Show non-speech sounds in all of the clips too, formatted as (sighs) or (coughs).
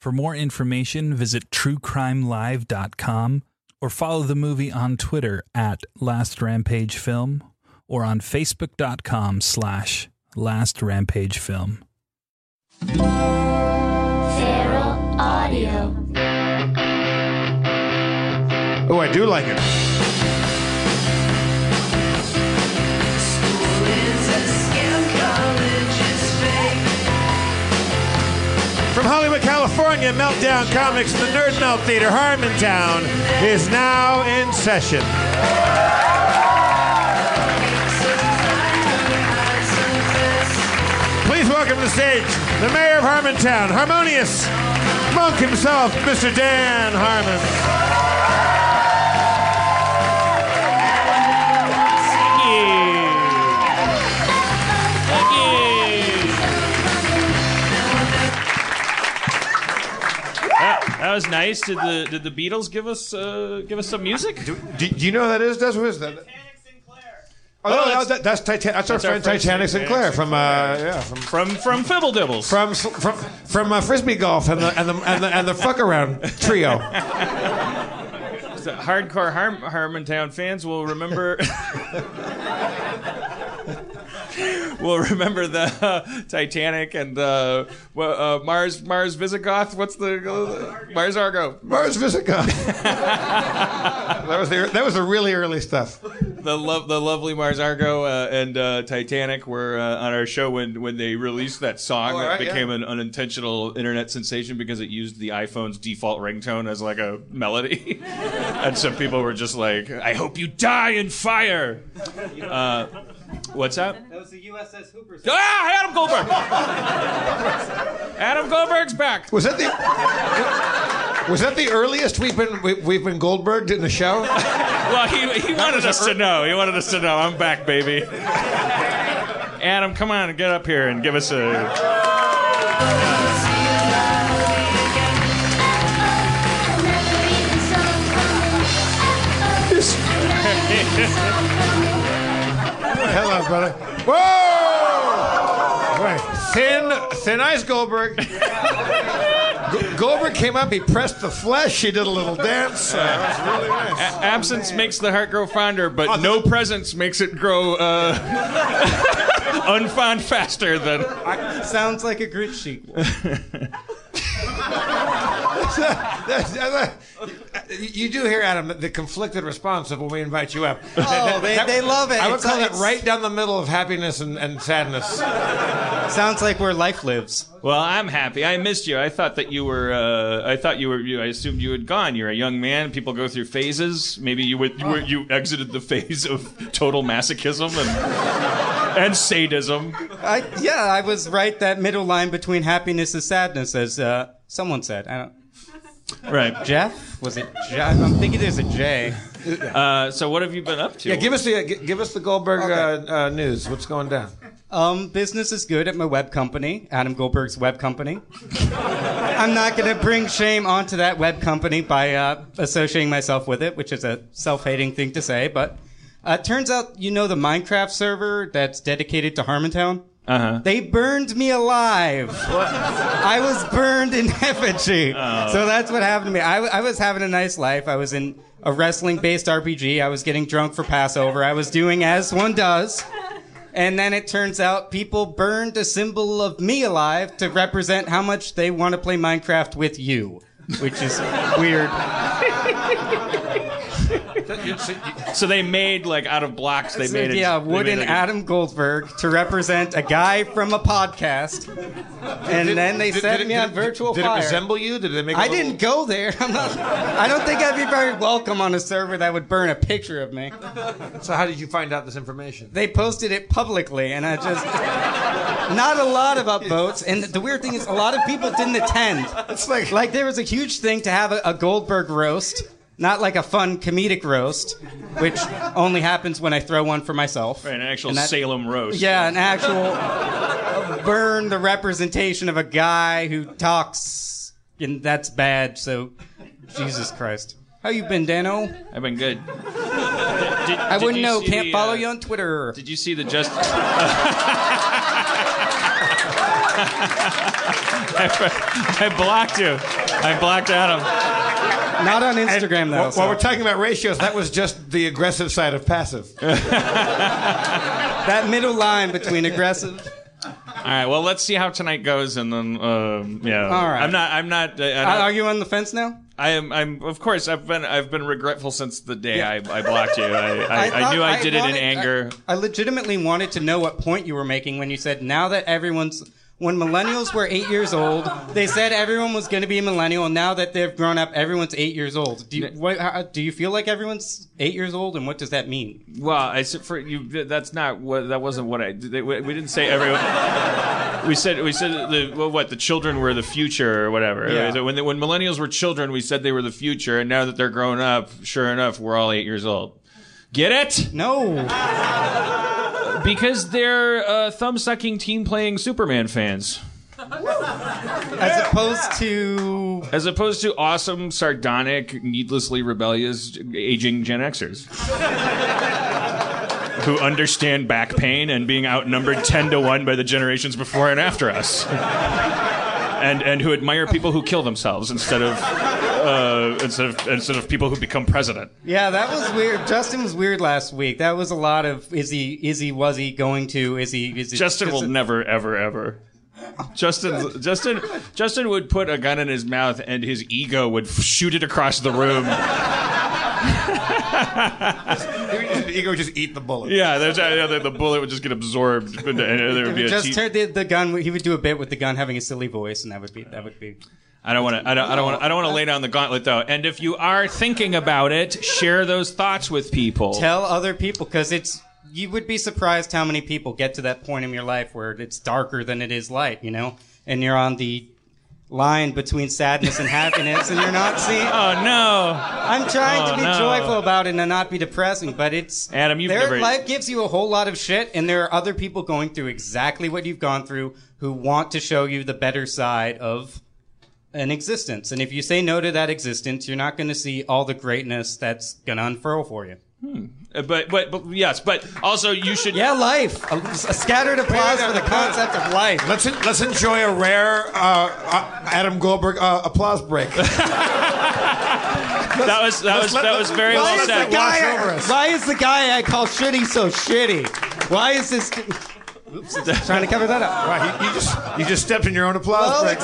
For more information, visit truecrimelive.com or follow the movie on Twitter at Last Rampage Film or on facebook.com slash Last Rampage Film. Feral Audio. Oh, I do like it. Hollywood, California, Meltdown Comics, the Nerd Melt Theater, Harmontown, is now in session. Please welcome to the stage the mayor of Harmontown, harmonious monk himself, Mr. Dan Harmon. That, that was nice. Did the did the Beatles give us uh, give us some music? Do, do you know who that is? Des? Who is that? Oh, no, Oh, no, that's- that, that's, Titan- that's, our that's our friend friend Titanic Titanic Sinclair from uh, yeah from From from Fibble Dibbles. from from from uh, frisbee golf and the and the and the, and the fuck around trio. (laughs) The hardcore Harm- Harmontown fans will remember. (laughs) (laughs) will remember the uh, Titanic and uh, well, uh, Mars Mars Visigoth. What's the uh, Mars Argo? Mars Visigoth. (laughs) that was the that was the really early stuff. The love the lovely Mars Argo uh, and uh, Titanic were uh, on our show when when they released that song Oh, that right, became an unintentional internet sensation because it used the iPhone's default ringtone as like a melody, (laughs) and some people were just like, "I hope you die in fire." What's that? That was the USS Hooper. Ah, Adam Goldberg. Adam Goldberg's back. Was that the was that the earliest we've been we, we've been Goldberged in the show? Well, he, he wanted us to know. He wanted us to know. I'm back, baby. Adam, come on, get up here and give us a. (laughs) Hello, brother. Whoa! Right. Thin, thin ice Goldberg. Go- Goldberg came up. He pressed the flesh. He did a little dance. Uh, it was really nice. A- absence makes the heart grow fonder, but no presence makes it grow uh, (laughs) unfond faster than. Sounds like a grit sheet. (laughs) you do hear, Adam, the conflicted response of when we invite you up. (laughs) Oh, they, they love it. I would It's- call it right down the middle of happiness and, and sadness. Sounds like where life lives. Well, I'm happy. I missed you. I thought that you were. Uh, I thought you were. You, I assumed you had gone. You're a young man. People go through phases. Maybe you would, you, were, you exited the phase of total masochism and and sadism. I, yeah, I was right. That middle line between happiness and sadness, as uh, someone said. I don't, Right. Jeff was it? Jeff? I'm thinking there's a J. Uh, so what have you been up to? Yeah, give us the gi- give us the Goldberg uh, uh, news. What's going down? Um, business is good at my web company, Adam Goldberg's web company. (laughs) I'm not going to bring shame onto that web company by uh, associating myself with it, which is a self-hating thing to say. But uh, it turns out, you know, the Minecraft server that's dedicated to Harmontown. Uh huh. They burned me alive. I was burned in (laughs) effigy. So that's what happened to me. I, I was having a nice life. I was in a wrestling based RPG. I was getting drunk for Passover. I was doing as one does. And then it turns out people burned a symbol of me alive to represent how much they want to play Minecraft with you, which is weird. (laughs) So they made like out of blocks. They made it. yeah, they wooden made, like, a- Adam Goldberg to represent a guy from a podcast. And then they Did- set did me did on virtual Did fire. it resemble you? Did they make? I I didn't go there. I'm not, I don't think I'd be very welcome on a server that would burn a picture of me. So how did you find out this information? They posted it publicly, and I just not a lot of upvotes. And the weird thing is, a lot of people didn't attend. It's like Like there was a huge thing to have a, a Goldberg roast, not like a fun comedic roast, which only happens when I throw one for myself. Right, an actual that- Salem roast. Yeah, an actual burn the representation of a guy who talks, and that's bad. So, Jesus Christ, how you been, Dano? I've been good. Did, I did wouldn't know. Can't the, follow uh, you on Twitter. Did you see the just? (laughs) I blocked you. I blocked Adam. Not on Instagram though. While, so- while we're talking about ratios, that was just the aggressive side of passive. (laughs) that middle line between aggressive. All right. Well, let's see how tonight goes, and then um, yeah. All right. I'm not. I'm not. Uh, I, Are are you on the fence now? I am. I'm. Of course, I've been. I've been regretful since the day I, I blocked you. I, (laughs) I, I, thought knew I did it in anger. I, I legitimately wanted to know what point you were making when you said now that everyone's when millennials were eight years old, they said everyone was going to be a millennial, and now that they've grown up, everyone's eight years old. Do you, what, how, do you feel like everyone's eight years old, and what does that mean? Well, I said for you. That's not what. That wasn't what I. They, we didn't say everyone. We said we said the well, what the children were the future or whatever. Yeah. So When the, when millennials were children, we said they were the future, and now that they're grown up, sure enough, we're all eight years old. Get it? No. Because they're uh, thumb sucking team playing Superman fans. As opposed to As opposed to awesome, sardonic, needlessly rebellious, aging Gen Xers. (laughs) Who understand back pain and being outnumbered 10 to 1 by the generations before and after us. And and who admire people who kill themselves instead of uh, instead of instead of people who become president. Yeah, that was weird. Justin was weird last week. That was a lot of is he is he was he going to is he is he Justin will just- never ever ever. Justin Justin Justin would put a gun in his mouth and his ego would shoot it across the room. The ego would just eat the bullet. Yeah, there's, uh, the, the bullet would just get absorbed, and there would be a just cheap- turn the, the gun. He would do a bit with the gun having a silly voice, and that would be that would be. I don't want to. I don't. I don't want. I don't want to lay down the gauntlet though. And if you are thinking about it, share those thoughts with people. Tell other people because it's you would be surprised how many people get to that point in your life where it's darker than it is light, you know, and you're on the line between sadness and happiness, and you're not seeing. (laughs) oh no! I'm trying Oh, to be no. joyful about it and not be depressing, but it's Adam, you've their never- life gives you a whole lot of shit, and there are other people going through exactly what you've gone through who want to show you the better side of an existence. And if you say no to that existence, you're not going to see all the greatness that's going to unfurl for you. Uh, But, but but yes. But also you should. Yeah, life. A, a scattered applause for the concept of life. Let's let's enjoy a rare uh, uh, Adam Goldberg uh, applause break. (laughs) That was that was let- that was very why well Why is, said. the guy Wash over us. why is the guy I call shitty so shitty? Why is this? Oops, trying to cover that up. Right, you, you just you just stepped in your own applause break.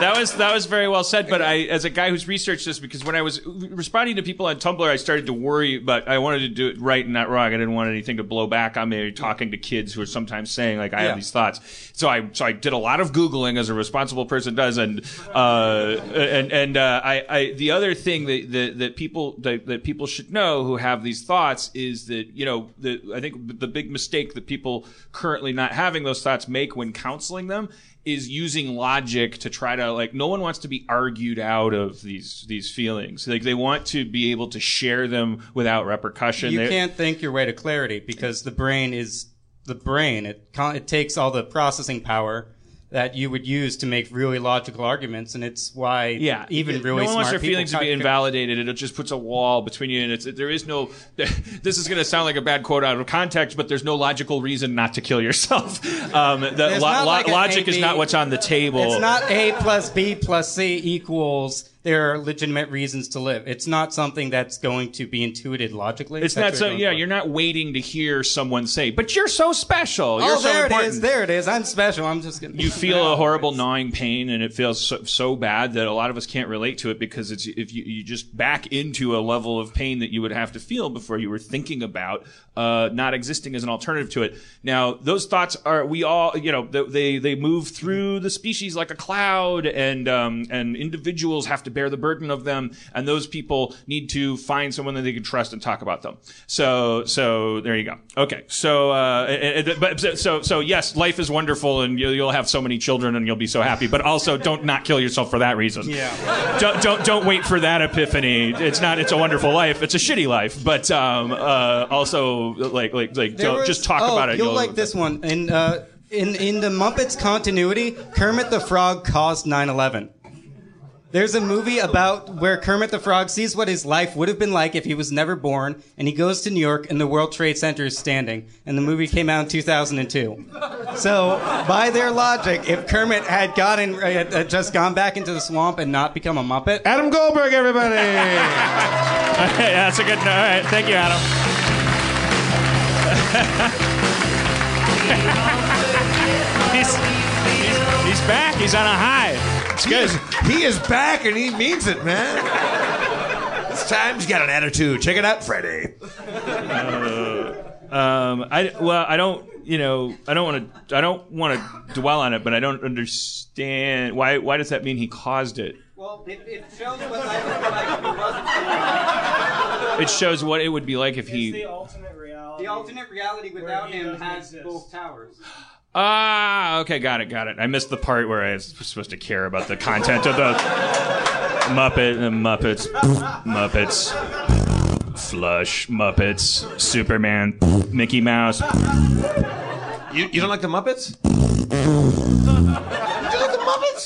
That was that was very well said. But I, as a guy who's researched this, because when I was responding to people on Tumblr, I started to worry. But I wanted to do it right and not wrong. I didn't want anything to blow back on me. Talking to kids who are sometimes saying like, "I Yeah. have these thoughts." So I so I did a lot of googling as a responsible person does, and uh, and and uh, I, I the other thing that that, that people that, that people should know who have these thoughts is that you know the I think the big mistake that people currently not having those thoughts make when counseling them is using logic to try to like no one wants to be argued out of these these feelings like they want to be able to share them without repercussion You They- can't think your way to clarity because the brain is the brain. It it takes all the processing power that you would use to make really logical arguments, and it's why yeah, even It- really no one wants their feelings to be invalidated. It just puts a wall between you, and it's there is no. (laughs) This is going to sound like a bad quote out of context, but there's no logical reason not to kill yourself. (laughs) Um, the lo- not lo- like an logic is AB not what's on the table. It's not A plus B plus C equals. There are legitimate reasons to live. It's not something that's going to be intuited logically. It's not so. we're Yeah, for. you're not waiting to hear someone say, "But you're so special. Oh, you're Oh, so there it important." is. There it is. I'm special. I'm just gonna. you (laughs) feel a horrible gnawing pain and it feels so, so bad that a lot of us can't relate to it because it's if you, you just back into a level of pain that you would have to feel before you were thinking about uh, not existing as an alternative to it. Now, those thoughts are we all you know they they move through the species like a cloud, and um, and individuals have to bear the burden of them, and those people need to find someone that they can trust and talk about them. So so there you go. Okay, so uh, but so so yes, life is wonderful, and you'll, you'll have so many children, and you'll be so happy. But also, don't not kill yourself for that reason. Yeah. Don't don't don't wait for that epiphany. It's not. It's a wonderful life. It's a shitty life. But um, uh, also like like like don't, was- just talk oh, about it. You'll like this (laughs) one. In uh, in in the Muppets continuity, Kermit the Frog caused 9/11. There's a movie about where Kermit the Frog sees what his life would have been like if he was never born, and he goes to New York, and the World Trade Center is standing. And the movie came out in 2002. So, by their logic, if Kermit had gotten uh, had just gone back into the swamp and not become a Muppet, Adam Goldberg, everybody. (laughs) That's a good. All right, thank you, Adam. He's, (laughs) he's, he's back. He's on a high. It's he, good. is, he is back and he means it, man. This time he's got an attitude. Check it out, Freddie. Um, I well, I don't. You know, I don't want to. I don't want to dwell on it, but I don't understand why. Why does that mean he caused it? Well, it, it shows what life would be like if he wasn't. It shows what it would be like if he. ultimate reality. The alternate reality without him has exist. both towers. Ah, okay, got it, got it. I missed the part where I was supposed to care about the content of the Muppet, the Muppets, Muppets, Flush, Muppets, Superman, Mickey Mouse. You, you don't like the Muppets? (laughs)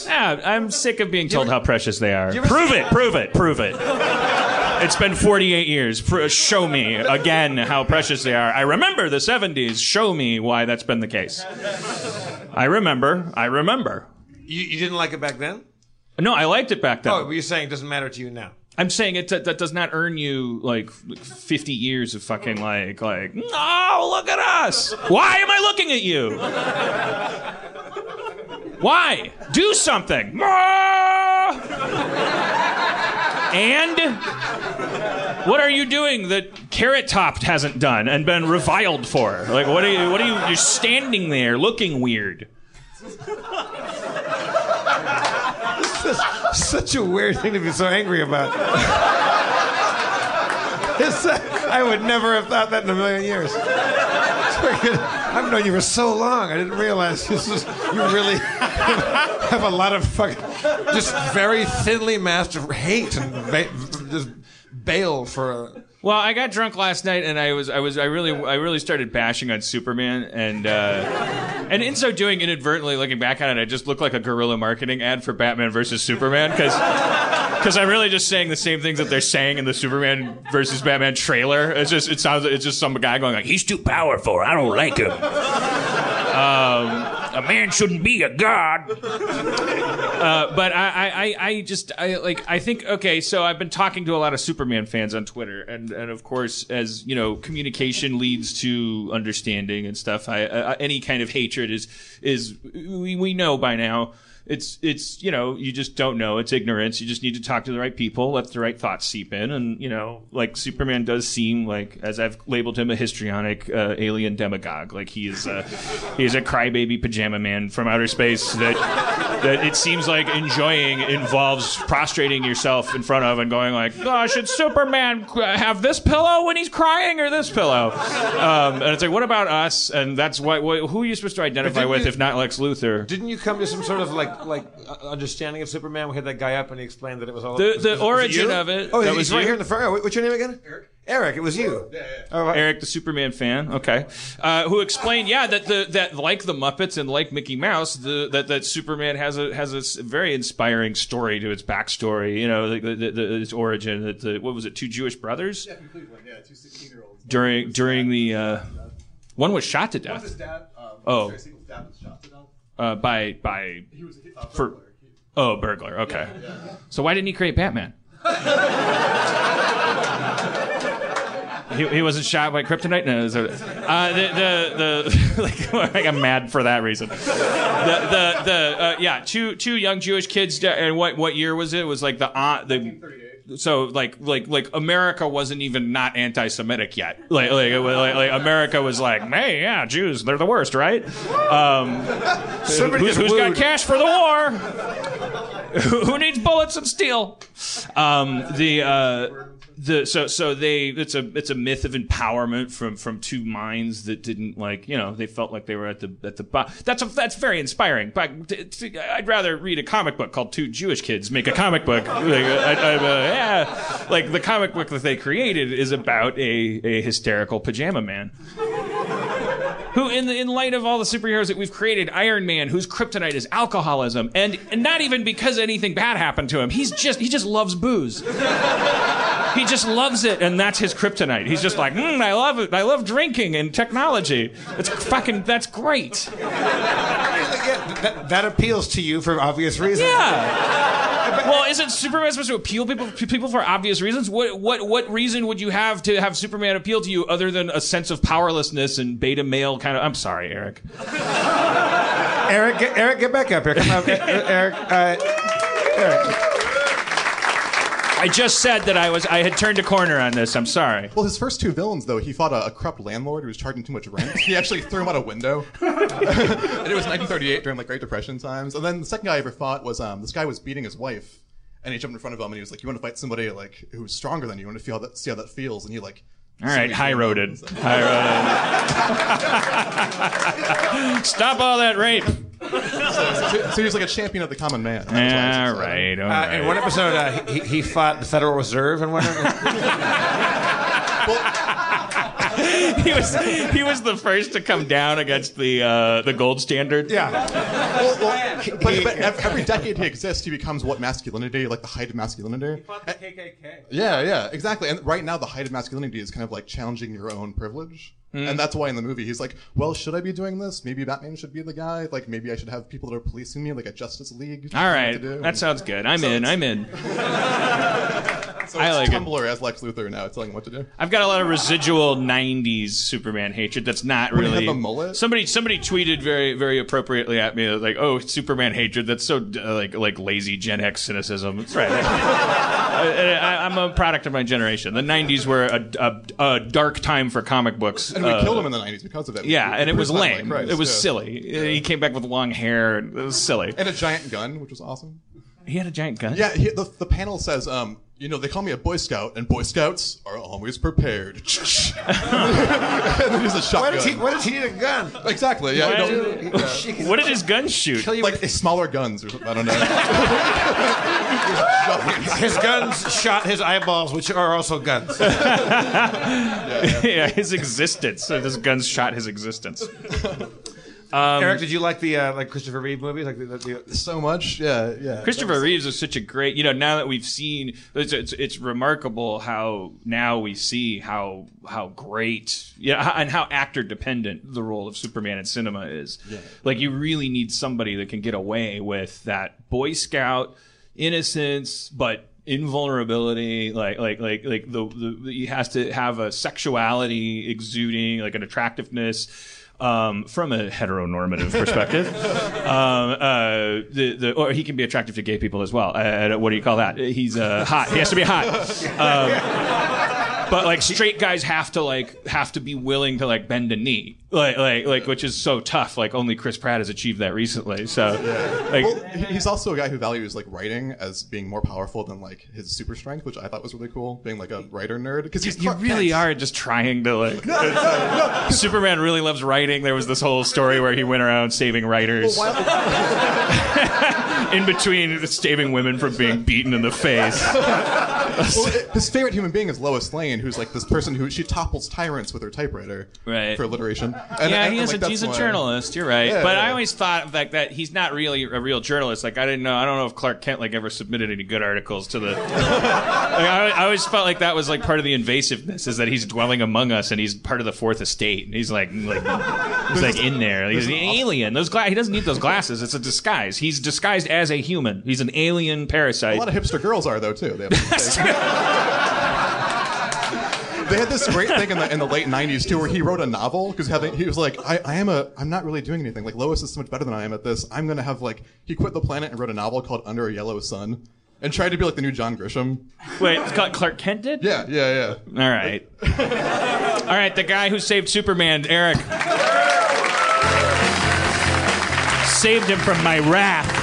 you like the Muppets? Yeah, I'm sick of being told how precious they are. Prove it, prove it, prove it. It's been 48 years. Pro- show me again how precious they are. I remember the 70s. Show me why that's been the case. I remember. I remember. You, you didn't like it back then? No, I liked it back then. Oh, but you're saying it doesn't matter to you now. I'm saying it that does not earn you like 50 years of fucking like like oh look at us. Why am I looking at you? Why? Do something. And what are you doing that Carrot Top hasn't done and been reviled for? Like what are you what are you you're standing there looking weird. Such a weird thing to be so angry about. Uh, I would never have thought that in a million years. (laughs) I've known you for so long. I didn't realize this is, you really (laughs) have a lot of fucking, just very thinly masked hate and ba- just bail for a. Well, I got drunk last night, and I was, I was, I really, I really started bashing on Superman, and uh, and in so doing, inadvertently looking back on it, I just looked like a guerrilla marketing ad for Batman versus Superman, because because I'm really just saying the same things that they're saying in the Superman versus Batman trailer. It's just, it sounds, it's just some guy going like, "He's too powerful. I don't like him." Um, a man shouldn't be a god. Uh, but I, I, I- I just, I like, I think, okay, so I've been talking to a lot of Superman fans on Twitter, and, and of course, as you know, communication leads to understanding and stuff. I, uh, any kind of hatred is, is we, we know by now. It's, it's, you know, you just don't know. It's ignorance. You just need to talk to the right people, let the right thoughts seep in. And, you know, like Superman does seem like, as I've labeled him, a histrionic uh, alien demagogue. Like he is, uh, he is a crybaby pajama man from outer space that, that it seems like enjoying involves prostrating yourself in front of and going like, oh, should Superman have this pillow when he's crying or this pillow? Um, and it's like, what about us? And that's what, what who are you supposed to identify with you- if not Lex Luthor? Didn't you come to some sort of like like uh, understanding of Superman? We had that guy up and he explained that it was all The- the was- was it origin of it, Oh, that he's was right you? here in the front. row. What's your name again? Eric. Eric, it was you. Yeah, yeah. Oh, right. Eric, the Superman fan, okay, uh, who explained, yeah, that the that like the Muppets and like Mickey Mouse, the that, that Superman has a has a s- very inspiring story to its backstory. You know, the, the, the, its origin. That the what was it? Two Jewish brothers Yeah, from Cleveland. Yeah, two 16 year olds. during during the uh, one was shot to One of his death dad. Um, Oh. Jerry Siegel's dad was shot to death. uh, by by He was a uh, For- burglar. Oh burglar. Okay, so why didn't he create Batman? (laughs) He, he wasn't shot by kryptonite. No, so, uh, the the the (laughs) like, (laughs) like I'm mad for that reason. The the the uh, yeah, two two young Jewish kids. And what what year was it? It was like the uh, the. So like like like America wasn't even not anti-Semitic yet. Like like, like, like America was like, hey, yeah, Jews, they're the worst, right? Um, who's, who's got cash for the war? Who (laughs) who needs bullets and steel? Um, the uh, the so so they it's a it's a myth of empowerment from from two minds that didn't like you know they felt like they were at the at the bo- that's a, that's very inspiring. But I'd rather read a comic book called Two Jewish Kids Make a Comic Book. Like, I, I, yeah, like the comic book that they created is about a a hysterical pajama man who in the, in light of all the superheroes that we've created iron man whose kryptonite is alcoholism and, and not even because anything bad happened to him he's just he just loves booze. He just loves it and that's his kryptonite. He's just like mm, i love it. I love drinking and technology. It's fucking that's great. Yeah, that, that appeals to you for obvious reasons. yeah well isn't superman supposed to appeal people people for obvious reasons what what what reason would you have to have superman appeal to you other than a sense of powerlessness and beta male kind of i'm sorry eric Eric, get, Eric, get back up here. Come on, Eric. Uh, Eric. I just said that I was I had turned a corner on this. I'm sorry. Well, his first two villains, though, he fought a, a corrupt landlord who was charging too much rent. He actually threw him out a window. (laughs) and it was 1938 during like Great Depression times. And then the second guy I ever fought was um, this guy was beating his wife, and he jumped in front of him and he was like, "You want to fight somebody like who's stronger than you? You want to feel how that see how that feels?" And he like. All right, high roaded. High roaded. Stop all that rape. So, so he was like a champion of the common man. That was All I right, Uh, in one episode, uh, he, he fought the Federal Reserve, and one. of- (laughs) he was he was the first to come down against the uh, the gold standard. Yeah. Well, well, but, but ev- every decade he exists, he becomes what masculinity, like the height of masculinity. He fought the KKK. Yeah, yeah, exactly. And right now, the height of masculinity is kind of like challenging your own privilege. Hmm. And that's why in the movie he's like, well, should I be doing this? Maybe Batman should be the guy. Like, maybe I should have people that are policing me, like a Justice League. All right, that sounds good. I'm in. I'm in. (laughs) So I it's like it. Tumblr as Lex Luthor now, telling him what to do. I've got a lot of residual '90s Superman hatred. That's not When he really. the mullet? Somebody somebody tweeted very very appropriately at me like, "Oh, Superman hatred. That's so uh, like like lazy Gen X cynicism." That's right. (laughs) I, I, I'm a product of my generation. The '90s were a, a, a dark time for comic books. And we Uh, killed him in the 90s because of it. Yeah, We and it was lame. Christ, it was yeah. silly. He came back with long hair. It was silly. And a giant gun, which was awesome. He had a giant gun. Yeah, he, the, the panel says, um, you know, they call me a Boy Scout, and Boy Scouts are always prepared. (laughs) and then he's a Why shotgun. does he? Why does he need a gun? Exactly. Yeah. Why no, did- what did his gun shoot? like smaller guns or something. I don't know. (laughs) His guns shot his eyeballs, which are also guns. (laughs) yeah, his existence. So this gun shot his existence. Um, Eric, did you like the uh, like Christopher Reeve movies? Like the, the, the so much. Yeah, yeah. Christopher Reeves is such a great, you know, now that we've seen, it's, it's, it's remarkable how now we see how how great, yeah, and how actor dependent the role of Superman in cinema is. Yeah. Like you really need somebody that can get away with that Boy Scout innocence, but invulnerability like like like like the, the he has to have a sexuality exuding like an attractiveness um, from a heteronormative perspective. (laughs) um, uh, the, the, or he can be attractive to gay people as well. Uh, what do you call that? He's uh, hot. He has to be hot. Um, but like straight guys have to like have to be willing to like bend a knee, like like like which is so tough. Like only Chris Pratt has achieved that recently. So like well, he's also a guy who values like writing as being more powerful than like his super strength, which I thought was really cool. Being like a writer nerd because he's You Clark really Kent. are just trying to like. (laughs) Superman really loves writing. There was this whole story where he went around saving writers (laughs) in between saving women from being beaten in the face. (laughs) Well, his favorite human being is Lois Lane, who's like this person who she topples tyrants with her typewriter Right. for alliteration. And, yeah, and- he is like, a, he's a why- journalist. You're right, Yeah, but I always thought like that he's not really a real journalist. Like I didn't know. I don't know if Clark Kent like ever submitted any good articles to the. (laughs) like, I, I always felt like that was like part of the invasiveness is that he's dwelling among us and he's part of the fourth estate and he's like like he's like in there. He's an alien. Those gla- he doesn't need those glasses. It's a disguise. He's disguised as a human. He's an alien parasite. A lot of hipster girls are though too. They, have (laughs) they had this great thing in the in the late '90s too, where he wrote a novel because he was like, I, I am a I'm not really doing anything. Like Lois is so much better than I am at this. I'm gonna have like he quit the planet and wrote a novel called Under a Yellow Sun. And tried to be like the new John Grisham. Wait, it's called Clark Kent did? Yeah, yeah, yeah. All right. All right, the guy who saved Superman, Eric. saved him from my wrath.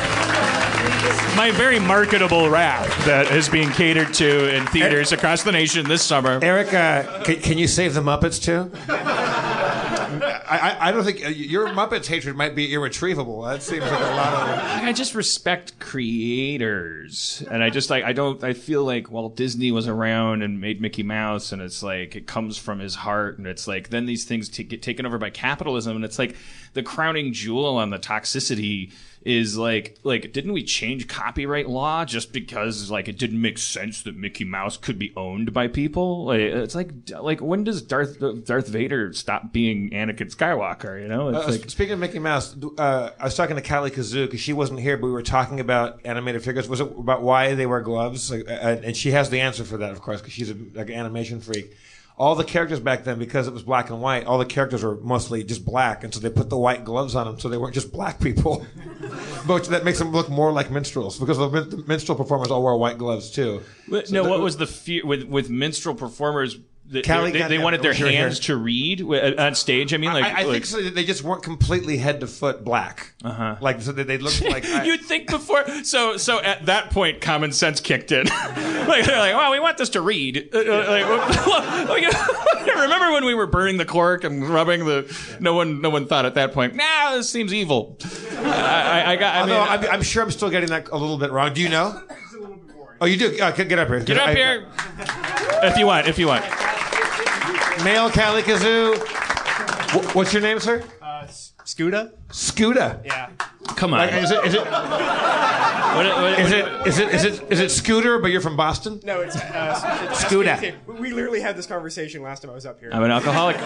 My very marketable wrath that is being catered to in theaters across the nation this summer. Eric, uh, can, can you save the Muppets too? I, I, I don't think uh, your Muppets hatred might be irretrievable. That seems like a lot of. I just respect creators, and I just like I don't. I feel like Walt Disney was around and made Mickey Mouse, and it's like it comes from his heart, and it's like then these things t- get taken over by capitalism, and it's like the crowning jewel on the toxicity is like like didn't we change copyright law just because like it didn't make sense that Mickey Mouse could be owned by people? Like it's like like when does Darth Darth Vader stop being Anakin Skywalker? You know, it's Uh, like speaking of Mickey Mouse, uh, I was talking to Callie Kazoo because she wasn't here, but we were talking about animated figures. Was it about why they wear gloves? Like, uh, and she has the answer for that, of course, because she's a, like an animation freak. All the characters back then, because it was black and white, all the characters were mostly just black, and so they put the white gloves on them, so they weren't just black people. (laughs) but that makes them look more like minstrels because the, min- the minstrel performers all wore white gloves too. What- So no, what was the fear with with minstrel performers? They, Callie they, got they wanted their when you were hands here. to read uh, on stage. I mean, like, I, I like think so. They just weren't completely head to foot black. Uh-huh. Like so that they looked (laughs) like. I, you'd think before. So, so at that point, common sense kicked in. (laughs) like they're like, "Well, we want this to read." Uh, uh, like, (laughs) remember when we were burning the cork and rubbing the? No one, no one thought at that point. Nah, this seems evil. I, I, I got. I mean, Although I'm, I'm sure I'm still getting that a little bit wrong. Do you know? Oh, you do. Uh, get get up here. get up I- here if you want. If you want. Male Cali Kazoo. Wh- What's your name, sir? Uh, Scuda? Scooter. Yeah. Come on. Like, is it is it What- what- is it is it is it is it Scooter? But you're from Boston. No, it's, uh, (laughs) it's Skuta. SKT. We literally had this conversation last time I was up here. I'm an alcoholic.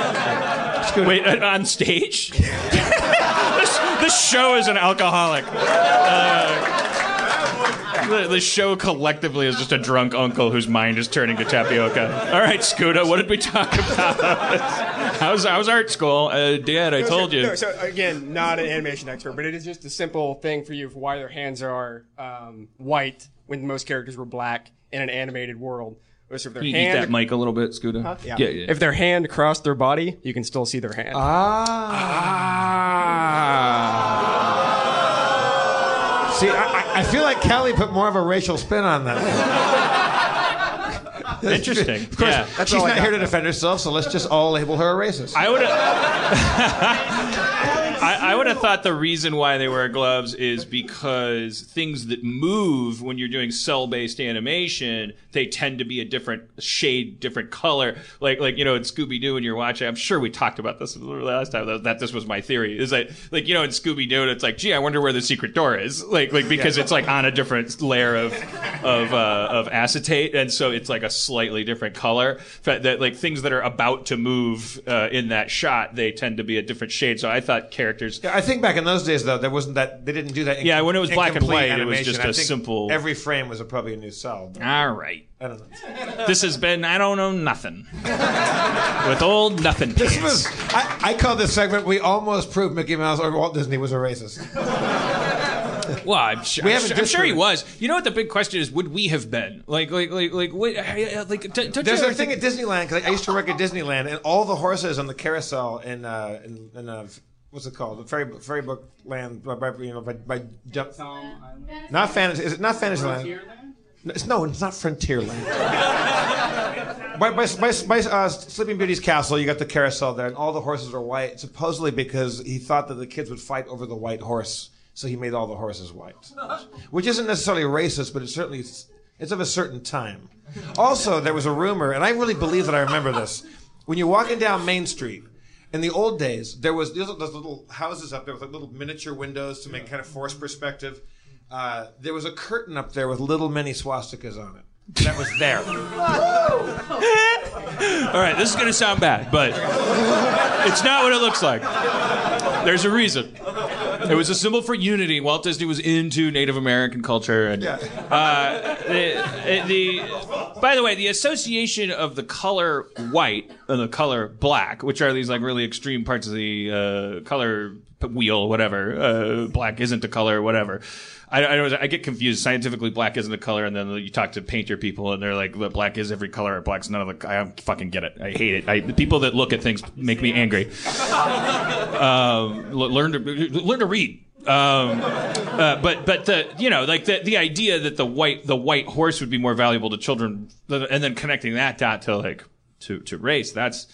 Wait, uh, on stage? (laughs) (laughs) this, this show is an alcoholic. Uh, the, the show collectively is just a drunk uncle whose mind is turning to tapioca. All right, Skuta, what did we talk about? how's, how's art school? Uh, Dad, I No, told so, you. No, so again, not an animation expert, but it is just a simple thing for you for why their hands are um, white when most characters were black in an animated world. So if their Can you hand, eat that mic a little bit, Skuta? Huh? Yeah. yeah, yeah. If their hand crossed their body, you can still see their hand. Ah. See, I, I- I feel like Kelly put more of a racial spin on that. (laughs) Interesting. Of course, Yeah. she's not here to defend herself, so let's just all label her a racist. I would have. (laughs) I, I would have thought the reason why they wear gloves is because things that move when you're doing cell-based animation, they tend to be a different shade, different color. Like, like you know, in Scooby Doo, when you're watching, I'm sure we talked about this the last time. That, that this was my theory. Is that like you know, in Scooby Doo, it's like, gee, I wonder where the secret door is. Like, like because it's like on a different layer of of uh, of acetate, and so it's like a slightly different color. That like things that are about to move uh, in that shot, they tend to be a different shade. So I thought characters. Yeah, I think back in those days, though, there wasn't that. They didn't do that. In, Yeah, when it was black and complete white, it was just I a think simple- Every frame was a, probably a new cell. All right. I don't know. (laughs) This has been I don't know nothing (laughs) with old nothing. This was. I, I call this segment. We almost proved Mickey Mouse or Walt Disney was a racist. (laughs) Well, I'm sure, We I'm haven't sure, I'm sure he was. You know what the big question is? Would we have been like, like, like, like, what, like? d- Don't There's you a thing think- at Disneyland because I used to work at Disneyland, and all the horses on the carousel in uh, in, in uh, what's it called? The ferry ferry book land by, by you know by, by jump. Not fantasy. Is it not Fantasyland? No, it's, no, it's not Frontierland. (laughs) by by, by, by uh, Sleeping Beauty's castle, you got the carousel there, and all the horses are white, supposedly because he thought that the kids would fight over the white horse, so he made all the horses white. (laughs) Which isn't necessarily racist, but it's certainly it's of a certain time. Also, there was a rumor, and I really believe that I remember this. When you're walking down Main Street, in the old days, there was those, those little houses up there with like little miniature windows to make kind of forced perspective. Uh, there was a curtain up there with little mini swastikas on it. That was there. (laughs) All right, this is going to sound bad, but it's not what it looks like. There's a reason. It was a symbol for unity. Walt Disney was into Native American culture, and uh, the, the by the way, the association of the color white and the color black, which are these like really extreme parts of the uh, color wheel, whatever. Uh, black isn't a color, whatever. I, I, I get confused. Scientifically, black isn't a color, and then you talk to painter people, and they're like, "Black is every color. Black's none of the." I fucking get it. I hate it. I, the people that look at things make me angry. (laughs) Um, learn to learn to read. Um, uh, but but the you know like the the idea that the white the white horse would be more valuable to children, and then connecting that dot to like to to race. That's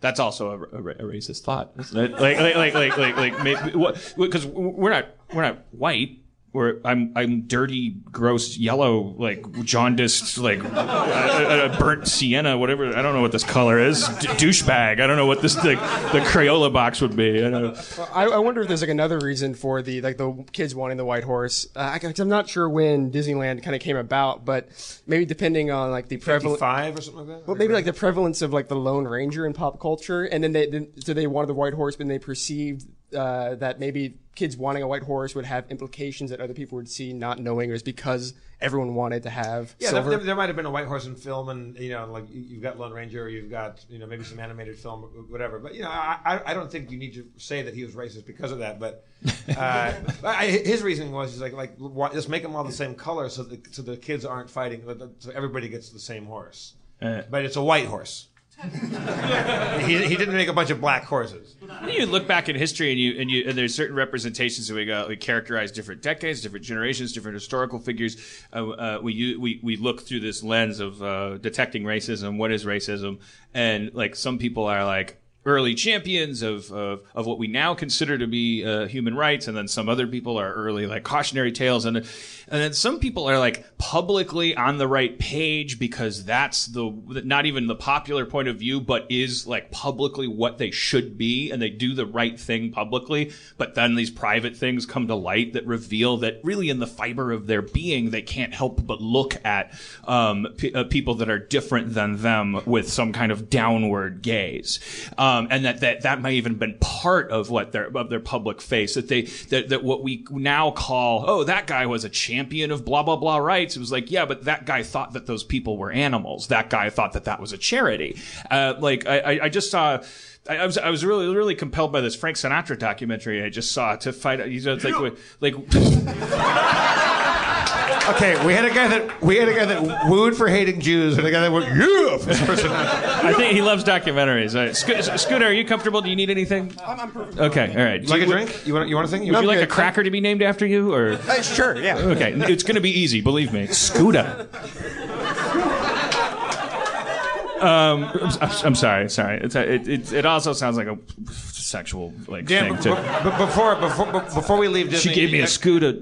that's also a, a, a racist thought, isn't it? Like like like like like, like maybe because we're not we're not white. We're, I'm I'm dirty, gross, yellow, like jaundiced, like (laughs) uh, uh, burnt sienna, whatever. I don't know what this color is. D- douchebag. I don't know what this like the Crayola box would be. I don't know. Well, I, I wonder if there's like another reason for the like the kids wanting the white horse. Uh, I, am not sure when Disneyland kind of came about, but maybe depending on like the prevalence. Five or something like that. Well, maybe like the prevalence of like the Lone Ranger in pop culture, and then they then, so they wanted the white horse, but they perceived uh, that maybe kids wanting a white horse would have implications that other people would see, not knowing it was because everyone wanted to have Yeah, there, silver. there, there might have been a white horse in film, and you know, like you- you've got Lone Ranger, or you've got you know maybe some animated film, whatever. But you know, I, I I don't think you need to say that he was racist because of that. But (laughs) uh, I, his reasoning was he's like like why, just make them all the same color so the so the kids aren't fighting, so everybody gets the same horse. Uh. But it's a white horse. He, he didn't make a bunch of black horses. When you look back in history and you and you and there's certain representations that we got we characterize different decades, different generations, different historical figures. Uh, uh, we we we look through this lens of uh, detecting racism. What is racism? And like some people are like early champions of, of of what we now consider to be uh, human rights, and then some other people are early like cautionary tales, and and then some people are like publicly on the right page because that's the not even the popular point of view, but is like publicly what they should be, and they do the right thing publicly. But then these private things come to light that reveal that really in the fiber of their being, they can't help but look at um, p- uh, people that are different than them with some kind of downward gaze, um, and that, that that may even been part of what their of their public face that they that, that what we now call oh that guy was a champion of blah blah blah rights. It was like yeah, but that guy thought that those people were animals. That guy thought that that was a charity. Uh, like I, I- I just saw. I was I was really really compelled by this Frank Sinatra documentary I just saw to fight. You know, it's like like Okay, we had a guy that we had a guy that wooed for hating Jews, and a guy that went yeah for this person. (laughs) I think he loves documentaries. All right. Sco- Scooter, are you comfortable? Do you need anything? I'm, I'm perfect. Okay, all right. You like a Do drink? You want you want a thing? Would you like a cracker to be named after you, or Uh, sure, yeah. okay? It's going to be easy, believe me. Scooter. Um, I'm, I'm sorry, sorry. It's a, it, it, it also sounds like a sexual like Dan, thing b- too. b- before before before we leave Disney, She gave me a scooter.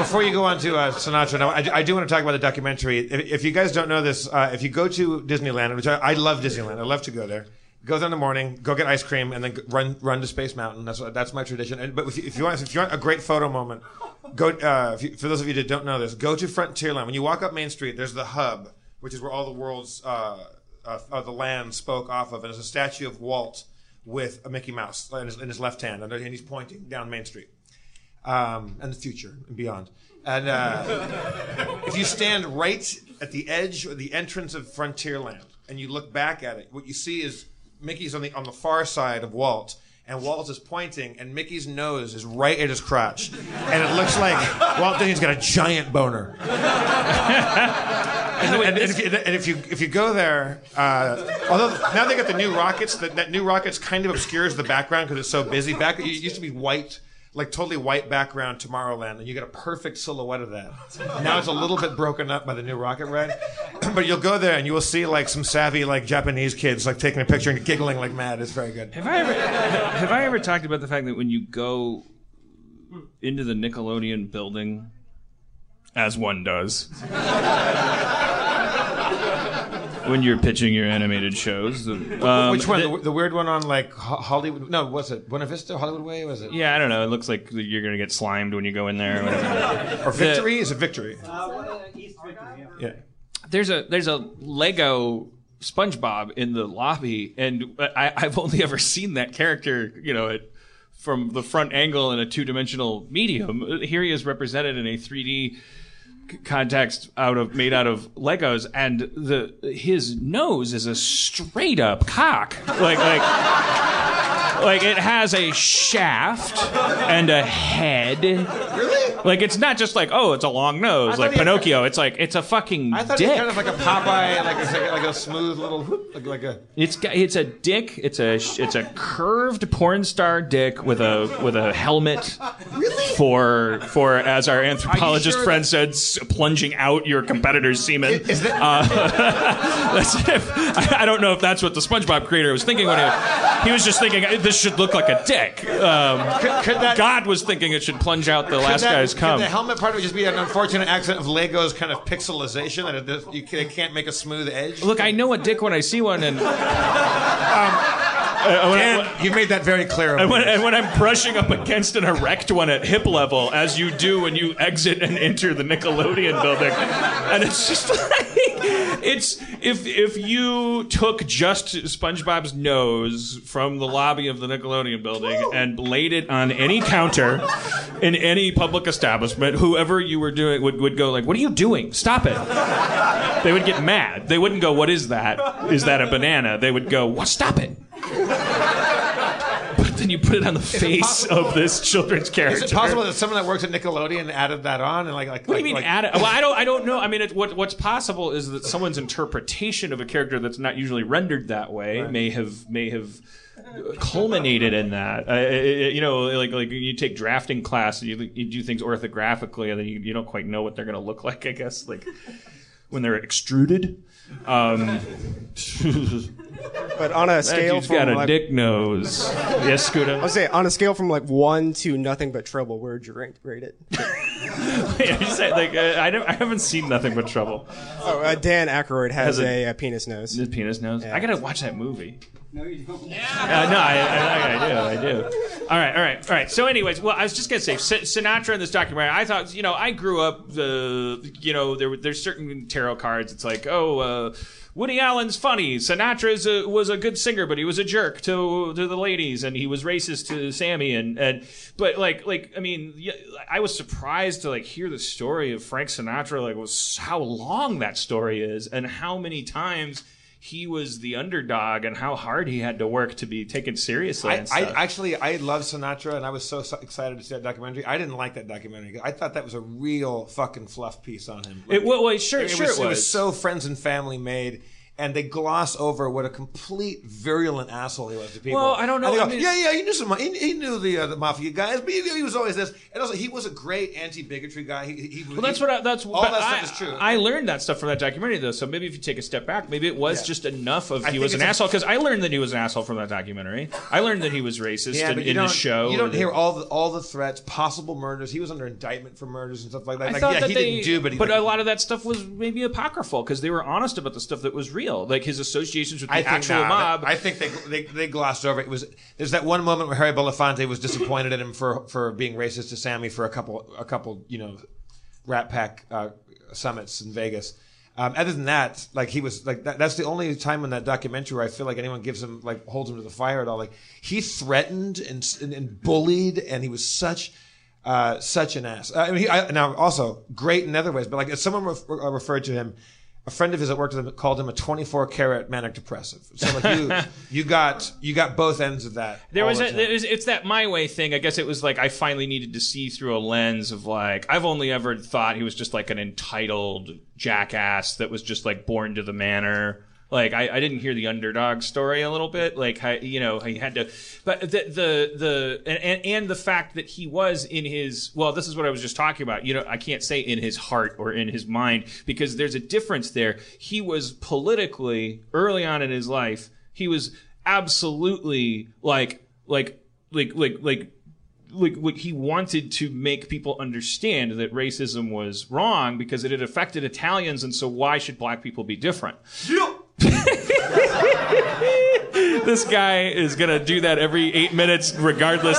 Before you go on to uh, Sinatra, now I, I do want to talk about the documentary. If, if you guys don't know this, uh, if you go to Disneyland, which I, I love Disneyland, I love to go there. Go there in the morning, go get ice cream, and then run run to Space Mountain. That's that's my tradition. But if you, if you want if you want a great photo moment, go. Uh, you, for those of you that don't know this, go to Frontierland. When you walk up Main Street, there's the hub, which is where all the world's uh, uh, the land spoke off of, and there's a statue of Walt with a Mickey Mouse in his, in his left hand, and he's pointing down Main Street um, and the future and beyond. And uh, if you stand right at the edge or the entrance of Frontierland and you look back at it, what you see is Mickey's on the on the far side of Walt. And Walt is pointing, and Mickey's nose is right at his crotch, and it looks like Walt Disney's got a giant boner. (laughs) and, and- and if you, and if you if you go there, uh, although now they got the new rockets, that, that new rockets kind of obscures the background because it's so busy. Back it used to be white, like totally white background Tomorrowland, and you get a perfect silhouette of that. Now it's a little bit broken up by the new rocket ride, (clears throat) but you'll go there and you will see like some savvy like Japanese kids like taking a picture and giggling like mad. It's very good. Have I ever have I ever talked about the fact that when you go into the Nickelodeon building, as one does, when you're pitching your animated shows, the, um, Which one? the- The, the weird one on like Hollywood? No, was it? Buena Vista, Hollywood Way? Was it? yeah, I don't know. It looks like you're gonna get slimed when you go in there. or whatever. (laughs) Or Victory? Is it Victory? Yeah. there's a there's a Lego SpongeBob in the lobby, and I, I've only ever seen that character, you know, it, from the front angle in a two dimensional medium. Here he is represented in a 3D c- context out of made out of Legos, and the his nose is a straight up cock, like like. Like it has a shaft and a head. Really? Like it's not just like oh, it's a long nose like Pinocchio. It's like it's a fucking I thought dick. it was kind of like a Popeye, like a, like a smooth little, whoop, like, like a. It's got- it's a dick. It's a it's a curved porn star dick with a with a helmet. Really? For for as our anthropologist sure friend said, s- plunging out your competitor's semen. Is that? Uh, (laughs) that's if, I, I don't know if that's what the SpongeBob creator was thinking when he, he was just thinking this should look like a dick. Um, could, could that? God was thinking it should plunge out the last that- guy's could the helmet part of it just be an unfortunate accident of Lego's kind of pixelization that it, you can't make a smooth edge? Look, I know a dick when I see one, and Uh, Dan, you made that very clear. And when, and when I'm brushing up against an erect one at hip level, as you do when you exit and enter the Nickelodeon building, and it's just (laughs) like it's if if you took just SpongeBob's nose from the lobby of the Nickelodeon building and laid it on any counter in any public establishment, whoever you were doing would, would go like, "What are you doing? Stop it!" They would get mad. They wouldn't go, "What is that? Is that a banana?" They would go, "What? Stop it!" But then you put it on the face possible- of this children's character. (laughs) Is it possible that someone that works at Nickelodeon added that on and like like? What do you like- mean like- add it? Well, I don't. I don't know. I mean, it, what what's possible is that someone's interpretation of a character that's not usually rendered that way may have may have culminated in that. Uh, you know, like like you take drafting class and you, you do things orthographically, and then you, you don't quite know what they're going to look like. I guess like when they're extruded. Um, (laughs) But on a That scale dude's from got a like, dick nose. yes, Scooter. I'll say on a scale from like one to nothing but trouble, where would you rate, rate it? (laughs) yeah, you said, like uh, I don't, I haven't seen nothing but trouble. Oh, uh, Dan Aykroyd has, Has a- a, uh penis nose. His penis nose. Yeah. I gotta watch that movie. No, you don't. Uh, no, I, I, I do. I do. All right, all right, all right. So, anyways, well, I was just gonna say Sin- Sinatra in this documentary. I thought, you know, I grew up. The, you know, there there's certain tarot cards. It's like, oh. Uh, Woody Allen's funny. Sinatra a, was a good singer, but he was a jerk to to the ladies, and he was racist to Sammy. And, and but like like I mean, I was surprised to like hear the story of Frank Sinatra. Like was how long that story is, and how many times he was the underdog, and how hard he had to work to be taken seriously. I, I actually I love Sinatra, and I was so, excited to see that documentary. I didn't like that documentary. I thought that was a real fucking fluff piece on him. It- well, well, sure- it sure was, it It was was. so friends and family made. And they gloss over what a complete virulent asshole he was to people. Well, I don't know. Go, I mean- yeah, yeah, he knew some. He, he knew the uh, the mafia guys, but he, he was always this. And also, he was a great anti bigotry guy. He, he, Well, that's what I, that's all but that I, stuff is true. I learned that stuff from that documentary, though. So maybe if you take a step back, maybe it was Yeah. just enough of I he was an asshole. Because I learned that he was an asshole from that documentary. I learned that he was racist Yeah, in, but in the show. You don't hear all the all the threats, possible murders. He was under indictment for murders and stuff like that. I like, thought yeah, that he they, didn't do, but he, a lot of that stuff was maybe apocryphal because they were honest about the stuff that was real, like his associations with the I think actual nah, mob. I think they, they they glossed over it. It was there's that one moment where Harry Belafonte was disappointed in him for for being racist to Sammy for a couple a couple you know Rat Pack uh, summits in Vegas. Um, other than that, like he was like that, that's the only time in that documentary where I feel like anyone gives him like holds him to the fire at all. Like he threatened and and, and bullied, and he was such. Uh, such an ass. I mean, he, I, now also great in other ways, but like someone ref, uh, referred to him, a friend of his that worked with him called him a 24 karat manic depressive. So like you, (laughs) you got you got both ends of that. There was, a, there was it's that my way thing. I guess it was like I finally needed to see through a lens of like I've only ever thought he was just like an entitled jackass that was just like born to the manor. Like I, I didn't hear the underdog story a little bit. Like how, you know he had to, but the the the and, and the fact that he was in his well, this is what I was just talking about. You know, I can't say in his heart or in his mind because there's a difference there. He was politically early on in his life. He was absolutely like like like like like like, like he wanted to make people understand that racism was wrong because it had affected Italians, and so why should black people be different? (laughs) this guy is gonna do that every eight minutes, regardless.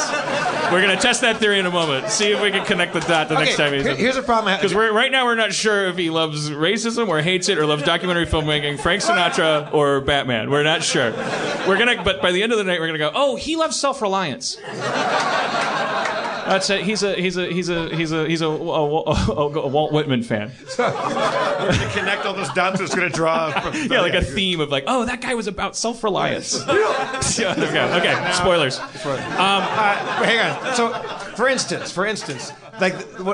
We're gonna test that theory in a moment. See if we can connect the dot the next time he's here- here's a problem because right now we're not sure if he loves racism or hates it or loves documentary filmmaking, Frank Sinatra or Batman. We're not sure. We're gonna, but by the end of the night, we're gonna go. Oh, he loves self reliance. That's it. He's a he's a he's a he's a he's a, a, a- a Walt Whitman fan. to connect all those dots, it's going to draw. (laughs) Yeah, like a theme of like, oh, that guy was about self reliance. (laughs) (laughs) yeah, there we go. Okay, spoilers. Um, Uh, hang on. So, for instance, for instance, like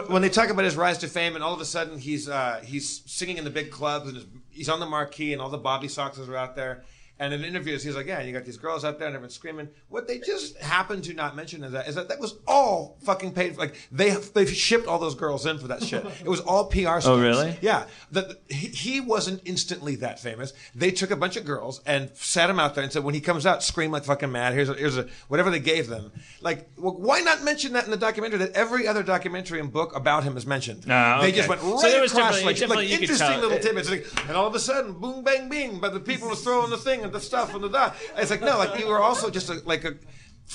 when they talk about his rise to fame, and all of a sudden he's uh, he's singing in the big clubs, and he's on the marquee, and all the Bobby Soxers are out there. And in interviews, he's like, "Yeah, you got these girls out there, and everyone's screaming." What they just happen to not mention is that is that that was all fucking paid. For. Like they they shipped all those girls in for that shit. It was all PR. Stunts. Oh, really? Yeah. The, he, he wasn't instantly that famous. They took a bunch of girls and sat him out there and said, when he comes out, scream like fucking mad. Here's a, here's a whatever they gave them. Like, well, why not mention that in the documentary? That every other documentary and book about him is mentioned. Ah, They just went So right there was across, like, like interesting little tidbits. Like, and all of a sudden, boom, bang, bing. But the people were throwing the thing and the stuff and the that. It's like no, like you were also just a, like a.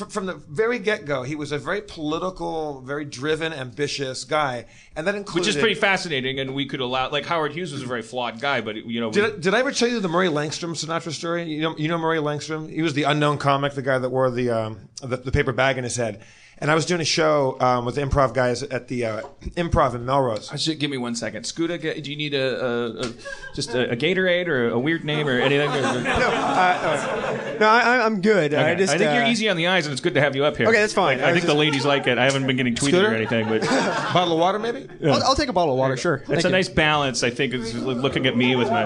From the very get go, he was a very political, very driven, ambitious guy, and that included which is pretty fascinating, and we could allow like Howard Hughes was a very flawed guy, but you know, we- Did I, did I ever tell you the Murray Langston Sinatra story? You know, you know Murray Langston. He was the unknown comic, the guy that wore the um, the, the paper bag in his head. And I was doing a show um, with improv guys at the uh, Improv in Melrose. I should give me one second. Scooter, do you need a, a, a just a, a Gatorade or a weird name or anything? (laughs) No, I, I'm good. I just. I think you're uh, easy on the eyes, and it's good to have you up here. Okay, that's fine. Like, I I, was think the ladies like it. I haven't been getting tweeted Scooter? or anything, but (laughs) Bottle of water, maybe? I'll, I'll take a bottle of water. Sure. it's Thank a you. nice balance. I think is looking at me with my.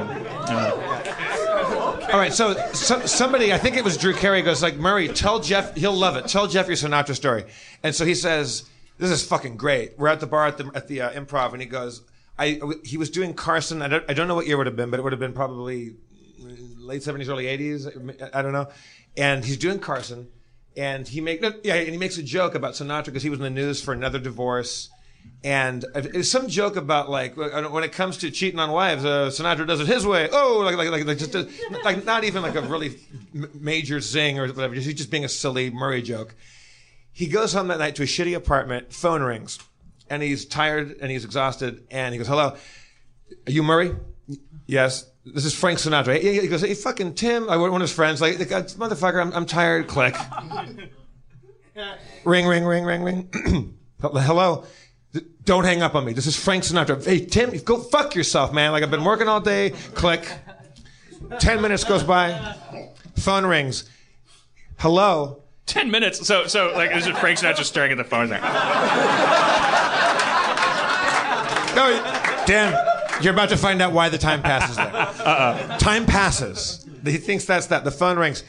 All right, so, so somebody, I think it was Drew Carey, goes like, Murray, tell Jeff, he'll love it. Tell Jeff your Sinatra story. And so he says, this is fucking great. We're at the bar at the, at the uh, improv, and he goes, I, he was doing Carson. I don't, I don't know what year it would have been, but it would have been probably late seventies, early eighties. I don't know. And he's doing Carson, and he make yeah, and he makes a joke about Sinatra because he was in the news for another divorce. And it's some joke about like when it comes to cheating on wives, uh, Sinatra does it his way. Oh, like like like, like just a, like not even like a really major zing or whatever. He's just being a silly Murray joke. He goes home that night to a shitty apartment. Phone rings, and he's tired and he's exhausted. And he goes, "Hello, are you Murray? Yes. This is Frank Sinatra. He goes, "Hey, fucking Tim." I one of his friends. Like, like, motherfucker, I'm, I'm tired. Click. (laughs) ring, ring, ring, ring, ring. (clears throat) Hello. Don't hang up on me. This is Frank Sinatra. Hey, Tim, go fuck yourself, man. Like, I've been working all day. Click. Ten minutes goes by. Phone rings. Hello. Ten minutes. So, so like, is it Frank Sinatra staring at the phone there? No, Dan, you're about to find out why the time passes there. Uh-uh. Time passes. He thinks that's that. The phone rings.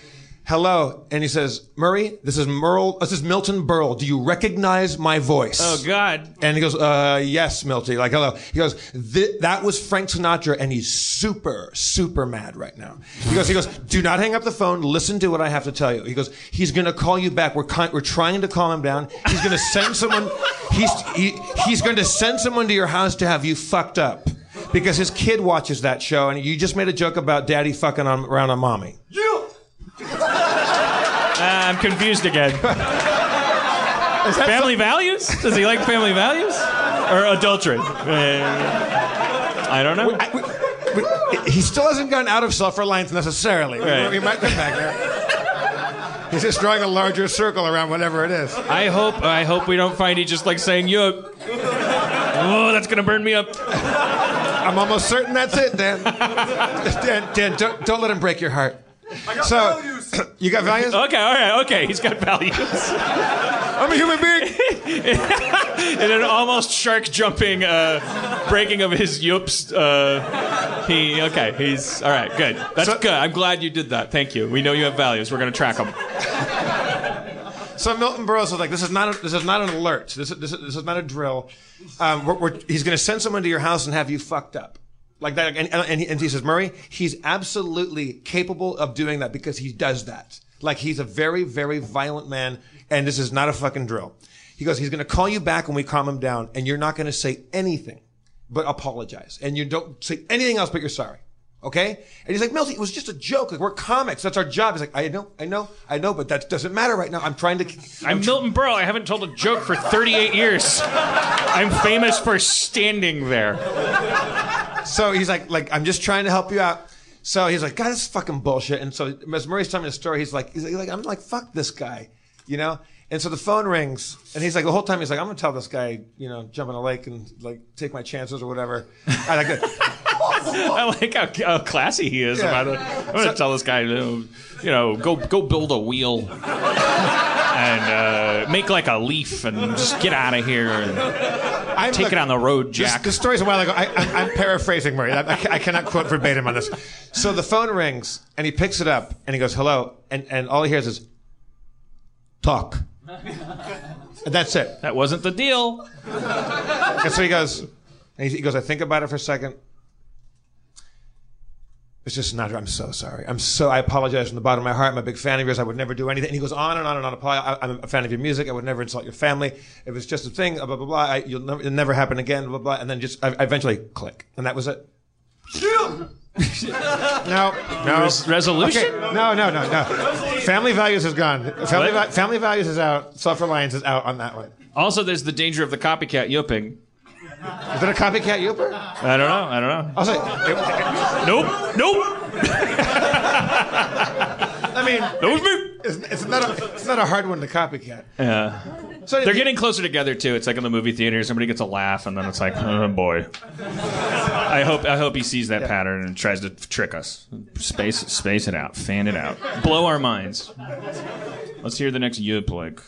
Hello, and he says, "Murray, this is Merle. This is Milton Berle. Do you recognize my voice?" Oh God! And he goes, "Uh, yes, Milty. Like, hello." He goes, "That was Frank Sinatra, and he's super, super mad right now." He goes, "He goes, do not hang up the phone. Listen to what I have to tell you." He goes, "He's gonna call you back. We're con- we're trying to calm him down. He's gonna send someone. He's he, he's going to send someone to your house to have you fucked up." Because his kid watches that show, and you just made a joke about daddy fucking on, around on mommy. Uh, I'm confused again. (laughs) family values? Does he like family values or adultery? Uh, I don't know. he still hasn't gotten out of self-reliance necessarily. Right. He might come back there. He's just drawing a larger circle around whatever it is. I hope I hope we don't find he just like saying yup. Oh, that's gonna burn me up. I'm almost certain that's it, Dan. (laughs) Dan, Dan don't, don't let him break your heart. so, (coughs) you got values? Okay, all right, okay. He's got values. I'm a human being. (laughs) In an almost shark jumping uh, breaking of his yups, uh, he okay. He's all right. Good. That's So- good. I'm glad you did that. Thank you. We know you have values. We're gonna track them. (laughs) So Milton Burrows was like, "This is not a, this is not an alert. This is, this is, this is not a drill. Um, we're, we're, he's going to send someone to your house and have you fucked up." Like that, and, and, he, and he says, Murray, he's absolutely capable of doing that because he does that. Like he's a very, very violent man, and this is not a fucking drill. He goes, he's going to call you back when we calm him down, and you're not going to say anything but apologize, and you don't say anything else but you're sorry. Okay? And he's like, Milty, it was just a joke. Like we're comics. That's our job. He's like, I know, I know, I know, but that doesn't matter right now. I'm trying to. I'm Milton Berle. I haven't told a joke for 38 years. I'm famous for standing there. So he's like, like I'm just trying to help you out. So he's like, God, this is fucking bullshit. And so as Murray's telling me the story, he's like, he's like, I'm like, fuck this guy, you know. And so the phone rings, and he's like, the whole time he's like, I'm gonna tell this guy, you know, jump in a lake and like take my chances or whatever. I like. I like how, how classy he is Yeah. about it. I'm going to tell this guy, to, you know, go go build a wheel and uh, make like a leaf and just get out of here and I'm take look, it on the road, Jack. this story's a while ago. I, I, I'm paraphrasing Murray. I, I I cannot quote verbatim on this. So the phone rings, and he picks it up, and he goes, "Hello," and and all he hears is, "Talk." And that's it. That wasn't the deal. And so he goes, he goes, I think about it for a second. It's just not. I'm so sorry. I'm so. I apologize from the bottom of my heart. I'm a big fan of yours. I would never do anything. And he goes on and on and on. I, I'm a fan of your music. I would never insult your family. If it's just a thing, blah blah blah. I, you'll never, it'll never happen again. Blah blah. And then just I, I eventually click, and that was it. no, no Res- resolution? Okay, No, no, no, no. Family values is gone. Family, va- family values is out. Self reliance is out on that one. Also, there's the danger of the copycat yipping. Is it a copycat Youper? I don't know. I don't know. I'll say. it- it- Nope. Nope. I mean, That was me. it's, it's not a it's not a hard one to copycat. Yeah. So They're getting closer together too. It's like in the movie theater, somebody gets a laugh, and then it's like, oh boy. I hope I hope he sees that pattern and tries to trick us. Space space it out, fan it out, blow our minds. Let's hear the next yip like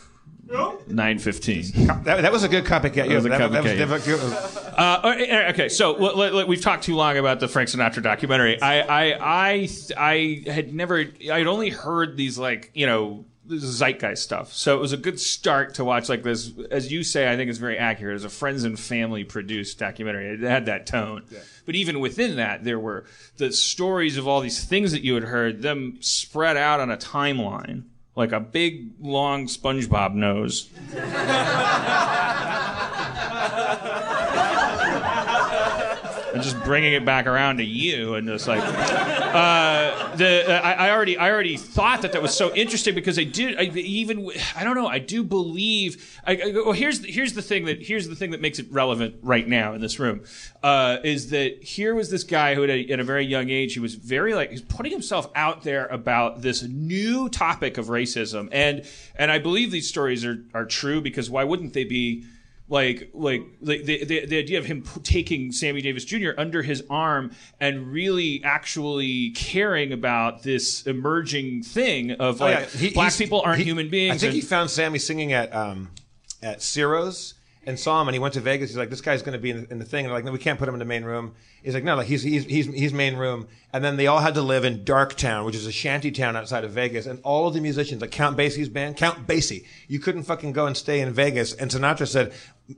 nine fifteen. that, that was a good copycat. That was a That- copycat, was- that was- Uh, okay, so l- l- l- we've talked too long about the Frank Sinatra documentary. I, I, I, I had never, I'd only heard these like, you know, zeitgeist stuff. So it was a good start to watch like this. As you say, I think it's very accurate. It was a friends and family produced documentary. It had that tone. But even within that, there were the stories of all these things that you had heard, them spread out on a timeline like a big long SpongeBob nose. (laughs) and just bringing it back around to you and just like uh, the uh, I, I already I already thought that that was so interesting because I did I, even I don't know I do believe I, I, well here's here's the thing that here's the thing that makes it relevant right now in this room uh, is that here was this guy who at a, at a very young age he was very like he's putting himself out there about this new topic of racism. And and I believe these stories are are true because why wouldn't they be like like like the, the the idea of him p- taking Sammy Davis Jr. under his arm and really actually caring about this emerging thing of Oh, like yeah. He- black people aren't he- human beings. I think he found Sammy singing at um, at Ciro's and saw him, and he went to Vegas. He's like, "This guy's going to be in the, in the thing." And they're like, "No, we can't put him in the main room." He's like, "No, like he's he's he's he's main room." And then they all had to live in Darktown, which is a shanty town outside of Vegas. And all of the musicians, like Count Basie's band, Count Basie, you couldn't fucking go and stay in Vegas. And Sinatra said,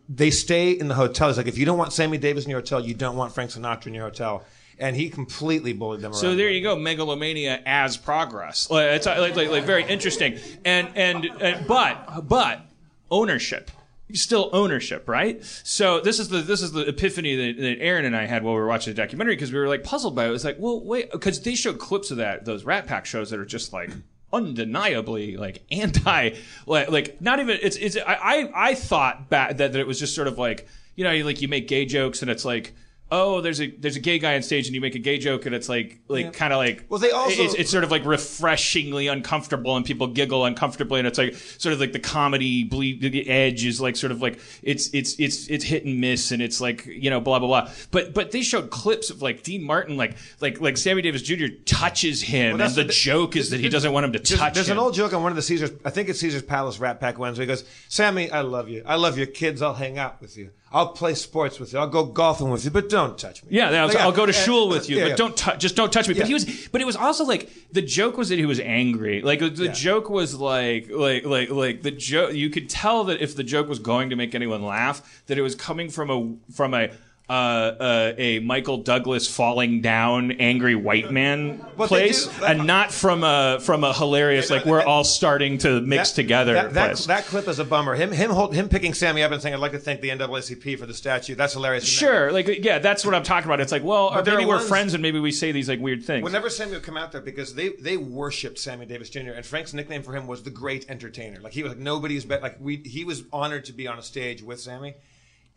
they stay in the hotel. He's like, if you don't want Sammy Davis in your hotel, you don't want Frank Sinatra in your hotel. And he completely bullied them around. So there you go, megalomania as progress. Like, it's like, like, like very interesting. And, and and but but ownership. Still ownership, right? So this is the this is the epiphany that, that Aaron and I had while we were watching the documentary because we were like puzzled by it. It was like, well, wait, because they showed clips of that those Rat Pack shows that are just like undeniably like anti like like not even it's it's I I, I thought back that, that it was just sort of like you know you like you make gay jokes and it's like oh there's a there's a gay guy on stage and you make a gay joke and it's like like kind of like Well, they also- it's, it's sort of like refreshingly uncomfortable and people giggle uncomfortably and it's like sort of like the comedy bleed the edge is like sort of like it's it's it's it's hit and miss and it's like you know blah blah blah but but they showed clips of like Dean Martin like like like Sammy Davis Jr. touches him Well, and the that's- joke is that he doesn't want him to There's, touch there's him. an old joke on one of the Caesars. I think it's Caesar's Palace Rat Pack Wednesday. He goes, "Sammy, I love you. I love your kids. I'll hang out with you. I'll play sports with you. I'll go golfing with you, but don't touch me." Yeah, Like, I'll go to uh, shul with you, yeah, but yeah. don't tou- just don't touch me. But he was, but it was also like the joke was that he was angry. Like the joke was like, like, like, like the joke. You could tell that if the joke was going to make anyone laugh, that it was coming from a from a. Uh, uh, a Michael Douglas falling down angry white man they place, do- and not from a from a hilarious like we're all starting to mix That- together That, that, place. that clip is a bummer. Him him hold, him picking Sammy up and saying, "I'd like to thank the NAACP for the statue." That's hilarious. Sure, like yeah, that's what I'm talking about. It's like, well, But there maybe are we're friends and maybe we say these like weird things. Whenever Sammy would come out there, because they they worshipped Sammy Davis Jr. and Frank's nickname for him was the Great Entertainer. Like he was like nobody's bet. Like we he was honored to be on a stage with Sammy.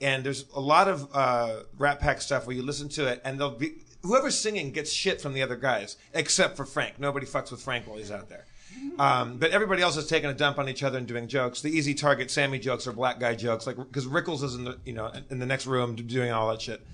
And there's a lot of uh, Rat Pack stuff where you listen to it and they'll be whoever's singing gets shit from the other guys except for Frank. Nobody fucks with Frank while he's out there. Um, but everybody else is taking a dump on each other and doing jokes. The easy target Sammy jokes or black guy jokes, like because Rickles is in the you know in the next room doing all that shit.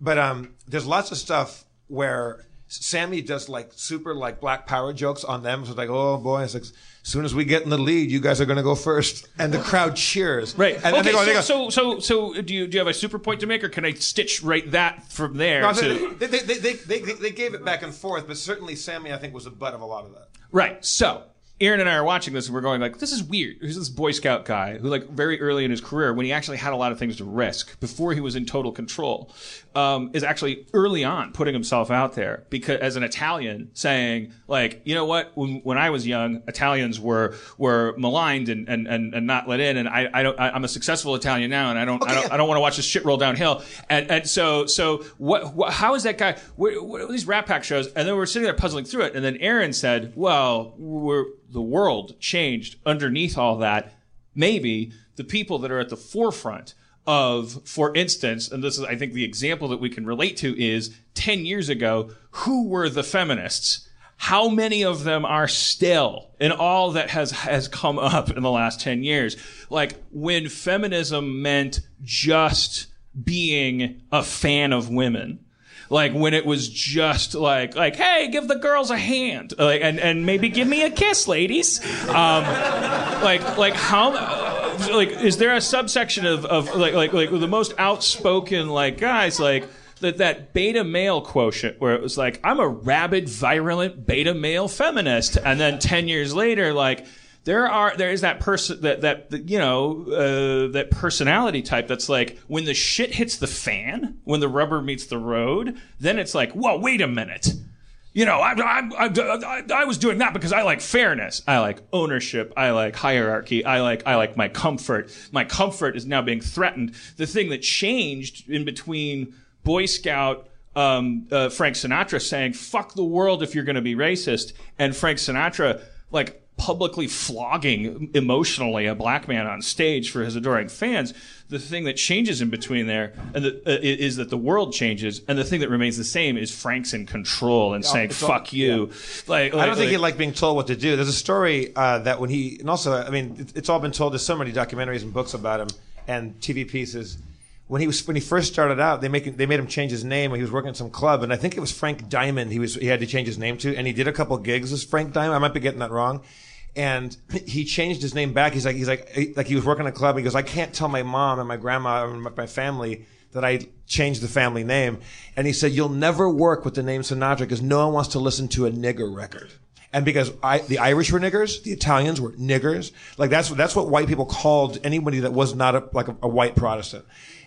But um, there's lots of stuff where Sammy does like super like black power jokes on them. So it's like, oh boy, it's like, as soon as we get in the lead, you guys are going to go first, and the crowd cheers. Right. And okay. they go, they go, so, so, so, so, do you do you have a super point to make, or can I stitch right that from there? No, to, they, they, they, they, they, they gave it back and forth, but certainly Sammy, I think, was the butt of a lot of that. right. So, Aaron and I are watching this, and we're going like, "This is weird." Who's this Boy Scout guy who, like, very early in his career, when he actually had a lot of things to risk before he was in total control, um, is actually early on putting himself out there because as an Italian, saying like, "You know what? When, when I was young, Italians were were maligned and and, and, and not let in, and I, I don't. I, I'm a successful Italian now, and I don't. I don't, I don't want to watch this shit roll downhill." And and so so what? what how is that guy? What, what are these Rat Pack shows? And then we're sitting there puzzling through it, and then Aaron said, "Well, we're the world changed underneath all that. Maybe the people that are at the forefront." Of, for instance, and this is, I think, the example that we can relate to is 10 years ago, who were the feminists? How many of them are still in all that has, has come up in the last 10 years? Like, when feminism meant just being a fan of women like when it was just like like hey give the girls a hand like and and maybe give me a kiss ladies um like like how like is there a subsection of of like like like the most outspoken like guys like that that beta male quotient where it was like I'm a rabid virulent beta male feminist and then 10 years later like there are there is that person that that you know uh, that personality type that's like when the shit hits the fan, when the rubber meets the road, then it's like, whoa, wait a minute. You know, I, I, I, I, was doing that because I like fairness. I like ownership. I like hierarchy. I like, I like my comfort. My comfort is now being threatened. The thing that changed in between Boy Scout, um, uh, Frank Sinatra saying, fuck the world if you're going to be racist, and Frank Sinatra, like, publicly flogging emotionally a black man on stage for his adoring fans. The thing that changes in between there and the, uh, is that the world changes, and the thing that remains the same is Frank's in control and saying all- "fuck you." Like, I don't think he liked being told what to do. There's a story uh, that when he, and also, I mean, it- it's all been told. There's so many documentaries and books about him and TV pieces. When he was when he first started out, they make they made him change his name. When he was working at some club, and I think it was Frank Diamond. He was he had to change his name to, and he did a couple gigs as Frank Diamond. I might be getting that wrong. And he changed his name back. He's like he's like like he was working a club. He goes, I can't tell my mom and my grandma and my- family that I changed the family name. And he said, you'll never work with the name Sinatra because no one wants to listen to a nigger record. And because I, the Irish were niggers, the Italians were niggers. Like that's that's what white people called anybody that was not a, like a, a white Protestant.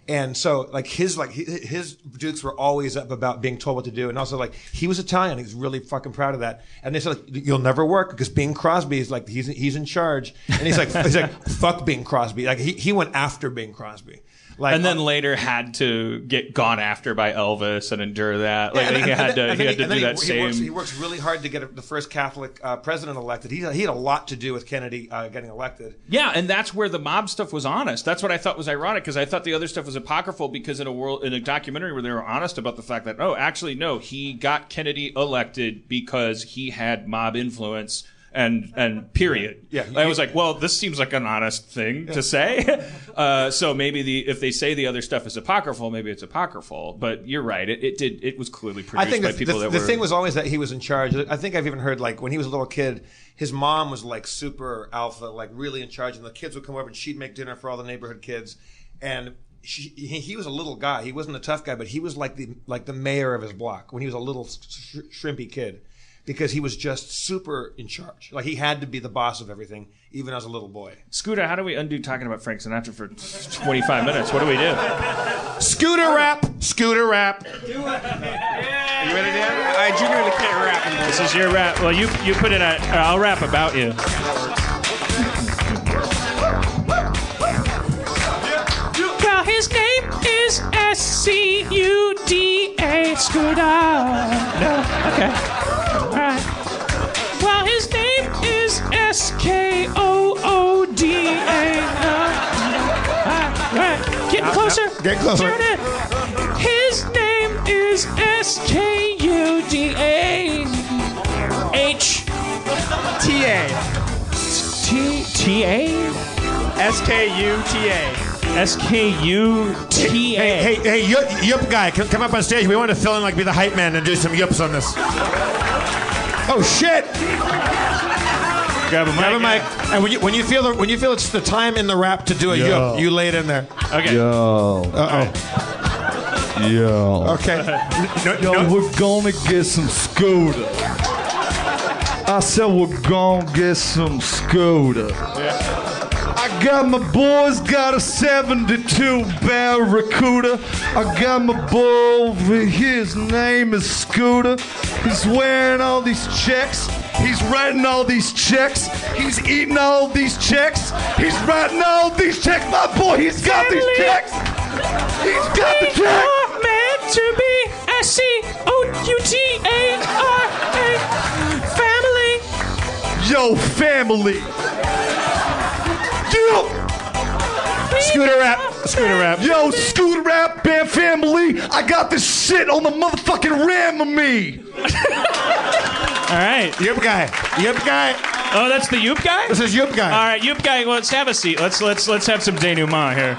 And so like his like his, dukes were always up about being told what to do, and also like he was Italian, he was really fucking proud of that. And they said like, you'll never work because Bing Crosby is like he's he's in charge, and he's like (laughs) he's like fuck Bing Crosby. Like he he went after Bing Crosby. Like and then later had to get gone after by Elvis and endure that. Like Yeah, he had to, he had to do then that he, same. He works, he works really hard to get the first Catholic uh, president elected. He, he had a lot to do with Kennedy uh, getting elected. Yeah, and that's where the mob stuff was honest. That's what I thought was ironic because I thought the other stuff was apocryphal because in a world in a documentary where they were honest about the fact that oh, actually no, he got Kennedy elected because he had mob influence and and period. Yeah, I was like, well, this seems like an honest thing to say. (laughs) Uh, so maybe the if they say the other stuff is apocryphal, maybe it's apocryphal. But you're right. It, it did. It was clearly produced I think by the, people the, that the were. The thing was always that he was in charge. I think I've even heard like when he was a little kid, his mom was like super alpha, like really in charge, and the kids would come over and she'd make dinner for all the neighborhood kids, and. She, he, he was a little guy. He wasn't a tough guy, but he was like the like the mayor of his block when he was a little sh- shrimpy kid, because he was just super in charge. Like he had to be the boss of everything, even as a little boy. Scooter, how do we undo talking about Frank Sinatra for 25 minutes? What do we do? Scooter rap, scooter rap. Are you ready, Dan? I genuinely can't rap. This is your rap. Well, you you put it at. uh, I'll rap about you. Well, his name is S C U D A Scooter. No, okay. Right. Well, his name is S K O O D A. Uh, uh, All right, getting closer. Get closer. His name is S K U D A H T A. T T A. S K U T A. S K U T A. Hey, hey, hey, yup, yup guy, come, come up on stage. We want to fill in like be the hype man and do some yups on this. Oh shit! Grab a mic. Grab a mic. And when you when you feel the, when you feel it's the time in the rap to do a Yo. yup, you lay it in there. Okay. Yo. Uh oh. Yo. Okay. No, Yo, no. we're gonna get some scooter. I said we're gonna get some scooter. I got my boys got a 72 Barracuda. I got my boy over here, his name is Scooter. He's wearing all these checks. He's writing all these checks. He's eating all these checks. He's writing all these checks. My boy, he's got these checks. He's got the We check. are meant to be S C O U T A R A. Family. Yo, family. Yo. Scooter rap. Scooter rap. Yo, scooter rap band family. I got this shit on the motherfucking ram of me. All right. Yup guy. Yup guy. Oh, that's the Yoop guy. This is yup guy. All right, Yoop guy. Let's have a seat. Let's let's let's have some denouement here.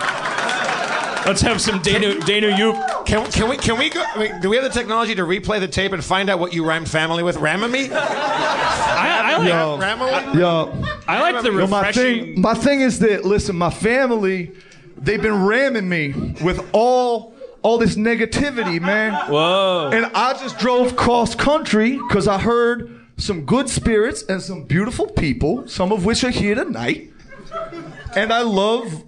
Let's have some denu denu Yoop. Can, can we can we go? I mean, do we have the technology to replay the tape and find out what you rhymed family with? Ramamy? I, I like Yo. Ramily? Yo, I like the yo, my refreshing. thing, my thing is that listen, my family, they've been ramming me with all all this negativity, man. Whoa. And I just drove cross country because I heard some good spirits, and some beautiful people, some of which are here tonight. And I love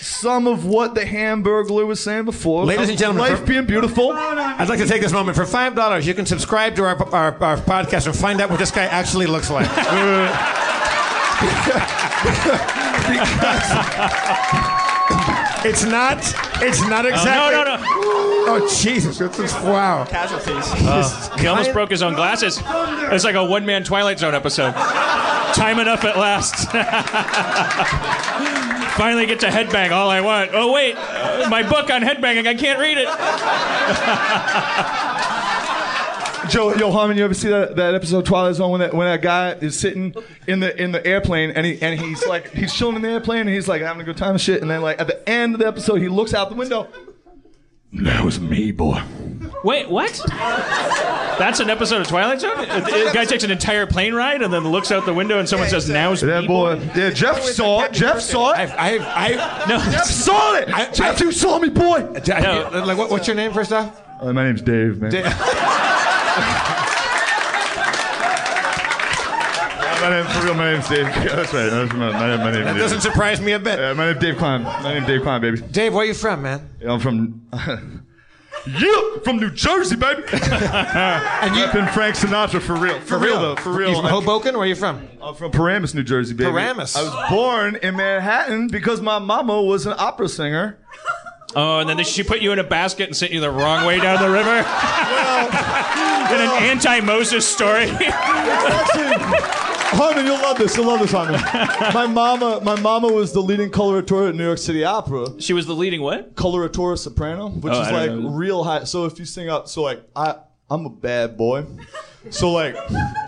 some of what the Hamburglar was saying before. Ladies and gentlemen, life for- being beautiful. I'd like to take this moment. For five dollars, you can subscribe to our, our our podcast and find out what this guy actually looks like. (laughs) it's not. It's not exactly. no, no, no. Oh Jesus! It's just, wow. Casualties. he almost broke his own glasses. It's like a one man Twilight Zone episode. Time enough at last. (laughs) Finally get to headbang all I want. Oh, wait. uh, my book on headbanging, I can't read it. (laughs) Joe, yo, Harmon, you ever see that, that episode of Twilight Zone when that when that guy is sitting in the in the airplane and he and he's like he's chilling in the airplane and he's like having a good time and shit and then like at the end of the episode he looks out the window. That was me, boy. Wait, what? That's an episode of Twilight Zone? A a guy takes an entire plane ride and then looks out the window and someone says, Now's That me, boy, yeah, Jeff saw it. Jeff saw it. I, I, No, Jeff saw it. Jeff, you saw me, boy. I, like, what, what's your name first off? Uh, my name's Dave, man. (laughs) my name, for real, my name's Dave. Yeah, that's right. That's my, my, my name. That is doesn't surprise me a bit. Uh, my name's Dave Klein. My name's Dave Klein, baby. Dave, where you from, man? Yeah, I'm from. (laughs) yeah, from New Jersey, baby. (laughs) and you've been Frank Sinatra for real. For, real, though. For real. You from Hoboken? Where you from? I'm from Paramus, New Jersey, baby. Paramus. I was born in Manhattan because my mama was an opera singer. Oh, and then she put you in a basket and sent you the wrong way down the river? Well, (laughs) in an anti Moses story. (laughs) Harmon, you'll love this. You'll love this, Harmon. my mama, my mama was the leading coloratura at New York City Opera. she was the leading what? Coloratura soprano, which Oh, is like know. real high. So if you sing up, so like I, I'm a bad boy. So like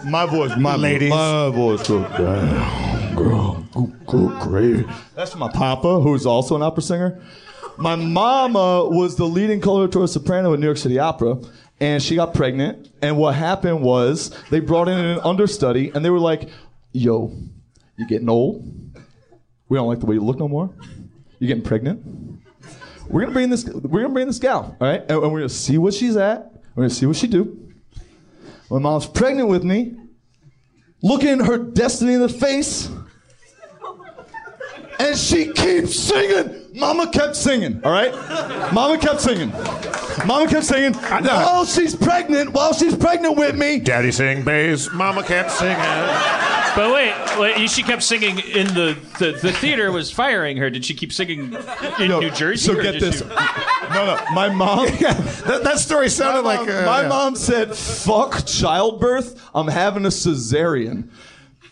my voice, my Ladies. my voice goes down, That's my papa, who's also an opera singer. My mama was the leading coloratura soprano at New York City Opera, and she got pregnant. And what happened was they brought in an understudy, and they were like, "Yo, you getting old? We don't like the way you look no more. You're getting pregnant? We're gonna bring this. We're gonna bring this gal, all right? And, and we're gonna see what she's at. We're gonna see what she do. When mom's pregnant with me, looking her destiny in the face, and she keeps singing. Mama kept singing, all right? Mama kept singing. Mama kept singing. While she's pregnant, while she's pregnant with me. Daddy sing bass, mama kept singing. But wait, wait, she kept singing in the, the the theater was firing her. Did she keep singing in No, New Jersey? So get this. she- No, no. My mom. (laughs) that, that story sounded my like. uh, my yeah. mom said, "Fuck childbirth. I'm having a cesarean."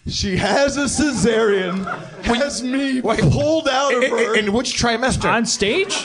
She has a cesarean. Has me pulled out of In, her. in which trimester? On stage? (laughs)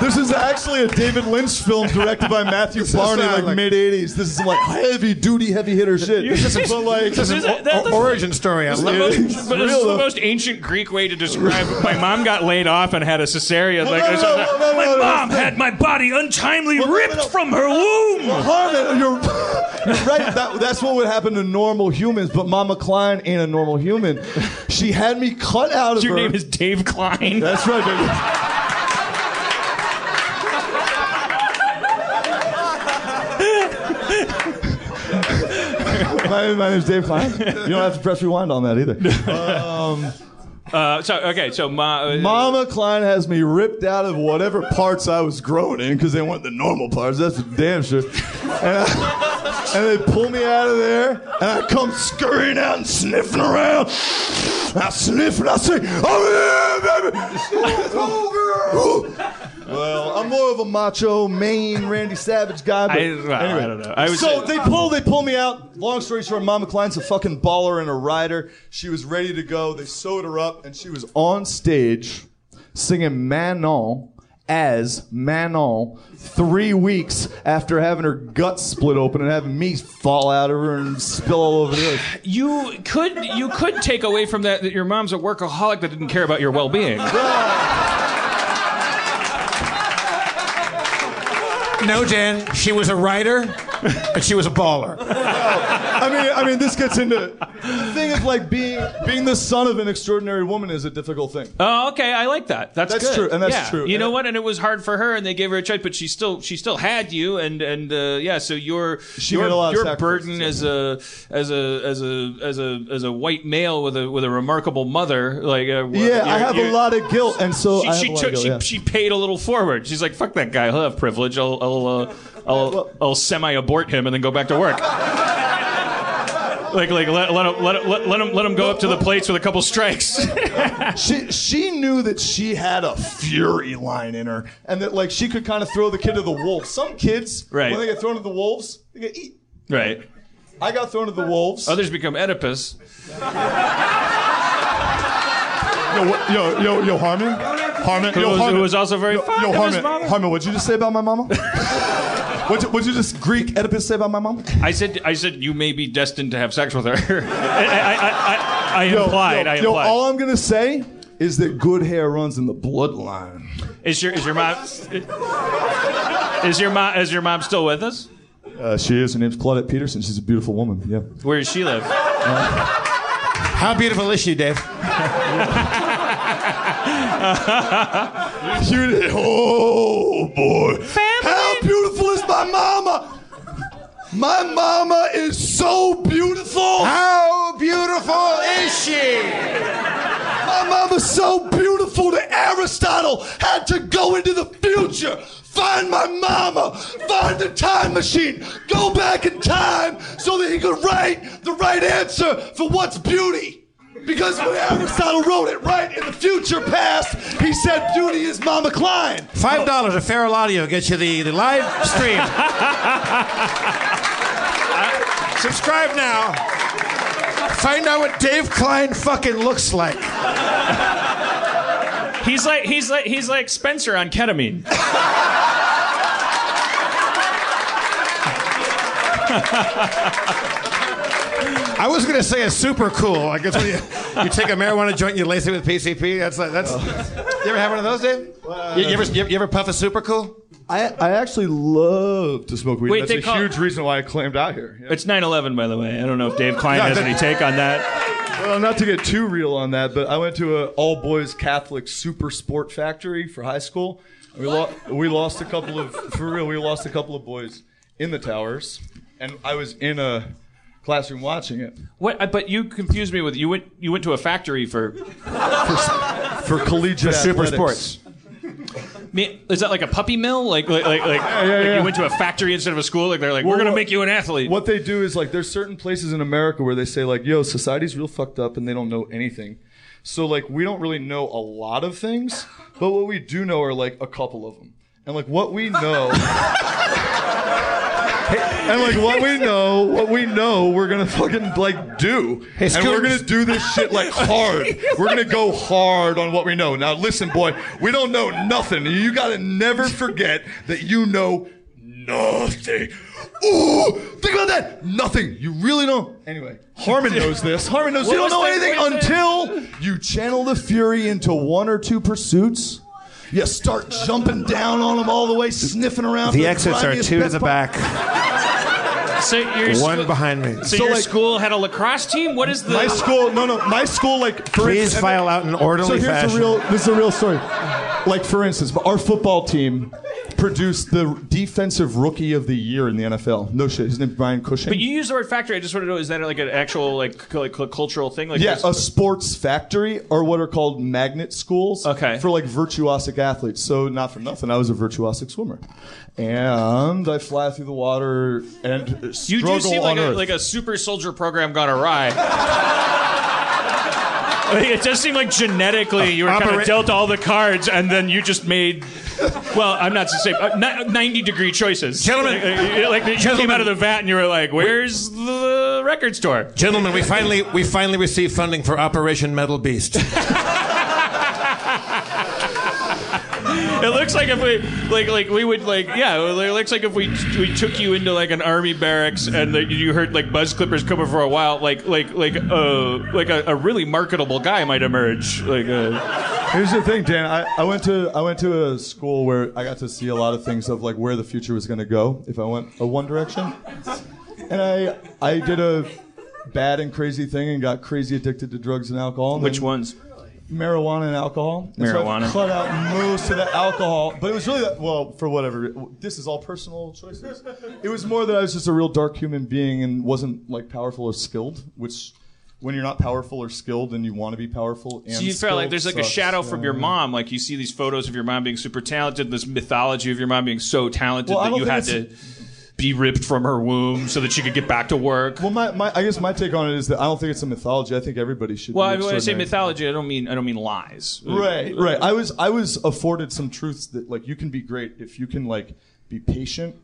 This is actually a David Lynch film directed by Matthew This is Barney, like, like- mid '80s. This is some like heavy duty, heavy hitter shit. (laughs) This is, but like, this is Is an that- o- origin story. I The love most, it. but this is the most ancient Greek way to describe. My mom got laid off and had a cesarean. Like, no, no, no, no, my no, no, mom no. had my body untimely no, ripped no. from her womb. Harmon, you're, you're right. That, that's what would happen to normal humans, but Mama Klein ain't a normal human. She had me cut out of Your her. name is Dave Klein. That's right, baby. My, my name's Dave Klein. (laughs) You don't have to press rewind on that either. Um, (laughs) Uh, so okay, so ma, uh, Mama Klein has me ripped out of whatever parts I was growing in because they weren't the normal parts. That's for damn sure. And, I- and they pull me out of there, and I come scurrying out and sniffing around. I sniff and I say, "Oh yeah, baby." (laughs) Well, I'm more of a macho, main Randy Savage guy. But I- well, I don't know. I was- so they pull, they pull me out. Long story short, Mama Klein's a fucking baller and a rider. She was ready to go. They sewed her up, and she was on stage singing Manon as Manon three weeks after having her guts split open and having me fall out of her and spill all over the earth. you could you could take away from that that your mom's a workaholic that didn't care about your well-being. No, Dan. She was a writer and she was a baller. (laughs) I mean, I mean, this gets into the thing is like being being the son of an extraordinary woman is a difficult thing. Oh, okay. I like that. That's, That's good. true, and that's Yeah. true. You know what? And it was hard for her, and they gave her a choice, but she still she still had you, and and uh, yeah. So your She your, made a lot of your sacrifices, burden as a as a as a as a as a white male with a with a remarkable mother, like uh, Yeah, I have a lot of guilt, and so she, I she took guilt. she, yeah. she paid a little forward. She's like, "Fuck that guy. He'll have privilege. I'll I'll uh, I'll, I'll semi abort him and then go back to work." Like, like let, let, him, let, let, let him let him go up to the plates with a couple strikes. (laughs) she she knew that she had a fury line in her, and that like she could kind of throw the kid to the wolves. Some kids, Right. when they get thrown to the wolves, they get eat. right. I got thrown to the wolves. Others become Oedipus. Yo, what, yo, yo, yo, Harmon, Harmon, Who yo, was- Harmon. who was also very yo, fond yo, Harmon. Harmon, what'd you just say about my mama? What'd, you, what'd you just Greek Oedipus say about my mom? I said I said you may be destined to have sex with her. (laughs) I, I, I, I, I Yo, implied. yo, I yo, all I'm gonna say is that good hair runs in the bloodline. is your is your mom is your mom is your mom still with us? Uh, she is. Her name's Claudette Peterson. She's a beautiful woman. Yeah. Where does she live? (laughs) How beautiful is she, Dave? (laughs) You- oh boy. My mama is so beautiful. How beautiful is she? My mama's so beautiful that Aristotle had to go into the future, find my mama, find the time machine, go back in time so that he could write the right answer for what's beauty. Because when Aristotle wrote it right in the future past, he said beauty is Mama Klein. Five dollars at Feral Audio gets you the, the live stream. (laughs) Uh, subscribe now. Find out what Dave Klein fucking looks like. He's like he's like he's like Spencer on ketamine. (laughs) I was gonna say a super cool. I guess when you, you take a marijuana joint and you lace it with PCP. That's like that's. You ever have one of those, Dave? You, you ever you, ever- you ever puff a super cool? I, I actually love to smoke weed. Wait, That's a call- huge reason why I claimed out here. It's 9/11, by the way. I don't know if Dave Klein has any take on that. Well, not to get too real on that, but I went to an all boys Catholic super sport factory for high school. We, lo- we lost a couple of for real. We lost a couple of boys in the towers, and I was in a classroom watching it What? But you confused me with you went you went to a factory for (laughs) for for collegiate For super sports. Me, is that like a puppy mill? Like like like, like, yeah, like yeah. you went to a factory instead of a school? Like they're like, we're gonna what- make you an athlete. What they do is like there's certain places in America where they say like, yo, society's real fucked up and they don't know anything. So like we don't really know a lot of things, but what we do know are like a couple of them. And like what we know (laughs) (laughs) And like what we know, what we know, we're gonna fucking like do, and we're gonna do this shit like hard. We're gonna go hard on what we know. Now, listen, boy, we don't know nothing. You gotta never forget that you know nothing. Ooh, think about that. Nothing. You really don't. Anyway, Harmon (laughs) knows this. Harmon knows you don't know anything until you channel the fury into one or two pursuits. You start jumping down on them all the way, sniffing around. The for exits are two to the back, so your one school, behind me. so, So, your like- school had a lacrosse team. What is the? My school, no, no, my school, like, for Please instance- file out in So orderly here's fashion. a real, this is a real story. Like, for instance, our football team produced the defensive rookie of the year in the NFL. No shit, his name's Brian Cushing. but you use the word factory. I just want to know: is that like an actual like, cu- like cu- cultural thing? Like yeah, a sports factory or what are called magnet schools. Okay. For like virtuosic athletes. So not for nothing, I was a virtuosic swimmer, and I fly through the water and you do seem like on a, like a super soldier program gone awry. (laughs) It does seem like genetically you were kind of dealt all the cards, and then you just made. Well, I'm not to say uh, ni- 90 degree choices, Gentlemen- Uh, uh, like you came out of the vat and you were like, "Where's the record store?" Gentlemen, we finally we finally received funding for Operation Metal Beast. (laughs) it looks like if we like like we would like yeah it looks like if we we took you into like an army barracks and like, you heard like buzz clippers coming for a while like like like uh like a, a really marketable guy might emerge like uh, Here's the thing, Dan. I, I went to I went to a school where I got to see a lot of things of like where the future was going to go if I went a one direction, and I I did a bad and crazy thing and got crazy addicted to drugs and alcohol. and which ones Marijuana and alcohol. And so I cut out most of the alcohol, but it was really that, well for whatever. This is all personal choices. It was more that I was just a real dark human being and wasn't like powerful or skilled, which. When you're not powerful or skilled, and you want to be powerful, and So you felt like there's like a shadow from your mom. Like you see these photos of your mom being super talented, this mythology of your mom being so talented Well, that you had to be ripped from her womb so that she could get back to work. Well, my, my I guess my take on it is that I don't think it's a mythology. I think everybody should. Well, when I say mythology, I don't mean I don't mean lies. Right, right. I was I was afforded some truths that like you can be great if you can like be patient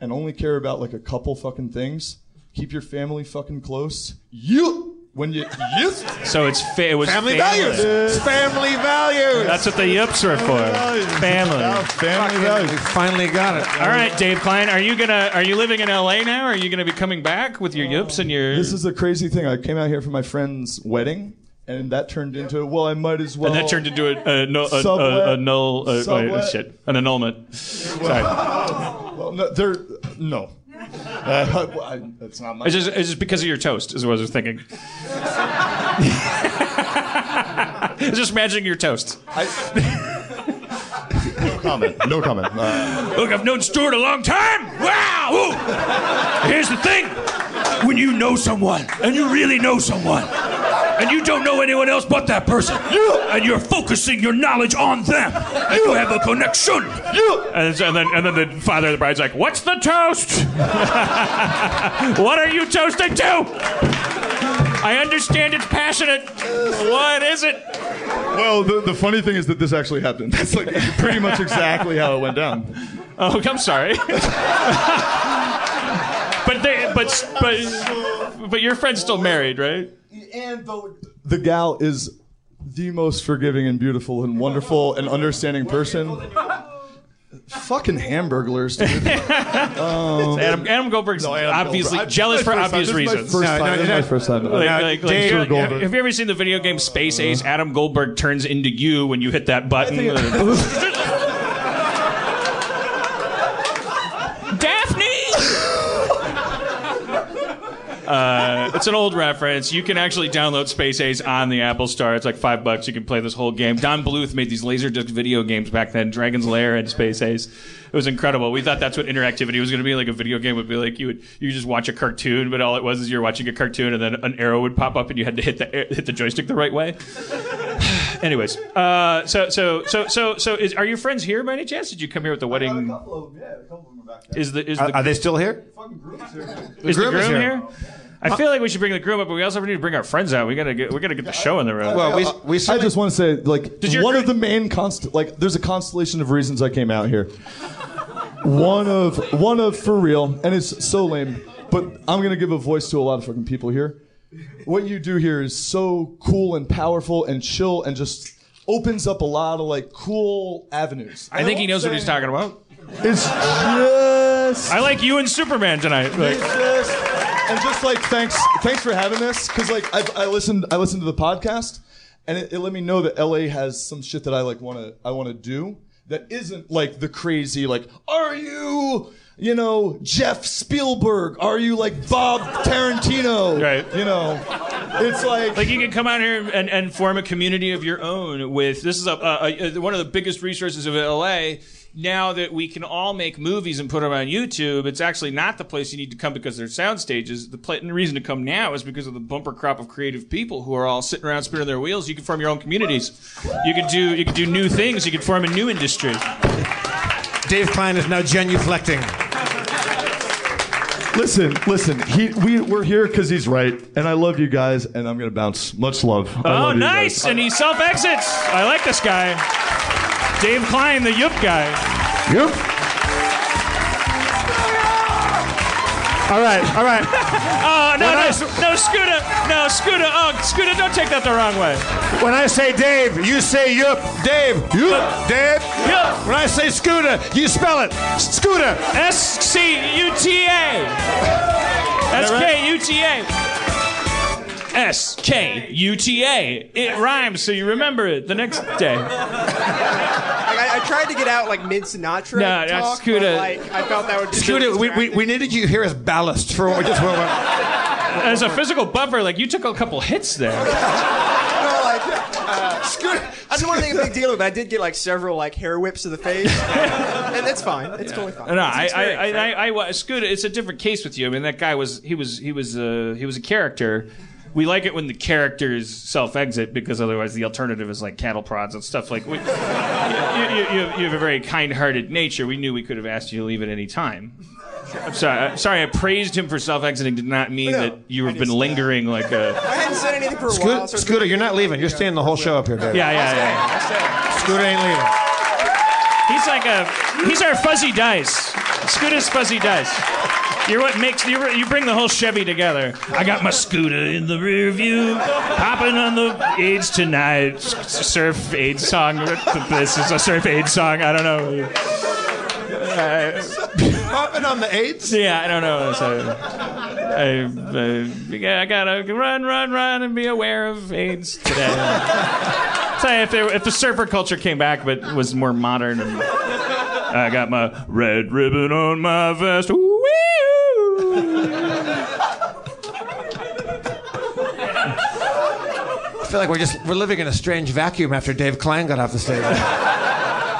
and only care about like a couple fucking things. Keep your family fucking close. You when you yes. So it's fa- it was Family family. values. It's family values. That's what the yips are for. Family. family values. We finally got it. All right, Dave Klein, are you gonna are you living in L.A. now? Are you gonna be coming back with your yips and your? This is a crazy thing. I came out here for my friend's wedding, and that turned into well, I might as well. and that turned into a, a, no, a, Sublet. a, a null. Uh, wait, shit, an annulment. Sorry. Well, no, there, no. Uh, I, that's not my. It's just, it's just because of your toast, is what I was thinking. (laughs) just imagining your toast. no comment. No comment. Uh, Look, I've known Stuart a long time. Wow! Ooh. Here's the thing when you know someone, and you really know someone, and you don't know anyone else but that person, and you're focusing your knowledge on them, and you have a connection. And, and then, and then the father of the bride's like, What's the toast? (laughs) what are you toasting to? I understand it's passionate. What is it? well, the, the funny thing is that this actually happened. That's like pretty much exactly how it went down. Oh, I'm sorry. (laughs) but they, but, but, but your friend's still married, right? And the, the gal is the most forgiving and beautiful and wonderful and understanding person. Fucking hamburglers, dude. (laughs) Um, Adam, Adam Goldberg's Adam obviously Goldberg. Jealous for this is my obvious first time. This is my reasons. first No, time. no, This is my no. first time. Like, Now, like, like, Dave- have, have you ever seen the video game Space Ace? Adam Goldberg turns into you when you hit that button. (laughs) Uh, it's an old reference. You can actually download Space Ace on the Apple Store. It's like five bucks. You can play this whole game. Don Bluth made these laserdisc video games back then. Dragon's Lair and Space Ace. It was incredible. We thought that's what interactivity was going to be. Like a video game would be like you would you just watch a cartoon, but all it was is you're watching a cartoon, and then an arrow would pop up, and you had to hit the hit the joystick the right way. (sighs) Anyways, uh, so so so so so is, are your friends here by any chance? Did you come here with the wedding? A couple of them, yeah, is the is the Are, are they still here? is the groom groom is here. Here? I feel like we should bring the groom up, but we also need to bring our friends out. We gotta get we gotta get the show in the room. I just want to say, like, Did your one of the main const like, there's a constellation of reasons I came out here. One of, one of for real, and it's so lame, but I'm gonna give a voice to a lot of fucking people here. What you do here is so cool and powerful and chill and just opens up a lot of like cool avenues. I think he knows what he's talking about. It's just. I like you and Superman tonight. Like, It's just, and just like thanks, thanks for having this because like I, I listened, I listened to the podcast, and it, it let me know that LA has some shit that I like want to, I want to do that isn't like the crazy like, are you, you know, Jeff Spielberg? Are you like Bob Tarantino? Right. You know, it's like like you can come out here and, and form a community of your own with this is a, a, a one of the biggest resources of LA. Now that we can all make movies and put them on YouTube, it's actually not the place you need to come because they're sound stages. The, pla- the reason to come now is because of the bumper crop of creative people who are all sitting around spinning their wheels. You can form your own communities. You can do you can do new things. You can form a new industry. Dave Klein is now genuflecting. Listen, listen. He, we, we're here because he's right, and I love you guys, and I'm gonna bounce. Much love. I Oh, love nice! And he self exits. I like this guy. Dave Klein, the Yup guy. Yup. All right, all right. (laughs) Oh no, When no, I no, Skuta, no, Skuta, oh, Skuta, don't take that the wrong way. When I say Dave, you say yup. Dave, yup. Dave, yup. When I say Skuta, you spell it. Skuta. S C U T A. S K U T A. S K U T A. It rhymes, so you remember it the next day. Like, I, I tried to get out like mid Sinatra No, no, talk, Skuta- but like I felt that would be Skuta, we, we, we needed you here as ballast for what we just went. As a physical buffer, like you took a couple hits there. (laughs) No, like, uh, Skuta. I didn't want to make a big deal of it. but I did get like several like hair whips to the face, and it's fine. It's totally fine. No, It's I, I, experience, I. I, I, I, Skuta, it's a different case with you. I mean, that guy was, he was, he was, uh, he was a character. We like it when the characters self-exit because otherwise the alternative is like cattle prods and stuff. Like, we, you, you, you, you have a very kind-hearted nature. We knew we could have asked you to leave at any time. I'm sorry. I'm sorry. I praised him for self-exiting. Did not mean No, that you have been uh, lingering like a. I hadn't said anything for a Skuta, while. So Skuta, you're not leaving. You're staying the whole show up here, Dave. Yeah, yeah, yeah. Skuta ain't leaving. He's like a. He's our fuzzy dice. Skuta's fuzzy dice. You're what makes you, you bring the whole Chevy together. I got my scooter in the rear view, popping on the AIDS tonight. Surf AIDS song. This is a surf AIDS song. I don't know. Uh, Popping on the eights? yeah, I don't know. So, I, uh, I gotta run, run, run, and be aware of AIDS today. Say if, if the surfer culture came back, but was more modern, and I got my red ribbon on my vest. Woo! I feel like we're just we're living in a strange vacuum after Dave Klein got off the stage.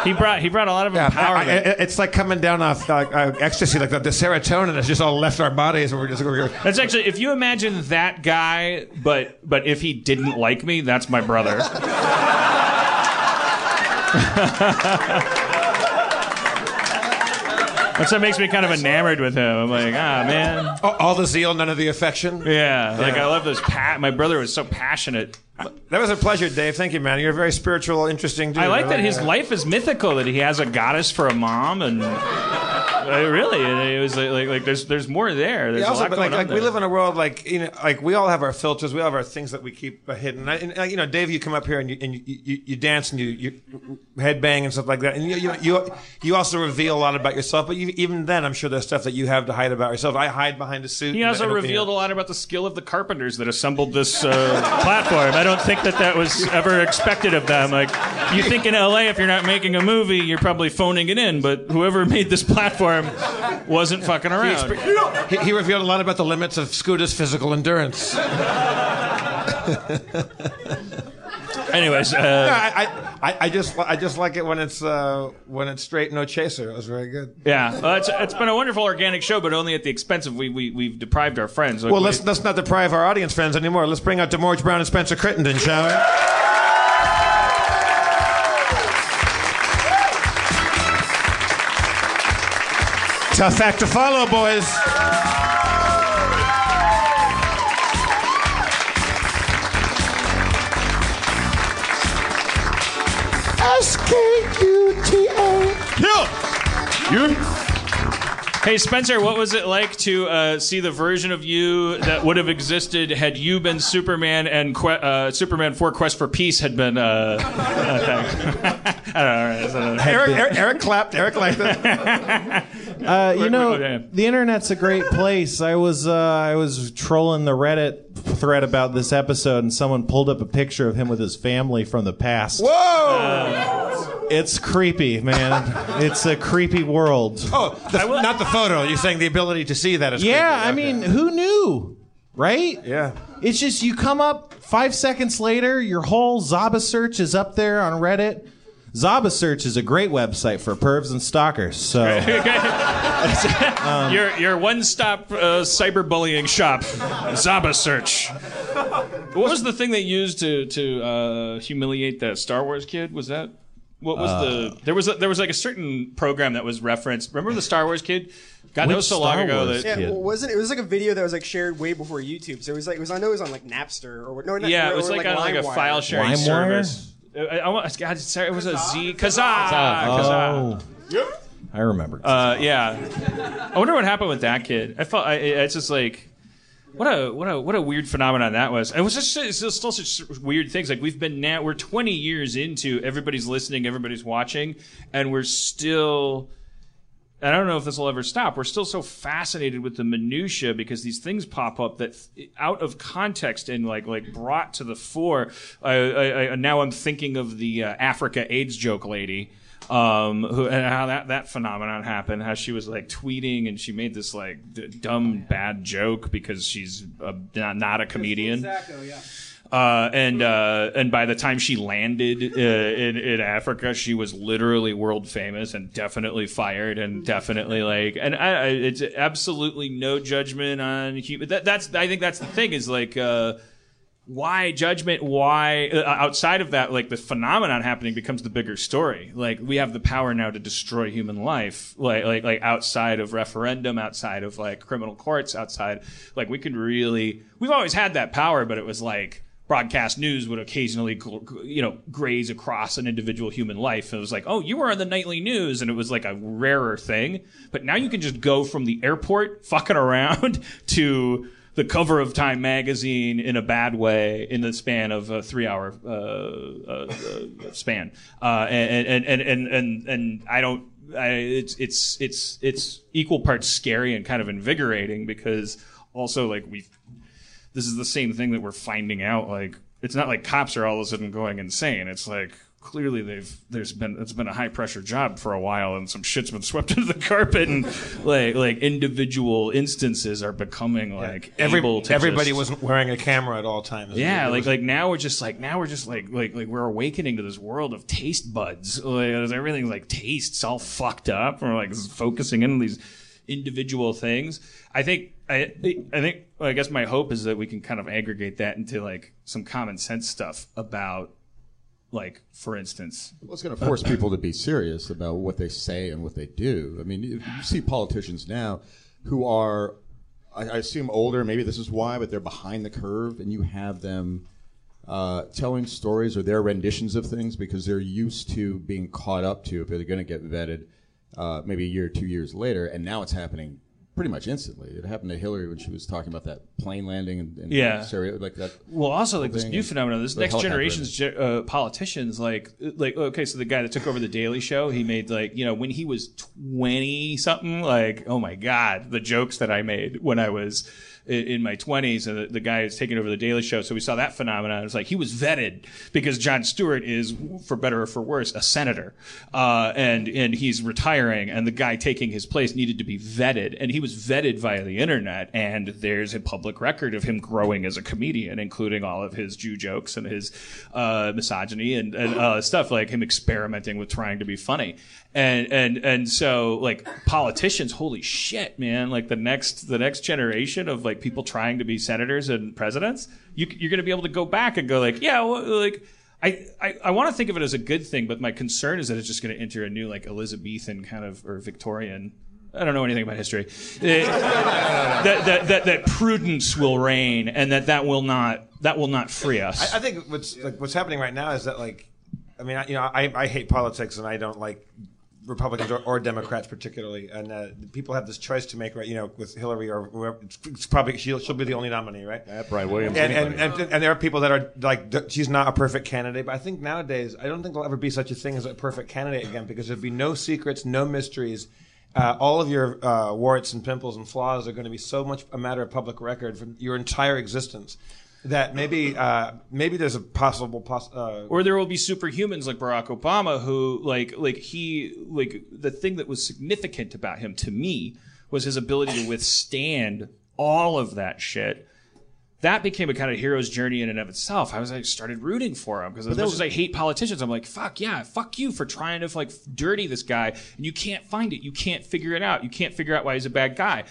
He brought he brought a lot of Yeah. I- I- it's like coming down off uh, uh, ecstasy, like the, the serotonin has just all left our bodies, and we're just we're, That's actually if you imagine that guy, but but if he didn't like me, that's my brother. (laughs) That's what makes me kind of enamored with him. I'm like, ah, man. all, all the zeal, none of the affection. Yeah, like I love those. Pa- my brother was so passionate. That was a pleasure, Dave. Thank you, man. You're a very spiritual, interesting dude. I like that his life is mythical. That he has a goddess for a mom, and really, it was like, like like there's there's more there. There's Yeah, a also, lot but like, like we live in a world like you know, like we all have our filters, we all have our things that we keep hidden. And, and, you know, Dave, you come up here and you and you, you, you dance and you, you headbang and stuff like that, and you, you you you also reveal a lot about yourself. But you, even then, I'm sure there's stuff that you have to hide about yourself. I hide behind a suit. He also and- revealed a lot about the skill of the carpenters that assembled this uh, (laughs) platform. I don't think that that was ever expected of them. Like, you think in LA, if you're not making a movie, you're probably phoning it in. But whoever (laughs) made this platform wasn't fucking He, around. expe- he, he revealed a lot about the limits of Skuta's physical endurance. (laughs) Anyways, uh, I, I, I just I just like it when it's uh, when it's straight, no chaser. It was very good. yeah, well, it's, it's been a wonderful organic show, but only at the expense of we, we we've deprived our friends. Like, Well, let's let's not deprive our audience friends anymore. Let's bring out Demorge Brown and Spencer Crittenden, shall we? Tough act to follow, boys. S K U T A. Hey Spencer, what was it like to uh, see the version of you that would have existed had you been Superman and que- uh, Superman 4 Quest for Peace had been? Uh, I don't know. all right, so- Eric, Eric, Eric clapped. Eric liked it. (laughs) Uh, you know, wait, wait, the internet's a great place. I was uh, I was trolling the Reddit thread about this episode, and someone pulled up a picture of him with his family from the past. Whoa! It's creepy, man. it's a creepy world. Oh, the, not the photo. You're saying the ability to see that is Yeah, creepy. I Okay. mean, who knew? Right? Yeah. It's just you come up five seconds later, your whole ZabaSearch is up there on Reddit. ZabaSearch is a great website for pervs and stalkers. So (laughs) Um, your your one stop uh, cyberbullying shop, ZabaSearch. What was the thing they used to to uh, humiliate that Star Wars kid? Was that what was Uh, the there was a, there was like a certain program that was referenced. Remember the Star Wars kid? God, that was so long Star ago Wars that Yeah, well, wasn't it was like a video that was like shared way before YouTube. So it was like it was I know it was on like Napster or what no, not, yeah, or, it was or, like, on like a file sharing LimeWire? service. I, I, want- God, sorry, it was a Z Kazaa. Oh. Kazaa. I remember. Uh, yeah. I wonder what happened with that kid. I felt I, it's just like what a what a what a weird phenomenon that was. It was just it's just still such weird things. Like we've been now we're 20 years into everybody's listening, everybody's watching, and we're still. I don't know if this will ever stop. We're still so fascinated with the minutia because these things pop up that, out of context and like like brought to the fore. I, I, I, now I'm thinking of the uh, Africa AIDS joke lady um, who and how that that phenomenon happened. How she was like tweeting and she made this like d- dumb bad joke because she's a, not, not a comedian. Exactly, yeah. Uh, and uh, and by the time she landed uh, in in Africa, she was literally world famous and definitely fired and definitely like and I, I, it's absolutely no judgment on human. That, that's I think that's the thing is like. Uh, why judgment why uh, outside of that like the phenomenon happening becomes the bigger story like we have the power now to destroy human life like like like outside of referendum outside of like criminal courts outside like we could really we've always had that power but it was like broadcast news would occasionally you know graze across an individual human life it was like oh you were on the nightly news and it was like a rarer thing but now you can just go from the airport (laughs) fucking around (laughs) to the cover of Time magazine in a bad way in the span of a three-hour uh, uh, uh, span, uh, and, and, and and and and I don't. I, it's it's it's it's equal parts scary and kind of invigorating because also like we, this is the same thing that we're finding out. Like it's not like cops are all of a sudden going insane. It's like clearly they've there's been it's been a high pressure job for a while and some shit's been (laughs) swept under the carpet and (laughs) like like individual instances are becoming like Every, able to everybody just- wasn't wearing a camera at all times. yeah, like was- like now we're just like now we're just like like like we're awakening to this world of taste buds. Like everything's like tastes all fucked up. and We're like focusing in on these individual things. I think I I think I guess my hope is that we can kind of aggregate that into like some common sense stuff about like for instance Well, it's going to force people to be serious about what they say and what they do. I mean, you, see politicians now who are, I, I assume, older. Maybe this is why, but they're behind the curve, and you have them uh, telling stories or their renditions of things because they're used to being caught up to if they're going to get vetted uh, maybe a year or two years later, and now it's happening pretty much instantly. It happened to Hillary when she was talking about that plane landing in, in Yeah. Syria, like that. Well, also like this new phenomenon. This next generation's ge- uh, politicians, like like okay, so the guy that took over the Daily Show, he made like you know when he was twenty something, like oh my god, the jokes that I made when I was in my twenties, and the, the guy is taking over the Daily Show. So we saw that phenomenon. It's like he was vetted because Jon Stewart is, for better or for worse, a senator, uh, and and he's retiring, and the guy taking his place needed to be vetted, and he was vetted via the internet, and there's a public record of him growing as a comedian, including all of his Jew jokes and his uh, misogyny and, and uh, stuff like him experimenting with trying to be funny, and and and so like politicians, holy shit, man! Like the next the next generation of like people trying to be senators and presidents, you, you're going to be able to go back and go like, yeah, well, like. I, I, I want to think of it as a good thing, but my concern is that it's just going to enter a new like Elizabethan kind of or Victorian. I don't know anything about history. Uh, that, that, that, that prudence will reign, and that that will not that will not free us. I, I think what's like what's happening right now is that like, I mean, I, you know, I, I hate politics and I don't like Republicans or, or Democrats particularly, and uh, people have this choice to make, right? You know, with Hillary or whoever, it's, probably she'll, she'll be the only nominee, right? Yeah, Brian Williams. And, and, and, and there are people that are like, she's not a perfect candidate, but I think nowadays, I don't think there'll ever be such a thing as a perfect candidate again because there'll be no secrets, no mysteries. Uh, all of your uh, warts and pimples and flaws are going to be so much a matter of public record for your entire existence that maybe uh, maybe there's a possible poss- uh, or there will be superhumans like Barack Obama who like like he like the thing that was significant about him to me was his ability to withstand all of that shit. That became a kind of hero's journey in and of itself. I was like started rooting for him because as much was- as I hate politicians, I'm like fuck yeah, fuck you for trying to like dirty this guy and you can't find it, you can't figure it out, you can't figure out why he's a bad guy.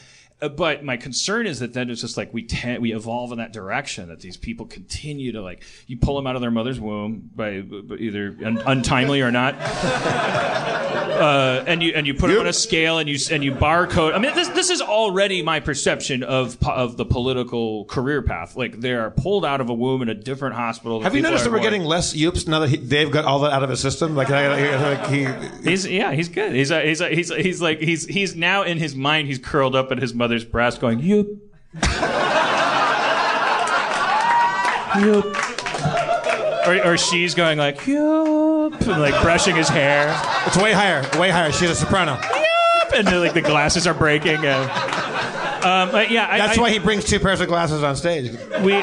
Uh, but my concern is that then it's just like we tend, we evolve in that direction that these people continue to like you pull them out of their mother's womb by, by either un- untimely or not, (laughs) uh, and you and you put them on a scale and you and you barcode. I mean, this this is already my perception of of the political career path. Like they are pulled out of a womb in a different hospital. Have you noticed that we're born- getting less Yoops now that he, Dave got all that out of his system? Like, like he, He's yeah, he's good. He's a, he's a, he's a, he's like he's he's now in his mind. He's curled up at his mother's breast, going "Yup, yup," or or she's going like "Yup," and like brushing his hair. It's way higher, way higher. She's a soprano. Yup, and then, like the glasses are breaking. And, um, but yeah, I, That's I- why he brings two pairs of glasses on stage. we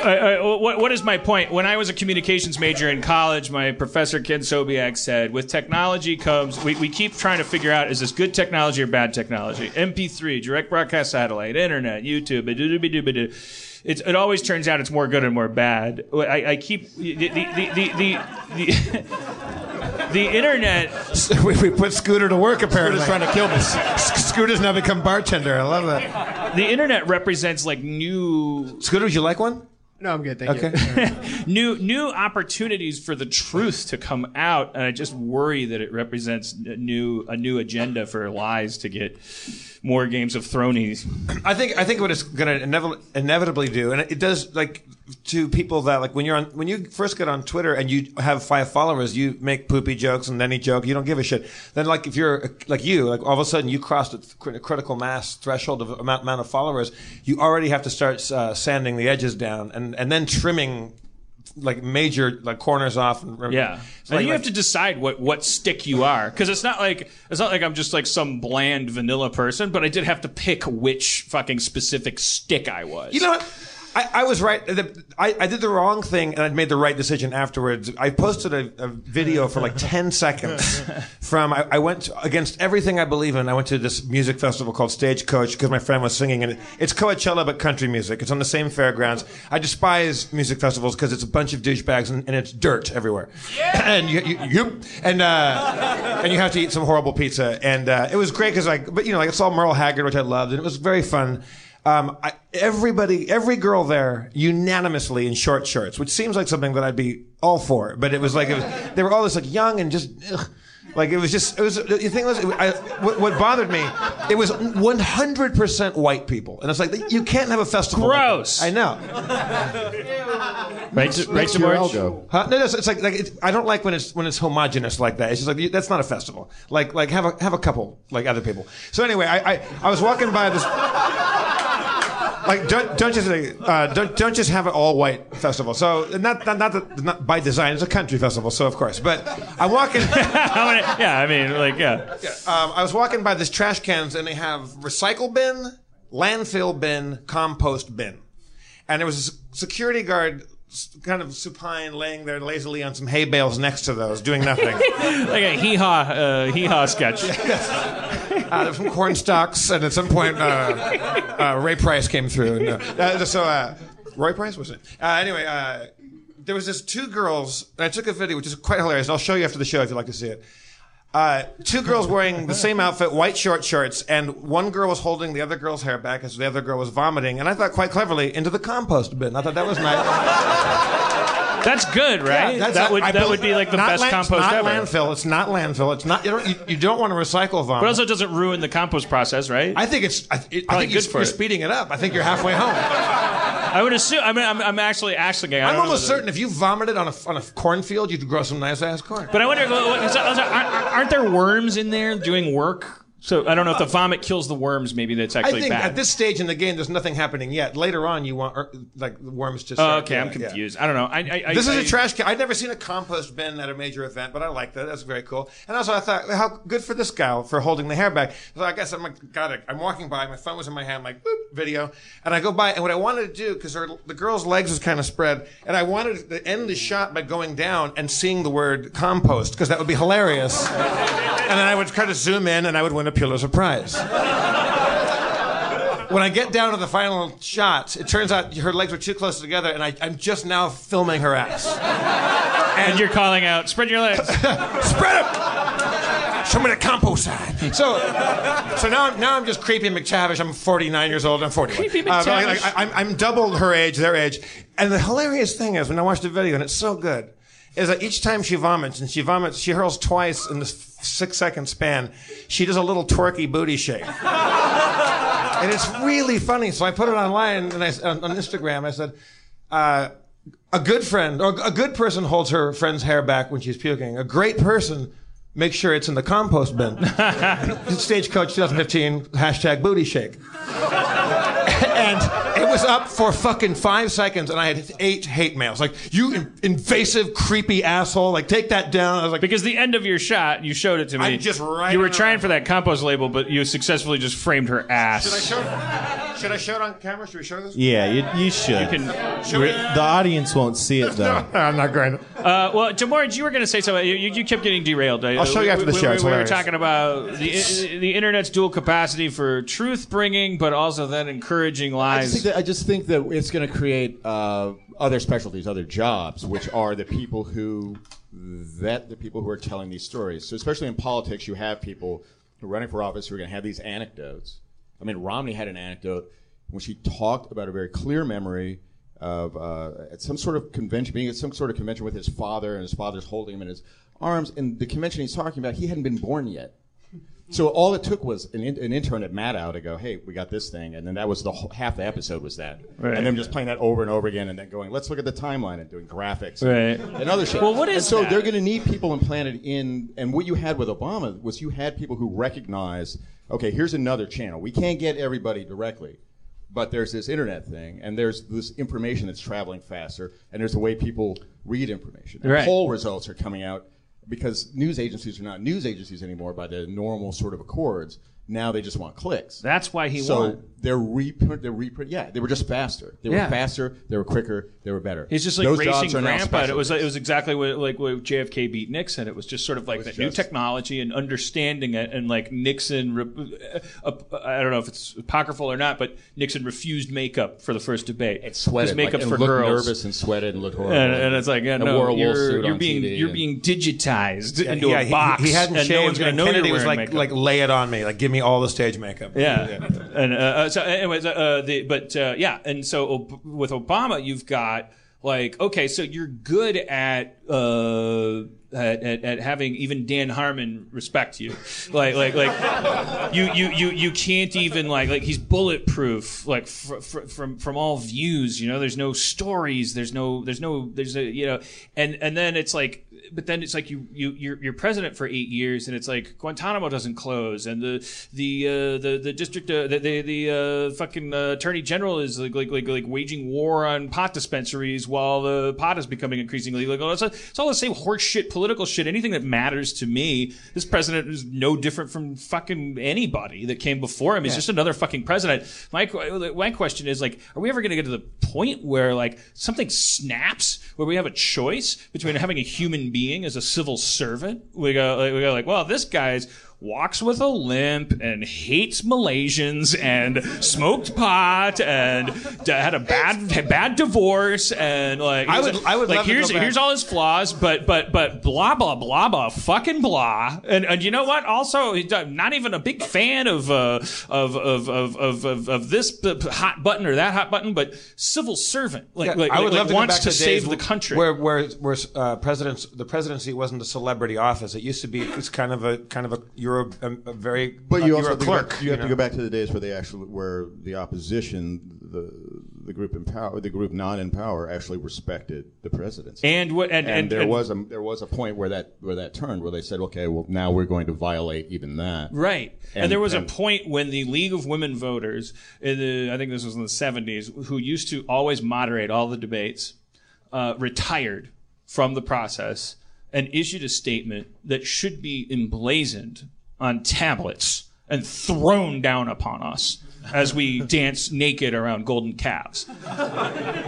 what, what is my point when i was a communications major in college my professor ken sobiak said with technology comes we, we keep trying to figure out is this good technology or bad technology mp3 direct broadcast satellite internet youtube it's, it always turns out it's more good and more bad i, I keep the the the, the, the, the the internet. (laughs) we, we put Skuta to work. Apparently, Skuta's trying to kill me. Skuta's now become bartender. I love that. The internet represents like new. Skuta, would you like one? No, I'm good. Thank Okay. (laughs) new new opportunities for the truth to come out, and I just worry that it represents a new a new agenda for lies to get more Games of Thronies. I think I think what it's going to inevitably, inevitably do, and it does like to people that like when you're on when you first get on Twitter and you have five followers, you make poopy jokes and any joke, you don't give a shit. Then like if you're like you, like all of a sudden you crossed a cr- critical mass threshold of amount, amount of followers, you already have to start uh, sanding the edges down and and then trimming like major like corners off. And, Yeah, and like- you have like- to decide what what stick you are because it's not like it's not like I'm just like some bland vanilla person, but I did have to pick which fucking specific stick I was. You know what? I, I was right. The- I, I did the wrong thing and I made the right decision afterwards. I posted a, a video for like 10 (laughs) seconds from, I, I went against everything I believe in. I went to this music festival called Stagecoach because my friend was singing and it, it's Coachella but country music. It's on the same fairgrounds. I despise music festivals because it's a bunch of douchebags and, and it's dirt everywhere. and you, you, you and, uh, and you have to eat some horrible pizza. And, uh, it was great because like, but you know, like I saw Merle Haggard, which I loved and it was very fun. Um, I, everybody, every girl there, unanimously in short shorts, which seems like something that I'd be all for. But it was like it was, they were all just like young and just. Ugh. Like it was just, it was, the thing was, I, what, what bothered me, it was 100% white people. And it's like, you can't have a festival. Gross. that. I know. Right, to, right, March? Huh? No, no, it's, it's like, like it, I don't like when it's when it's homogenous like that. It's just like you- that's not a festival. Like like have a have a couple like other people. So anyway, I I, I was walking by this. Like don't don't just uh, don't don't just have an all white festival. So not not not, that- not by design. It's a country festival, so of course. But I'm walking. (laughs) yeah, I mean, like yeah. Um, I was walking by this trash cans, and they have recycle bin, landfill bin, compost bin, and there was a security guard, kind of supine, laying there lazily on some hay bales next to those, doing nothing. (laughs) like a hee haw uh, hee haw sketch. (laughs) uh, some corn stalks, and at some point, uh, uh, Ray Price came through. And, uh, so, uh, Roy Price was it? Uh, anyway, uh, there was this two girls. And I took a video, which is quite hilarious. And I'll show you after the show if you'd like to see it. Uh, two girls wearing the same outfit, white short shorts, and one girl was holding the other girl's hair back as the other girl was vomiting. And I thought, quite cleverly, into the compost bin. I thought that was nice. (laughs) That's good, right? Yeah, that's that a- would I that would be like the best land- compost not ever. landfill. It's not landfill. It's not. You don't, you, you don't want to recycle vomit. But also doesn't ruin the compost process, right? I think it's. I, it, I think you're, for you're speeding it up. I think you're halfway home. (laughs) I would assume. I mean, I'm, I'm actually asking. I I'm don't know almost certain if you vomited on a on a cornfield, you'd grow some nice ass corn. But I wonder, what- is that- is that- aren't, aren't there worms in there doing work? So I don't know if the vomit kills the worms. Maybe that's I actually think bad. at this stage in the game, there's nothing happening yet. Later on, you want er, like the worms to. Oh, Start. okay, I'm yeah. confused. I don't know. I, I, I this is a trash can. I'd never seen a compost bin at a major event, but I like that. That's very cool. And also, I thought, how good for this gal for holding the hair back. So I guess I'm like, got it. I'm walking by, my phone was in my hand, like, boop, video. And I go by, and what I wanted to do, because the girl's legs was kind of spread, and I wanted to end the shot by going down and seeing the word compost, because that would be hilarious. and then I would kind of zoom in, and I would win a Pulitzer Prize. When I get down to the final shot, it turns out her legs were too close together, and I, I'm just now filming her ass. and you're calling out, spread your legs. (laughs) Spread them! Show me the compost side. So, so now, I'm, now I'm just creepy McTavish. I'm 49 years old. I'm 41. Creepy Uh, like- McTavish. like, I'm, I'm double her age, their age. And the hilarious thing is, when I watched the video, and it's so good, is that each time she vomits, and she vomits, she hurls twice in this six second span, she does a little twerky booty shake. (laughs) and it's really funny. So I put it online and I, on, on Instagram. I said, uh, a good friend or a good person holds her friend's hair back when she's puking. A great person makes sure it's in the compost bin. (laughs) Stagecoach 2015 hashtag booty shake. (laughs) and was up for fucking five seconds, and I had eight hate mails. Like, you in- invasive, creepy asshole. Like, take that down. I was like, because the end of your shot, you showed it to me. I'm just right You were on trying for that compost label, but you successfully just framed her ass. should I show it? Should I show it on camera? Should we show this? Yeah, you, you should. You can- We're- the audience won't see it though. (laughs) I'm not going to. Uh, well, Demorge, you were going to say something. You, you you kept getting derailed. I'll show you after the show. We, It's we were hilarious. talking about the the internet's dual capacity for truth bringing, but also then encouraging I just lies. think that, I just think that it's going to create uh, other specialties, other jobs, which are the people who vet the people who are telling these stories. So, especially in politics, you have people running for office who are going to have these anecdotes. I mean, Romney had an anecdote when she talked about a very clear memory of uh, at some sort of convention, being at some sort of convention with his father, and his father's holding him in his arms. And the convention he's talking about, he hadn't been born yet. So all it took was an, in, an intern at Maddow to go, "Hey, we got this thing," and then that was the whole, half the episode was that, Right. and then just playing that over and over again, and then going, "Let's look at the timeline and doing graphics Right. and other shit." Well, what is and so that? they're going to need people implanted in, and what you had with Obama was you had people who recognize, okay, here's another channel. We can't get everybody directly, but there's this internet thing, and there's this information that's traveling faster, and there's the way people read information. And Right. Poll results are coming out because news agencies are not news agencies anymore by the normal sort of accords. Now they just want clicks. That's why he so won. they're reprint. They're reprint. Yeah, they were just faster. They Yeah. were faster. They were quicker. They were better. He's just like Those racing jobs are now grandpa. It was specialties. it was exactly what, like what JFK beat Nixon. It was just sort of like that new just- technology and understanding it, and like Nixon. Re- uh, uh, I don't know if it's apocryphal or not, but Nixon refused makeup for the first debate. It sweated. makeup like, and for looked girls. nervous and sweated and looked horrible. And, and it's like, yeah, And no, a wool you're, suit you're on being TV you're and- being digitized into yeah, a he- box. He, hadn't and shaved, no one's and to know Kennedy you're was wearing like, makeup. like, lay it on me, like, give me all the stage makeup. Yeah. And uh, uh, so, anyways, uh, the, but uh, yeah, and so with Obama, you've got like, okay, so you're good at. Uh, at, at, at having even Dan Harmon respect you, like like like you you you you can't even like like he's bulletproof like fr- fr- from from all views. You know, there's no stories, there's no there's no there's a you know, and and then it's like but then it's like you you you're, you're president for eight years, and it's like Guantanamo doesn't close, and the the uh, the the district uh, the the, the uh, fucking uh, attorney general is like, like like like waging war on pot dispensaries while the pot is becoming increasingly legal. It's, it's all the same horseshit, political shit. Anything that matters to me, this president is no different from fucking anybody that came before him. He's Yeah. just another fucking president. My my question is like, are we ever going to get to the point where like something snaps, where we have a choice between having a human being as a civil servant? We go, like, we go like, well, this guy's walks with a limp and hates Malaysians and smoked pot and d- had a bad bad divorce and like I would- I would like love to here's go back. here's all his flaws but but but blah blah blah blah fucking blah and and you know what also he's not even a big fan of uh of of of of of, of this hot button or that hot button but civil servant like Yeah, like, I would like love to go wants back to to save the country where where where uh, presidents the presidency wasn't a celebrity office. It used to be it's kind of a kind of a you're a, a, a very But uh, you you're also a have to go clerk. back- you have know? to go back to the days where they actually where the opposition, the the group in power, the group not in power, actually respected the presidency. And what- and- and- there and- was a there was a point where that where that turned where they said, okay, well now we're going to violate even that. Right. And, And- there was and- a point when the League of Women Voters, in the, I think this was in the 70s, who used to always moderate all the debates, uh, retired from the process and issued a statement that should be emblazoned on tablets and thrown down upon us as we dance naked around golden calves.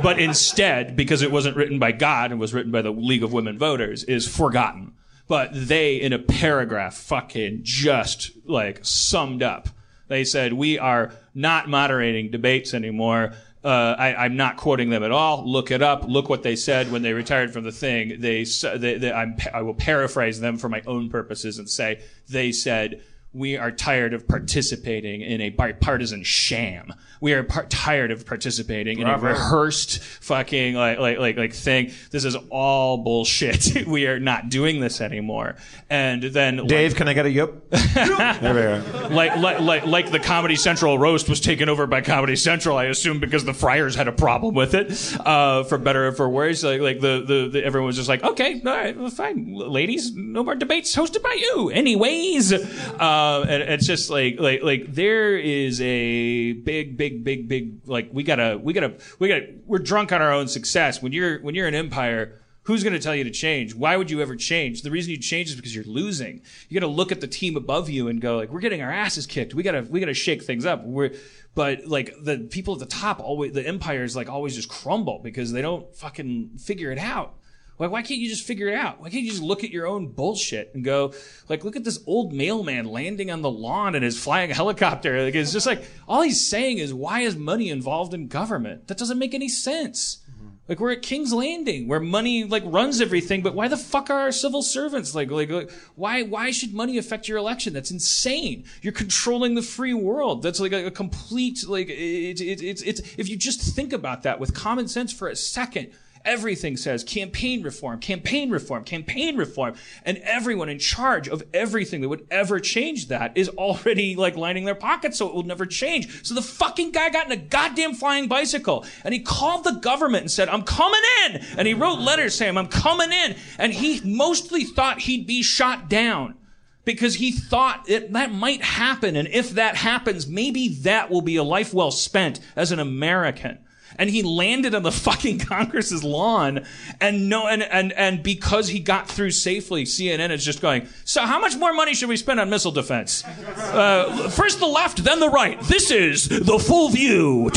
But instead, because it wasn't written by God and was written by the League of Women Voters, is forgotten. But they, in a paragraph, fucking just like summed up. They said, We are not moderating debates anymore. Uh, I, I'm not quoting them at all. Look it up. Look what they said when they retired from the thing. They, they, they I will paraphrase them for my own purposes and say they said we are tired of participating in a bipartisan sham. We are par- tired of participating in a rehearsed fucking like like like like thing. This is all bullshit. (laughs) we are not doing this anymore. And then Dave, can I get a yup? (laughs) there we are. like, like, like, like the Comedy Central roast was taken over by Comedy Central, I assume because the Friars had a problem with it, uh, for better or for worse. Like, like the, the, the everyone was just like, okay, all right, well, fine, ladies, no more debates hosted by you, anyways. Uh, Uh, and it's just like, like, like there is a big, big, big, big, like we gotta, we gotta, we gotta, we're drunk on our own success. When you're, when you're an empire. Who's going to tell you to change? Why would you ever change? The reason you change is because you're losing. You got to look at the team above you and go like, we're getting our asses kicked. We got to we got to shake things up. We're but like the people at the top always the empires like always just crumble because they don't fucking figure it out. Like, why can't you just figure it out? Why can't you just look at your own bullshit and go, like, look at this old mailman landing on the lawn in his flying (laughs) helicopter. Like, it's just like, all he's saying is, why is money involved in government? That doesn't make any sense. Mm-hmm. Like we're at King's Landing, where money like runs everything. But why the fuck are our civil servants like like, like why why should money affect your election? That's insane. You're controlling the free world. That's like a, a complete like it, it, it's it's if you just think about that with common sense for a second. Everything says campaign reform, campaign reform, campaign reform. And everyone in charge of everything that would ever change that is already like lining their pockets so it will never change. So the fucking guy got in a goddamn flying bicycle and he called the government and said, I'm coming in. And he wrote letters saying, I'm coming in. And he mostly thought he'd be shot down because he thought it, that might happen. And if that happens, maybe that will be a life well spent as an American. And he landed on the (laughs) fucking Congress's lawn, and no, and and and because he got through safely, CNN is just going. So, how much more money should we spend on missile defense? Uh, first the left, then the right. This is the full view.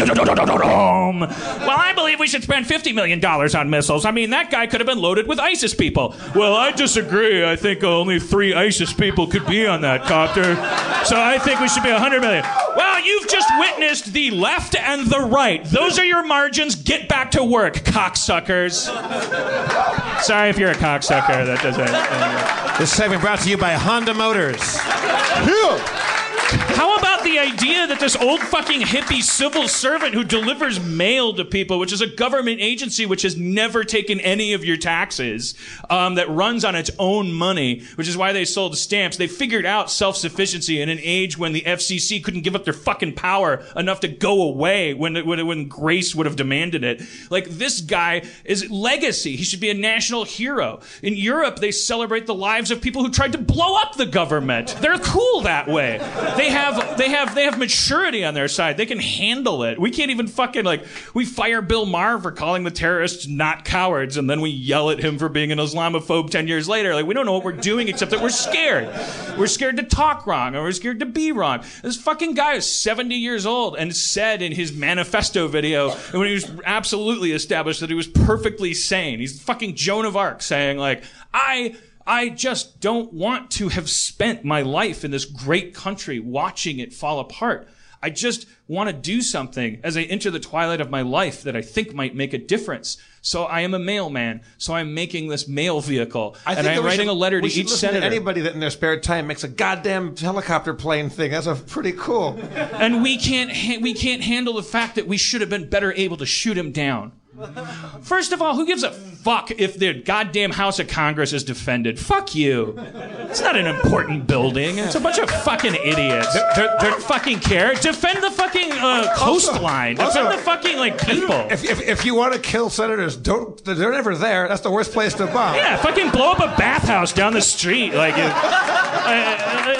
Well, I believe we should spend fifty million dollars on missiles. I mean, that guy could have been loaded with ISIS people. Well, I disagree. I think only three ISIS people could be on that copter. So I think we should be hundred million. Well, you've just witnessed the left and the right. Those are your margins. Get back to work, cocksuckers. Sorry if you're a cocksucker. That doesn't. Uh, this segment brought to you by Honda Motors. How about idea that this old fucking hippie civil servant who delivers mail to people, which is a government agency which has never taken any of your taxes, um, that runs on its own money, which is why they sold stamps. They figured out self-sufficiency in an age when the FCC couldn't give up their fucking power enough to go away when when, when Grace would have demanded it. Like this guy is legacy. He should be a national hero. In Europe, they celebrate the lives of people who tried to blow up the government. They're cool that way. They have they have they have maturity on their side. They can handle it. We can't even fucking like we fire Bill Maher for calling the terrorists not cowards, and then we yell at him for being an Islamophobe ten years later. Like we don't know what we're doing except that we're scared. We're scared to talk wrong, or we're scared to be wrong. This fucking guy is seventy years old and said in his manifesto video when he was absolutely established that he was perfectly sane. He's fucking Joan of Arc saying like I. I just don't want to have spent my life in this great country watching it fall apart. I just want to do something as I enter the twilight of my life that I think might make a difference. So I am a mailman. So I'm making this mail vehicle. I and I'm writing should- a letter to each senator. anybody that in their spare time makes a goddamn helicopter plane thing. That's a pretty cool. (laughs) and we can't ha- we can't handle the fact that we should have been better able to shoot him down. First of all, who gives a fuck if the goddamn House of Congress is defended? Fuck you. It's not an important building. It's a bunch of fucking idiots. They don't fucking care. Defend the fucking uh, coastline. Defend also- the fucking like people. If, if, if you want to kill senators, don't. They're never there. That's the worst place to bomb. Yeah, fucking blow up a bathhouse down the street. Like, (laughs) uh, uh, uh,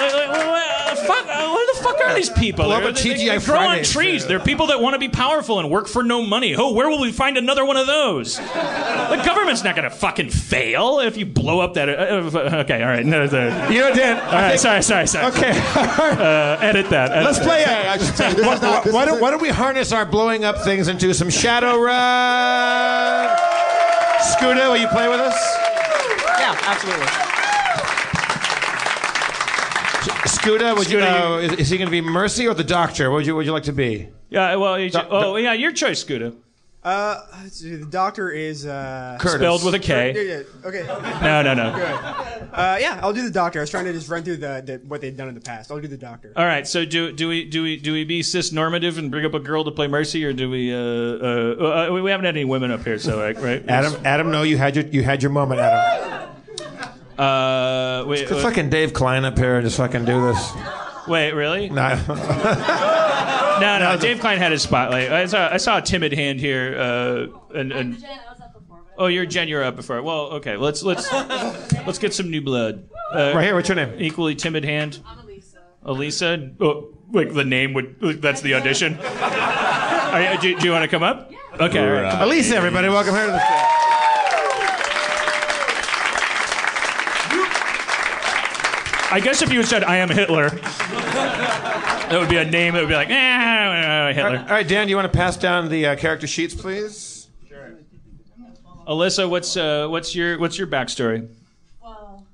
uh, fuck, uh, what the fuck are these people? Blow up They're- a they, they grow on Fridays, trees. They're people that want to be powerful and work for no money. Oh, where will we find another one of those? The government's not going to fucking fail if you blow up that. Uh, uh, okay, all right. No, no. You know, Dan. All right, sorry, sorry, sorry. Okay. Uh, edit that. edit Let's that. play Hey, should tell it. this Why, not- why don't, why don't we harness our blowing up things into some Shadowrun? Skuta, will you play with us? Yeah, absolutely. Skuta, would you, uh, is, is he going to be Mercy or the Doctor? What would you, would you like to be? Yeah, well, you, oh yeah, your choice, Skuta. Uh, see, the doctor is uh, Curtis. Spelled with a K. Yeah, yeah, okay. No, no, no. Good. Uh, yeah, I'll do the doctor. I was trying to just run through the, the what they've done in the past. I'll do the doctor. All right. So do do we do we do we be cis normative and bring up a girl to play Mercy, or do we? Uh, uh, uh, we haven't had any women up here, so right? right? Adam, Adam, no, you had your you had your moment, Adam. Uh, wait, Let's fucking Dave Klein up here and just fucking do this. wait, really? (laughs) No. No, no. Dave Klein had his spotlight. I saw I saw a timid hand here, uh, and and. Oh, you're Jen. You're up before. Well, okay. Let's let's let's get some new blood. Uh, Right here, what's your name? Equally timid hand. I'm Elisa. Elisa. Oh, like the name would. That's the audition. (laughs) Are you, do, do you want to come up? Okay. all right. Elisa, everybody, welcome here to the I guess if you had said I am Hitler, that would be a name that would be like, eh, Hitler. All right, Dan, do you want to pass down the uh, character sheets, please? Sure. Alyssa, what's uh, what's your what's your backstory? Well,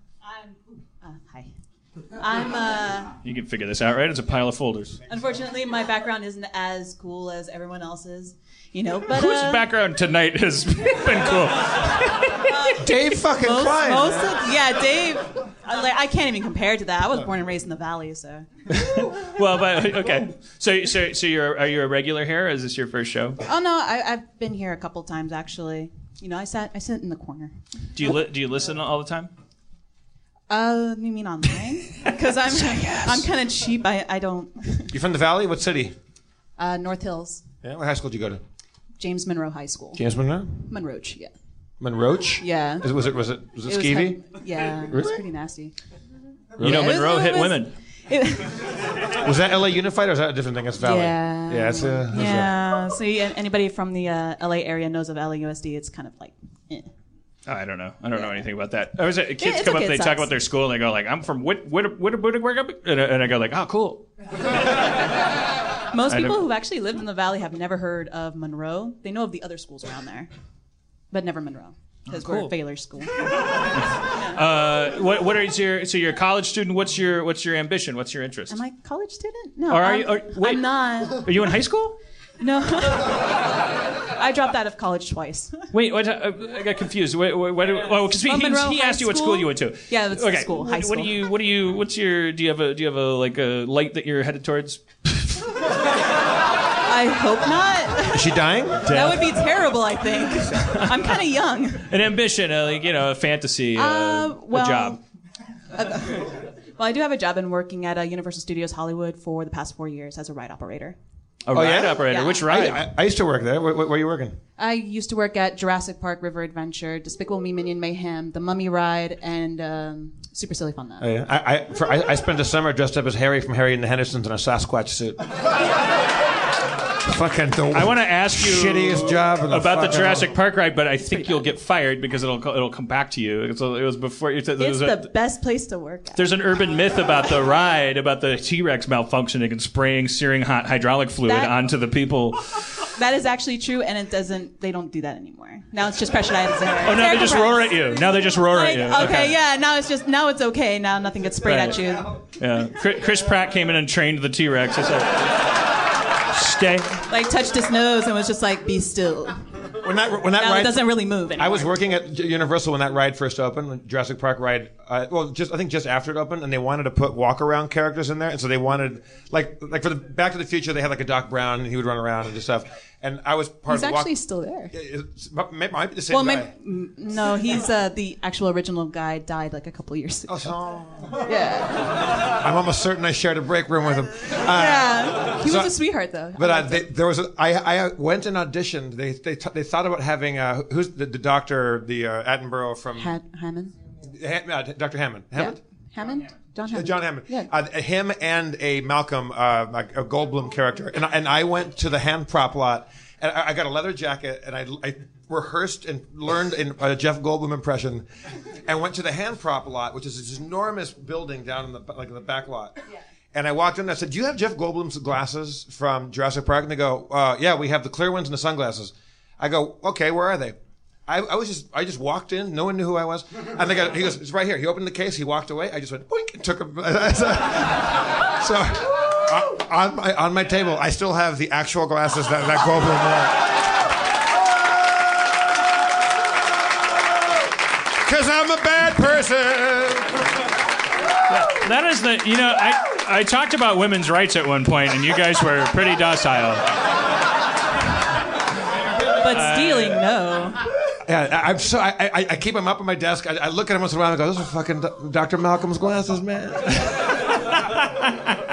I'm uh, You can figure this out, right? It's a pile of folders. unfortunately my background isn't as cool as everyone else's, you know. But Whose uh, background tonight has (laughs) been cool? Dave fucking most, Klein. most of, yeah, Dave. I, like, I can't even compare to that. I was born and raised in the valley, so. (laughs) well, but okay. So, so, so you're are you a regular here? Or is this your first show? Oh no, I, I've been here a couple times actually. You know, I sat I sit in the corner. Do you li- do you listen all the time? Uh, you mean online? (laughs) Because I'm I'm kind of cheap. I I don't. You're from the Valley? What city? Uh, North Hills, Yeah, what high school did you go to? James Monroe High School. James Monroe? Monroe, yeah. Monroach? Yeah. Is was it was it was it, It was skeevy? kind of- yeah, it was pretty nasty. You know, Yeah, it was- Monroe hit was- women. (laughs) it- Was that LA Unified or is that a different thing? That's Valley. Yeah. Yeah, it's a. it's a- yeah. So yeah, anybody from the uh, LA area knows of LAUSD. It's kind of like, eh. Oh, I don't know. I don't know anything about that. I was uh, kids it's come okay, up, it they talk about their school, and they go like, "I'm from Whit and I- and I go like, "Oh, cool." (laughs) Most people who've actually lived in the valley have never heard of Monroe. They know of the other schools around there, but never Monroe because we're cool. a Baylor school. (laughs) Uh, what what is your so you're a college student? What's your what's your ambition? What's your interest? Am I a college student? No, Or are I'm, you- are- wait. I'm not. Are you in high school? No, (laughs) I dropped out of college twice. (laughs) Wait, what, uh, I got confused. What, what, what, oh, because he, Oh, he, he asked you what School? school you went to. Yeah, it's okay. school, high What, what do you? What do you? What's your? Do you have a? Do you have a like a light that you're headed towards? I hope not. Is she dying? That would be terrible. I think. (laughs) I'm kind of young. An ambition, uh, like you know, a fantasy, uh, Uh, well, a job. Well, I do have a job in working at uh, Universal Studios Hollywood for the past four years as a ride operator. A ride operator. Yeah. Which ride? I, I, I used to work there. Where, where, where are you working? I used to work at Jurassic Park River Adventure, Despicable Me Minion Mayhem, The Mummy Ride, and um, Super Silly Fun Lab. Oh, yeah. I, I, for, I, I spent a summer dressed up as Harry from Harry and the Hendersons in a Sasquatch suit. (laughs) fucking the I want to ask you shittiest job in the about the fucking Jurassic Park ride, but I think you'll get fired because it'll it'll come back to you. It's, it was before. It, It's was the a, best place to work at. there's an urban myth about the ride about the T Rex malfunctioning and spraying searing hot hydraulic fluid That- onto the people. That is actually true, and it doesn't. They don't do that anymore. Now it's just pressurized air. Oh, now they just air roar at you. Now they just roar Like, at you. okay, yeah. Now it's just now it's okay. Now nothing gets sprayed Right. at you. Yeah. Chris Chris Pratt came in and trained the T Rex. He said, "Stay." Like touched his nose and was just like, "Be still." When that when that now ride it doesn't really move anymore. I was working at Universal when that ride first opened, when Jurassic Park ride. Uh, well, just I think just after it opened, and they wanted to put walk around characters in there, and so they wanted like like for the Back to the Future, they had like a Doc Brown, and he would run around and do stuff. And I was part He's of the actually walk. still there. It's- might, be the same Well, guy. maybe, mm, no, he's uh, the actual original guy. Died like a couple years ago. Oh, yeah. I'm almost certain I shared a break room with him. Uh, yeah. He was a sweetheart, though. But uh, they, there was a, I, I went and auditioned. They they, t- they thought about having uh, who's the, the doctor the uh, Attenborough from Ha- Hammond. Ha- uh, Dr. Hammond. Hammond. Yeah. Hammond. John Uh, Hammond. John Hammond. Yeah. Uh, him and a Malcolm, uh, like a Goldblum character, and I, and I went to the hand prop lot, and I, I got a leather jacket, and I, I rehearsed and learned in a Jeff Goldblum impression, and went to the hand prop lot, which is this enormous building down in the like in the back lot. Yeah. And I walked in and I said, "Do you have Jeff Goldblum's glasses from Jurassic Park?" And they go, uh, "Yeah, we have the clear ones and the sunglasses." I go, "Okay, where are they?" I, I was just I just walked in. No one knew who I was. And they got, he goes, "It's right here." He opened the case. He walked away. I just went boink and took him. (laughs) so uh, on my on my table, I still have the actual glasses that that Goldblum wore. Cause I'm a bad person. That is the you know I I talked about women's rights at one point, and you guys were pretty docile. But stealing, no. Yeah, I- I'm so I, I, I keep them up on my desk. I, I look at them once in a while and I go, "Those are fucking Dr. Malcolm's glasses, man." (laughs)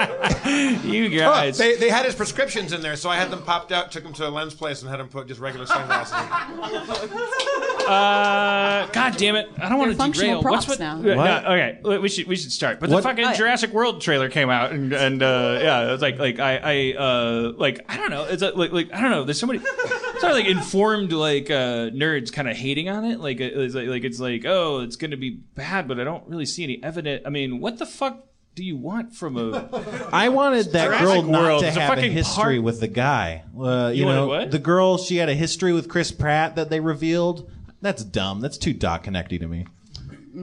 (laughs) you Oh, guys. they, they had his prescriptions in there, so I had them popped out, took them to a lens place, and had him put just regular sunglasses. (laughs) Uh, God damn it! I don't want to functional derail. What's props what? now. Uh, no, okay, we should we should start. But What- the fucking Oh, yeah. Jurassic World trailer came out, and and uh, yeah, it was like like I I uh like I don't know. It's a, like like I don't know. There's so many sort of like informed like uh nerds kind of hating on it. Like it's like like it's like oh it's gonna be bad, but I don't really see any evidence. I mean, what the fuck? Do you want from a? (laughs) I wanted that Jurassic girl not World to is a have a fucking history park. with the guy. Uh, you You wanted know, what? the girl she had a history with Chris Pratt that they revealed. That's dumb. That's too dot connecting to me.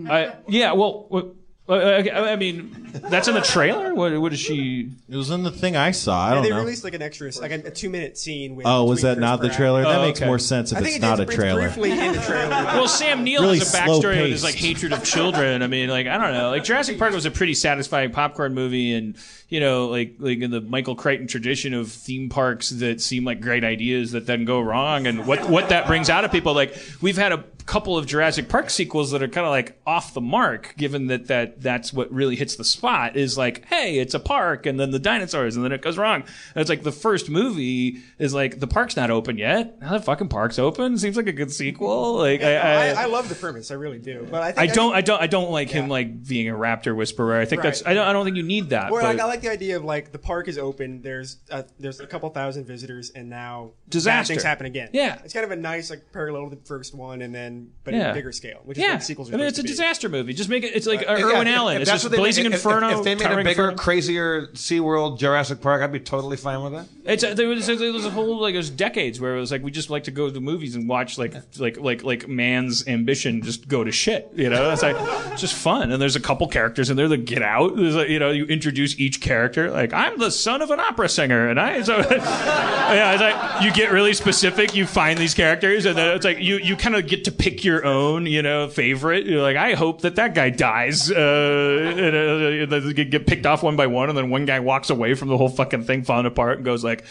I, yeah, well, Uh, uh, I I mean, that's in the trailer. What what is she? It was in the thing I saw. I don't they know. released like an extra, like a, a two-minute scene. With, Oh, was that not the Pratt. trailer? That Oh, makes okay. more sense if I think it's it not is, a trailer. briefly in the trailer. (laughs) Well, Sam Neill Really has a backstory slow-paced. with his like hatred of children. I mean, like I don't know. Like Jurassic Park was a pretty satisfying popcorn movie, and you know, like like in the Michael Crichton tradition of theme parks that seem like great ideas that then go wrong, and what what that brings out of people. Like we've had a couple of Jurassic Park sequels that are kind of like off the mark, given that that that's what really hits the spot. Is like, hey, it's a park, and then the dinosaurs, and then it goes wrong. And it's like the first movie is like the park's not open yet. Now the fucking park's open. Seems like a good sequel. Like I, I, I, I love the premise, I really do. But I, think I don't, I don't, I don't like him like being a raptor whisperer. I think Right. that's, I don't, I don't think you need that. Well, but like, I like the idea of like the park is open. There's uh, there's a couple thousand visitors, and now bad Disaster. things happen again. Yeah. it's kind of a nice like parallel to the first one, and then but Yeah. in a bigger scale, which is yeah, what sequels are I mean, it's a be. disaster movie. Just make it. It's like uh, Yeah, Irwin if- Allen. If, it's that's just what they Blazing made, Inferno. If, if they made a bigger, Inferno. crazier SeaWorld Jurassic Park, I'd be totally fine with that. It's a, there was there was a whole like it was decades where it was like we just like to go to the movies and watch like like like like man's ambition just go to shit. You know, it's like it's just fun. And there's a couple characters in there that get out. There's like, you know you introduce each character like I'm the son of an opera singer, and I so (laughs) yeah it's like you get really specific. You find these characters, and then it's like you you kind of get to pick your own you know favorite. You're like I hope that that guy dies. Uh, and, uh, get picked off one by one, and then one guy walks away from the whole fucking thing falling apart and goes like,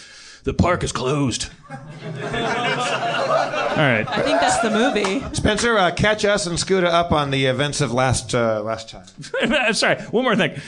"The park is closed." (laughs) All right. I think that's the movie. Spencer, uh, catch us and Skuta up on the events of last uh, last time. (laughs) Sorry, one more thing. (laughs)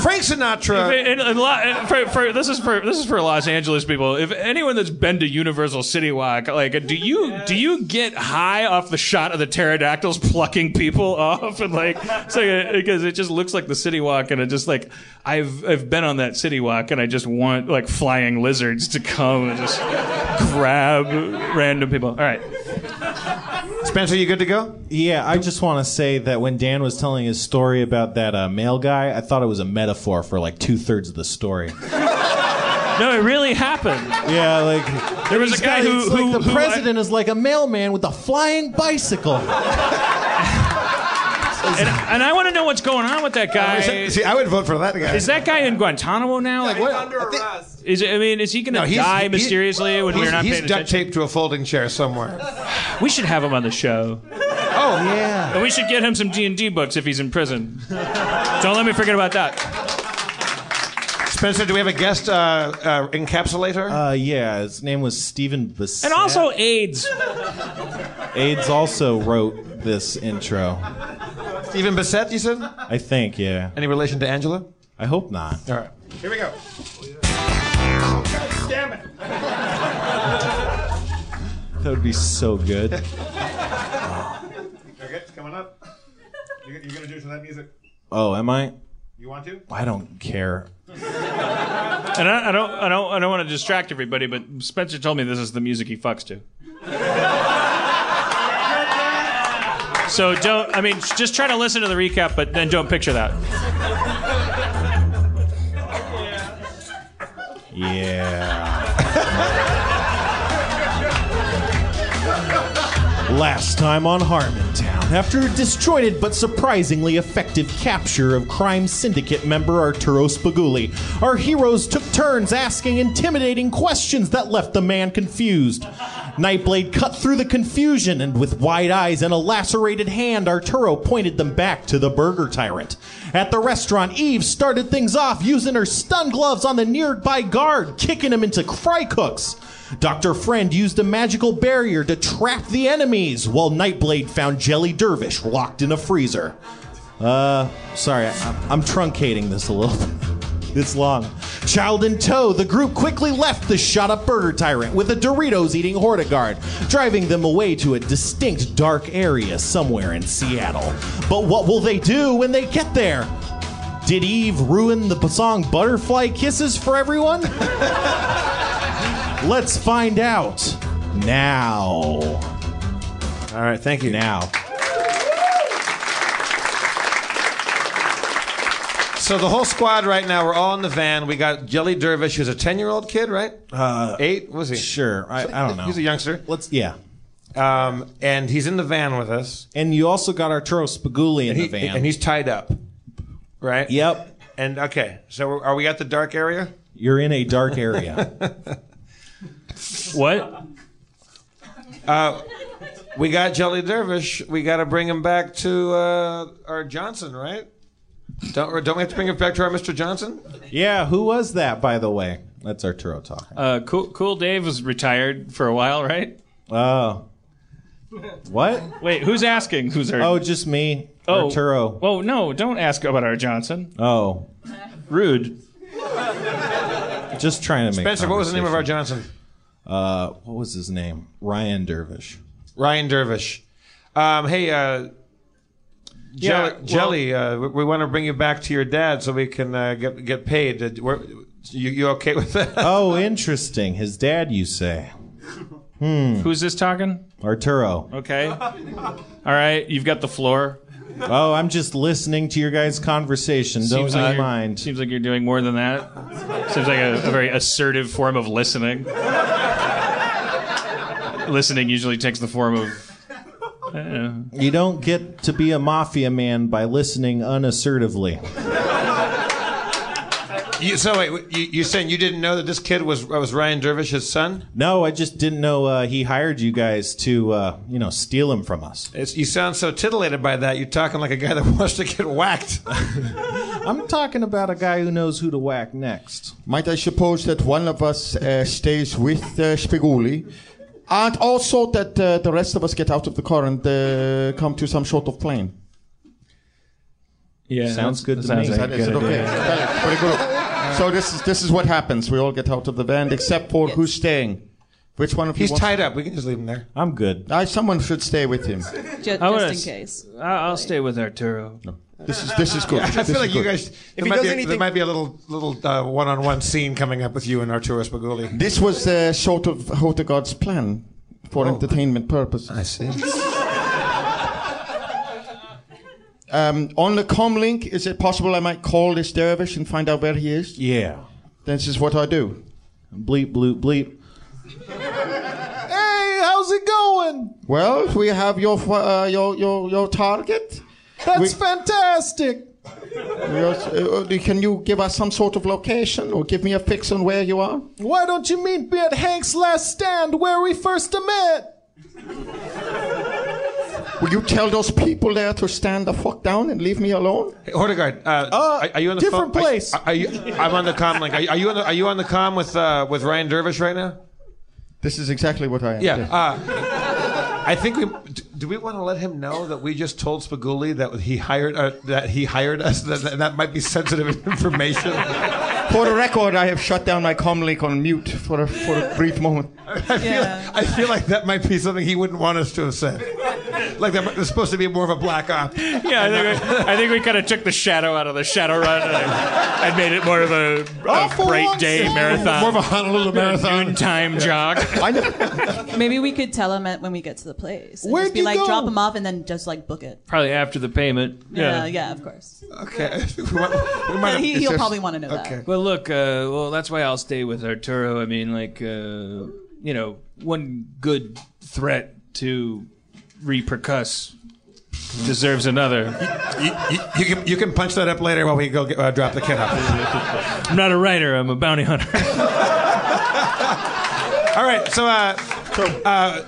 Frank Sinatra. If- in- in Lo- for, for, this is for this is for Los Angeles people. If anyone that's been to Universal City Walk, like, do you do you get high off the shot of the pterodactyls plucking people off and like, so because it just looks like the City Walk, and it just like I've I've been on that City Walk, and I just want like flying lizards to come and just grab random people. All right. Spencer, you good to go? Yeah, I just want to say that when Dan was telling his story about that uh, male guy, I thought it was a metaphor for like two thirds of the story. No, it really happened. Yeah, like There was a guy got- who- it's like who- the who I- president is like a mailman with a flying bicycle. And, and I want to know what's going on with that guy. See, I would vote for that guy. Is that guy in Guantanamo now? Like what? Is it, I mean, is he going to No, die he- mysteriously when he's, we're not he's paying duct attention? taped to a folding chair somewhere. We should have him on the show. Oh yeah. And we should get him some D and D books if he's in prison. Don't let me forget about that. Spencer, do we have a guest uh, uh, encapsulator? Uh, yeah, his name was Stephen Bissett. And also AIDS. AIDS also wrote this intro. Stephen Bissett, you said? I think, yeah. Any relation to Angela? I hope not. All right. Here we go. God Damn it! That would be so good. Okay, it's coming up. You, you're going to do some of that music. Oh, am I? You want to? I don't care. And I, I don't, I don't, I don't want to distract everybody, but Spencer told me this is the music he fucks to. So don't. I mean, just try to listen to the recap, but then don't picture that. Yeah. Last time on Harmontown, after a disjointed but surprisingly effective capture of crime syndicate member Arturo Spaguli, our heroes took turns asking intimidating questions that left the man confused. Nightblade cut through the confusion, and with wide eyes and a lacerated hand, Arturo pointed them back to the burger tyrant. At the restaurant, Eve started things off using her stun gloves on the nearby guard, kicking him into fry cooks. Dr. Friend used a magical barrier to trap the enemies, while Nightblade found Jelly Dervish locked in a freezer. Uh, sorry, I, I'm truncating this a little bit. (laughs) It's long. Child in tow, the group quickly left the shot up burger tyrant with a Doritos eating Hortigard, driving them away to a distinct dark area somewhere in Seattle. But what will they do when they get there? Did Eve ruin the song Butterfly Kisses for everyone? (laughs) Let's find out now. All right, thank you. Now. So the whole squad right now, we're all in the van. We got Jelly Dervish, who's a ten-year-old kid, right? Uh, Eight? Was he? Sure. I, I don't know. He's a youngster. Let's yeah. Um, and he's in the van with us. And you also got Arturo Spaguli in and the van. and he's tied up, right? Yep. And okay, so are we at the dark area? You're in a dark area. (laughs) what? Uh, we got Jelly Dervish. We got to bring him back to uh, our Johnson, right? Don't don't we have to bring him back to our Mr. Johnson? yeah, who was that, by the way? That's Arturo talking. Uh, cool, cool Dave was retired for a while, right? Oh. What? Wait, who's asking? Who's our? Oh, just me. Oh. Arturo. Oh no! Don't ask about our Johnson. Oh. Rude. Just trying to make Spencer, what was the name of our. Johnson? Uh, what was his name? Ryan Dervish. Ryan Dervish. Um, hey, uh, Yeah, Jelly, Jelly uh, we, we want to bring you back to your dad so we can uh, get get paid. Uh, we're- you, you okay with that? (laughs) oh, interesting. His dad, you say? Hmm. Who's this talking? Arturo. Okay. All right, you've got the floor. Oh, I'm just listening to your guys' conversation. Don't Seems like you you're- mind. Seems like you're doing more than that. Seems like a, a very assertive form of listening. Listening usually takes the form of. You don't get to be a mafia man by listening unassertively. (laughs) You, so wait, you, you're saying you didn't know that this kid was was Ryan Dervish's son? No, I just didn't know uh, he hired you guys to, uh, you know, steal him from us. It's, you sound so titillated by that. You're talking like a guy that (laughs) wants to get whacked. (laughs) I'm talking about a guy who knows who to whack next. Might I suppose that one of us uh, stays with uh, Spiguli, and also that uh, the rest of us get out of the car and uh, come to some sort of plane? Yeah, Sounds good to sounds me. Is that, is it okay? Okay, Very good. So this is this is what happens. We all get out of the van except for who's staying. Which one of you? He's wants- tied up. We can just leave him there. I'm good. Uh, someone should stay with him. Just, just in s- case. I- I'll stay with Arturo. This is this is good. I This feel is like you guys. If There he might, does be, there might be a little little uh, one-on-one scene coming up with you and Arturo Spaguli. This was uh, sort of Hotegod's plan for entertainment purposes. I see. (laughs) Um, on the comlink, is it possible I might call this dervish and find out where he is? Yeah. This is what I do. Bleep, bloop, bleep. Hey, how's it going? Well, we have your uh, your your your target. That's We- fantastic. Yes, uh, uh, Can you give us some sort of location or give me a fix on where you are? Why don't you meet me at Hank's last stand where we first met? Will you tell those people there to stand the fuck down and leave me alone? Hey, Hortigard, uh, are, are you on the different phone? place. Are, are you, I'm on the com link. Are, you- are you on the Are you on the com with uh, with Ryan Dervish right now? This is exactly what I am. Yeah. I think we do. We want to let him know that we just told Spaguli that he hired uh, that he hired us. That that might be sensitive (laughs) information. For the record, I have shut down my comlink on mute for a, for a brief moment. I feel, I feel like that might be something he wouldn't want us to have said. Like that was supposed to be more of a black op. Yeah, I think we, I think we kind of took the shadow out of the shadow run and, and made it more of a, a oh, bright day marathon. More of a Honolulu marathon. Noontime jog. Maybe we could tell him at, when we get to the place. Where'd just be you like, go? drop him off and then just like book it. Probably after the payment. Yeah, yeah, of course. Okay. (laughs) Yeah, (laughs) he, he'll probably want to know that. Well, look, uh, well, that's why I'll stay with Arturo. I mean, like, uh, you know, one good threat to repercuss deserves another. You, you, you can you can punch that up later while we go get, uh, drop the kid off. I'm not a writer. I'm a bounty hunter. (laughs) All right, so uh, uh,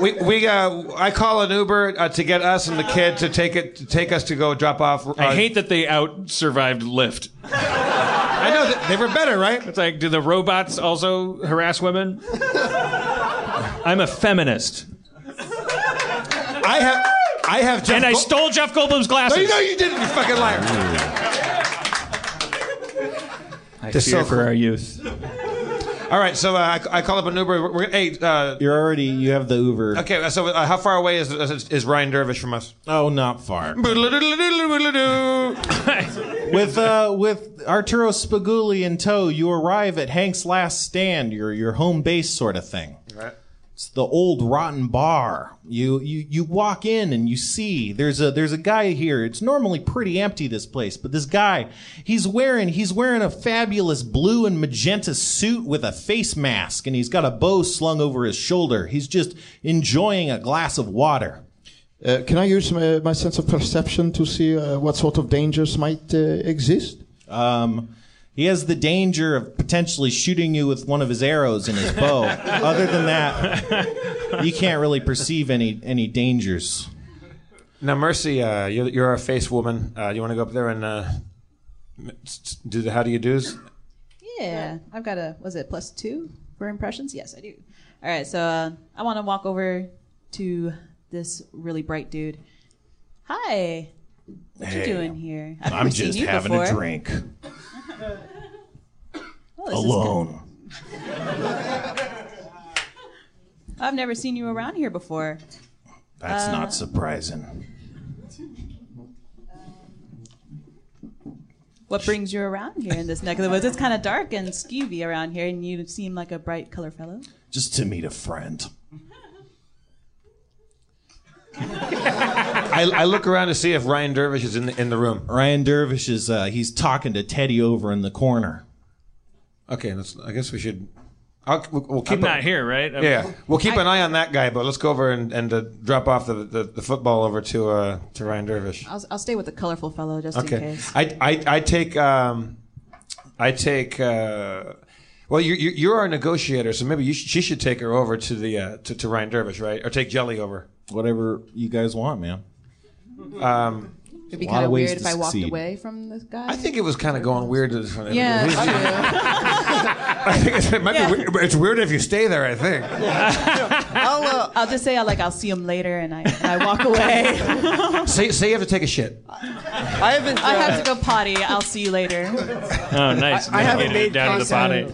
we we uh, I call an Uber uh, to get us and the kid to take it to take us to go drop off. Uh, I hate that they out survived Lyft. I know that they were better, right? It's like, do the robots also harass women? I'm a feminist. I have I have Jeff and I Gold- stole Jeff Goldblum's glasses. No, you know you didn't, you fucking liar. I Just fear so for cool. our youth. All right, so uh, I, I call up an Uber. We're, we're, hey, uh, You're already you have the Uber. okay, so uh, how far away is, is is Ryan Dervish from us? Oh, not far. (laughs) with uh, with Arturo Spaguli in tow, you arrive at Hank's last stand, your your home base sort of thing. It's the old rotten bar. You you you walk in and you see there's a there's a guy here. It's normally pretty empty this place, but this guy, he's wearing he's wearing a fabulous blue and magenta suit with a face mask and he's got a bow slung over his shoulder. He's just enjoying a glass of water. Uh, can I use my, my sense of perception to see uh, what sort of dangers might uh, exist? Um, he has the danger of potentially shooting you with one of his arrows in his bow. (laughs) Other than that, you can't really perceive any any dangers. Now, Mercy, uh, you're, you're a face woman. Uh, you want to go up there and uh, m- s- s- do the how do you do's? Yeah, I've got a was it plus two for impressions? Yes, I do. All right, so uh, I want to walk over to this really bright dude. Hi, what Hey, you doing here? I've I'm just having before. a drink Is alone. (laughs) I've never seen you around here before. That's Uh, not surprising. What brings you around here in this neck of the woods? It's kind of dark and skeevy around here, and you seem like a bright color fellow. Just to meet a friend. I, I look around to see if Ryan Dervish is in the, in the room. Ryan Dervish is uh, he's talking to Teddy over in the corner. Okay, let's, I guess we should. I'll, we'll, we'll keep I'm a- not here, right? I'm- Yeah, we'll keep an eye on that guy, but let's go over and, and uh, drop off the, the, the football over to uh, to Ryan Dervish. I'll, I'll stay with the colorful fellow just in case. I, I I take um, I take. Uh, well, you, you you're our negotiator, so maybe you sh- she should take her over to the uh, to, to Ryan Dervish, right? Or take Jelly over. Whatever you guys want, man. Um, It'd be kind of of weird to if I walked suckeed. away from this guy. I think it was kind of going weird. To, from Yeah, (laughs) I think it's, it might Yeah. be weird, but it's weird if you stay there. I think. (laughs) I'll, uh, I'll just say I like I'll see him later, and I, and I walk away. (laughs) say say you have to take a shit. I haven't. I uh, have to go potty. I'll see you later. Oh, nice. I, I haven't Navigated made down to the potty.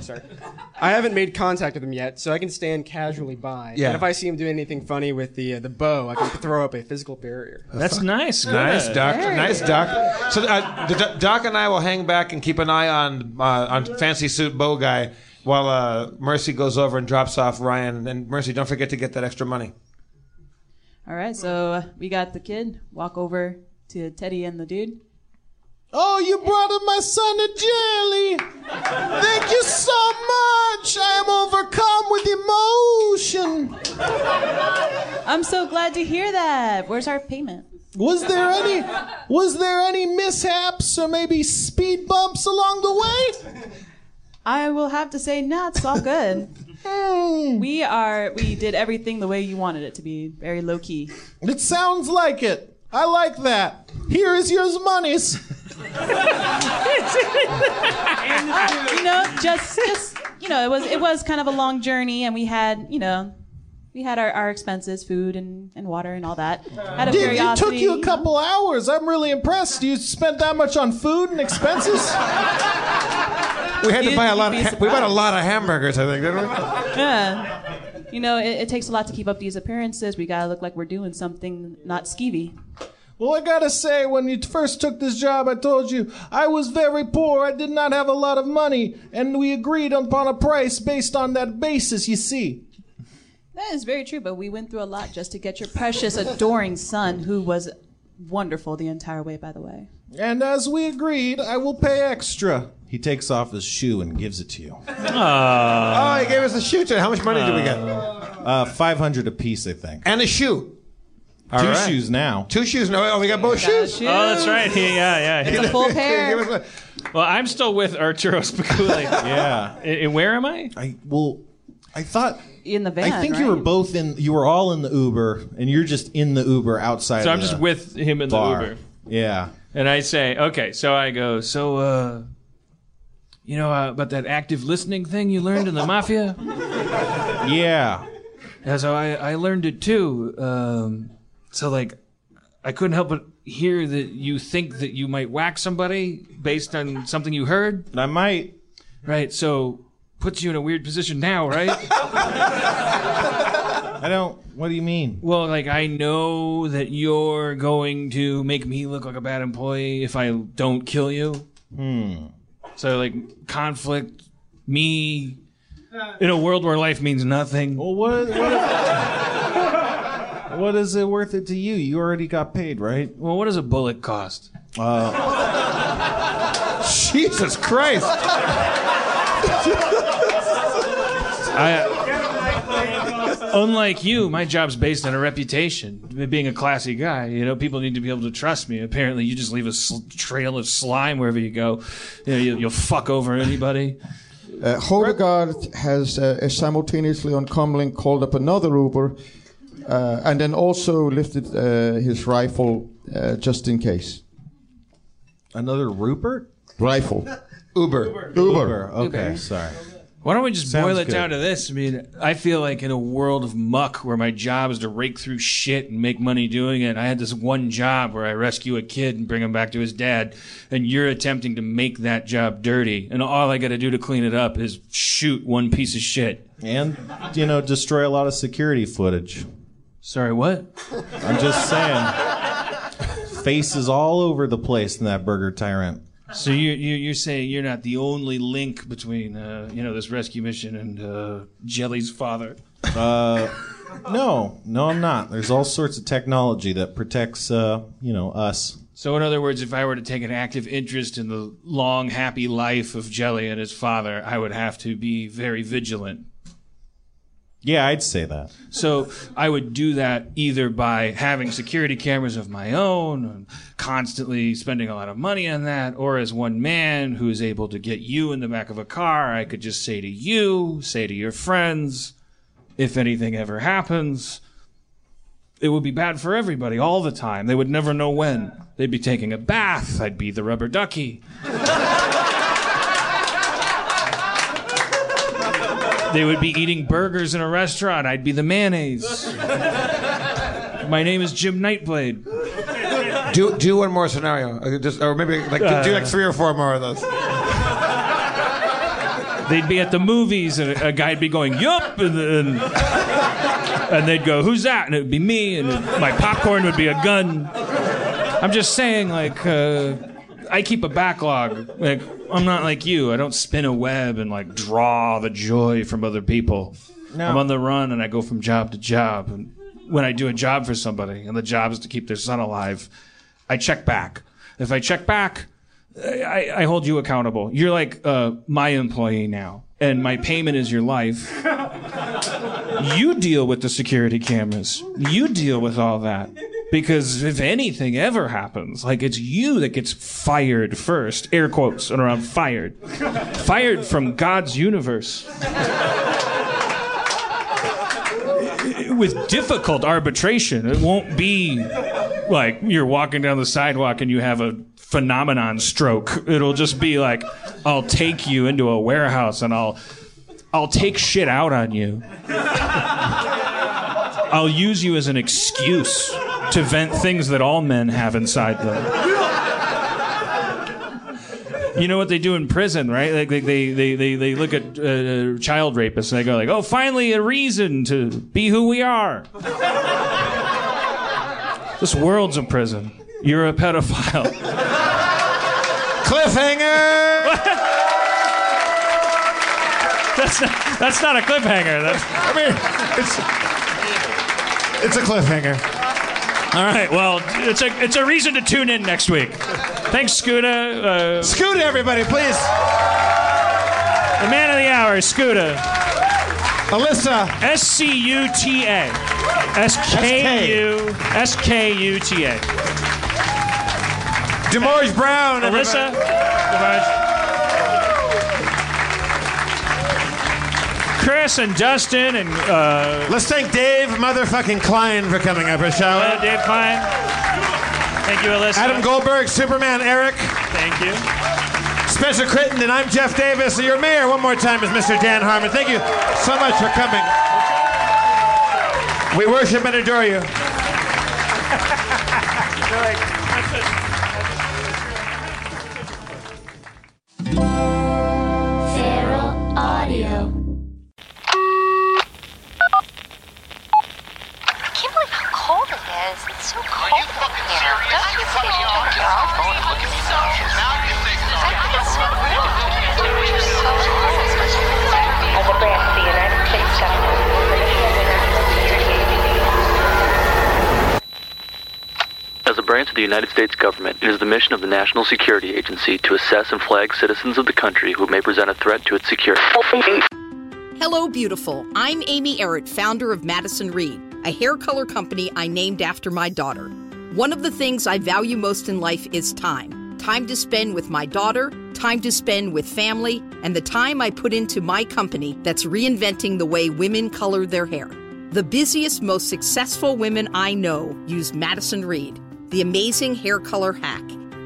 Contact. Sorry. I haven't made contact with him yet, so I can stand casually by. Yeah. And if I see him doing anything funny with the uh, the bow, I can throw up a physical barrier. That's nice. Good. Nice, Doc. Nice, Doc. So uh, the, Doc- Doc and I will hang back and keep an eye on uh, on fancy suit bow guy while uh, Mercy goes over and drops off Ryan. And Mercy, don't forget to get that extra money. All right, so uh, we got the kid. Walk over to Teddy and the dude. Oh, you brought up my son a jelly. Thank you so much. I am overcome with emotion. I'm so glad to hear that. Where's our payment? Was there any was there any mishaps or maybe speed bumps along the way? I will have to say, no, it's all good. Hmm. we are. We did everything the way you wanted it to be. Very low key. It sounds like it. I like that. Here is your monies. Uh, (laughs) you know, just just you know, it was it was kind of a long journey, and we had you know, we had our, our expenses, food and, and water and all that. Out of Did, it took curiosity, you a couple hours. I'm really impressed. You spent that much on food and expenses? We had to You'd- buy a lot. you'd Of be ha- we bought a surprised. lot of hamburgers, I think, didn't we? (laughs) Yeah. You know, it, it takes a lot to keep up these appearances. We gotta look like we're doing something not skeevy. Well, I gotta say, when you first took this job, I told you I was very poor. I did not have a lot of money, and we agreed upon a price based on that basis, you see. That is very true, but we went through a lot just to get your precious, adoring son, who was wonderful the entire way, by the way. And as we agreed, I will pay extra. He takes off his shoe and gives it to you. Oh, he gave us a shoe. too. How much money did we get? Uh, 500 apiece, I think. And a shoe. Two All right. shoes now. Two shoes. No, oh, we got both shoes. Oh, that's right. He, yeah, yeah. It's a full (laughs) pair. Give us Well, I'm still with Arturo (laughs) Spiculi. yeah. And where am I? I well, I thought In the van. I think right? you were both in. You were all in the Uber, and you're just in the Uber outside. So of I'm just with him in the. Uber. Yeah. And I say, okay, so I go, so, uh, you know uh, about that active listening thing you learned in the mafia? (laughs) Yeah. Yeah, so I, I learned it too. Um, so, like, I couldn't help but hear that you think that you might whack somebody based on something you heard. I might. Right, so puts you in a weird position now, right? (laughs) I don't. What do you mean? Well, like I know that you're going to make me look like a bad employee if I don't kill you. Hmm. So like conflict, me in a world where life means nothing. Well, what? What, what is it worth it to you? You already got paid, right? Well, what does a bullet cost? Uh, (laughs) Jesus Christ! (laughs) I, unlike you, my job's based on a reputation, being a classy guy. You know, people need to be able to trust me. Apparently, you just leave a sl- trail of slime wherever you go. You know, you, you'll fuck over anybody. Uh, Hodegaard has uh, simultaneously on Comlink called up another Uber uh, and then also lifted uh, his rifle uh, just in case. Another Rupert? Rifle. (laughs) Uber. Uber. Okay, sorry. Why don't we just Sounds boil it good. down to this? I mean, I feel like in a world of muck where my job is to rake through shit and make money doing it, I had this one job where I rescue a kid and bring him back to his dad, and you're attempting to make that job dirty. And all I got to do to clean it up is shoot one piece of shit. And you know, destroy a lot of security footage. Sorry, what? I'm just saying. Faces all over the place in that Burger Tyrant. So you you you're saying you're not the only link between uh, you know this rescue mission and uh, Jelly's father? Uh, no, no, I'm not. There's all sorts of technology that protects, uh, you know, us. So, in other words, if I were to take an active interest in the long, happy life of Jelly and his father, I would have to be very vigilant. Yeah, I'd say that. So, I would do that either by having security cameras of my own, and constantly spending a lot of money on that, or as one man who is able to get you in the back of a car, I could just say to you, say to your friends, if anything ever happens, it would be bad for everybody all the time. They would never know when. They'd be taking a bath. I'd be the rubber ducky. They would be eating burgers in a restaurant. I'd be the mayonnaise. (laughs) My name is Jim Nightblade. Do do one more scenario, Uh, just or maybe like do, do like three or four more of those. (laughs) They'd be at the movies, and a, a guy'd be going, "Yup," and, and, and they'd go, "Who's that?" And it would be me, and my popcorn would be a gun. I'm just saying, like, uh, I keep a backlog. Like, I'm not like you. I don't spin a web and like draw the joy from other people. No. I'm on the run, and I go from job to job. And when I do a job for somebody, and the job is to keep their son alive, I check back. If I check back, I, I hold you accountable. You're like uh, my employee now, and my payment is your life. You deal with the security cameras. You deal with all that. Because if anything ever happens, like it's you that gets fired first, air quotes and around fired. Fired from God's universe. With difficult arbitration. It won't be like you're walking down the sidewalk and you have a phenomenon stroke. It'll just be like, I'll take you into a warehouse and I'll I'll take shit out on you. I'll use you as an excuse to vent things that all men have inside them. You know what they do in prison, right? Like they they they they, look at uh, child rapists and they go like, "Oh, finally a reason to be who we are." this world's a prison. You're a pedophile. Cliffhanger. (laughs) that's not, that's not a cliffhanger. That's, I mean, it's it's a cliffhanger. All right. Well, it's a it's a reason to tune in next week. Thanks, Skuta. Uh, Skuta, everybody, please. The man of the hour, Skuta. Alyssa. S C U T A. S K U S K U T A. Demorge Brown. Alyssa. Chris and Dustin and uh, Let's thank Dave motherfucking Klein for coming up, shall we? Dave Klein. Thank you, Alyssa. Adam Goldberg, Superman Eric. Thank you. Spencer Crittenden, and I'm Jeff Davis. Your mayor, one more time, is Mr. Dan Harmon. Thank you so much for coming. We worship and adore you. (laughs) As a branch of the United States government, it is the mission of the National Security Agency to assess and flag citizens of the country who may present a threat to its security. Hello, beautiful. I'm Amy Errett, founder of Madison Reed, a hair color company I named after my daughter. One of the things I value most in life is time time to spend with my daughter, time to spend with family, and the time I put into my company that's reinventing the way women color their hair. The busiest, most successful women I know use Madison Reed, the amazing hair color hack.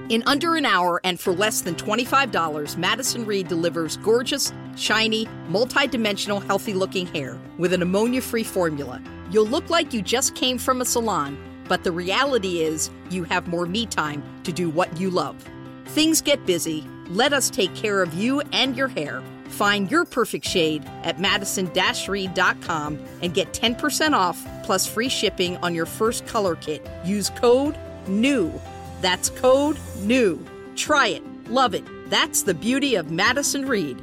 In under an hour and for less than $25, Madison Reed delivers gorgeous, shiny, multi-dimensional, healthy-looking hair with an ammonia-free formula. You'll look like you just came from a salon, but the reality is you have more me time to do what you love. Things get busy. Let us take care of you and your hair. Find your perfect shade at madison-reed.com and get 10% off plus free shipping on your first color kit. Use code NEW. That's code NEW. Try it. Love it. That's the beauty of Madison Reed.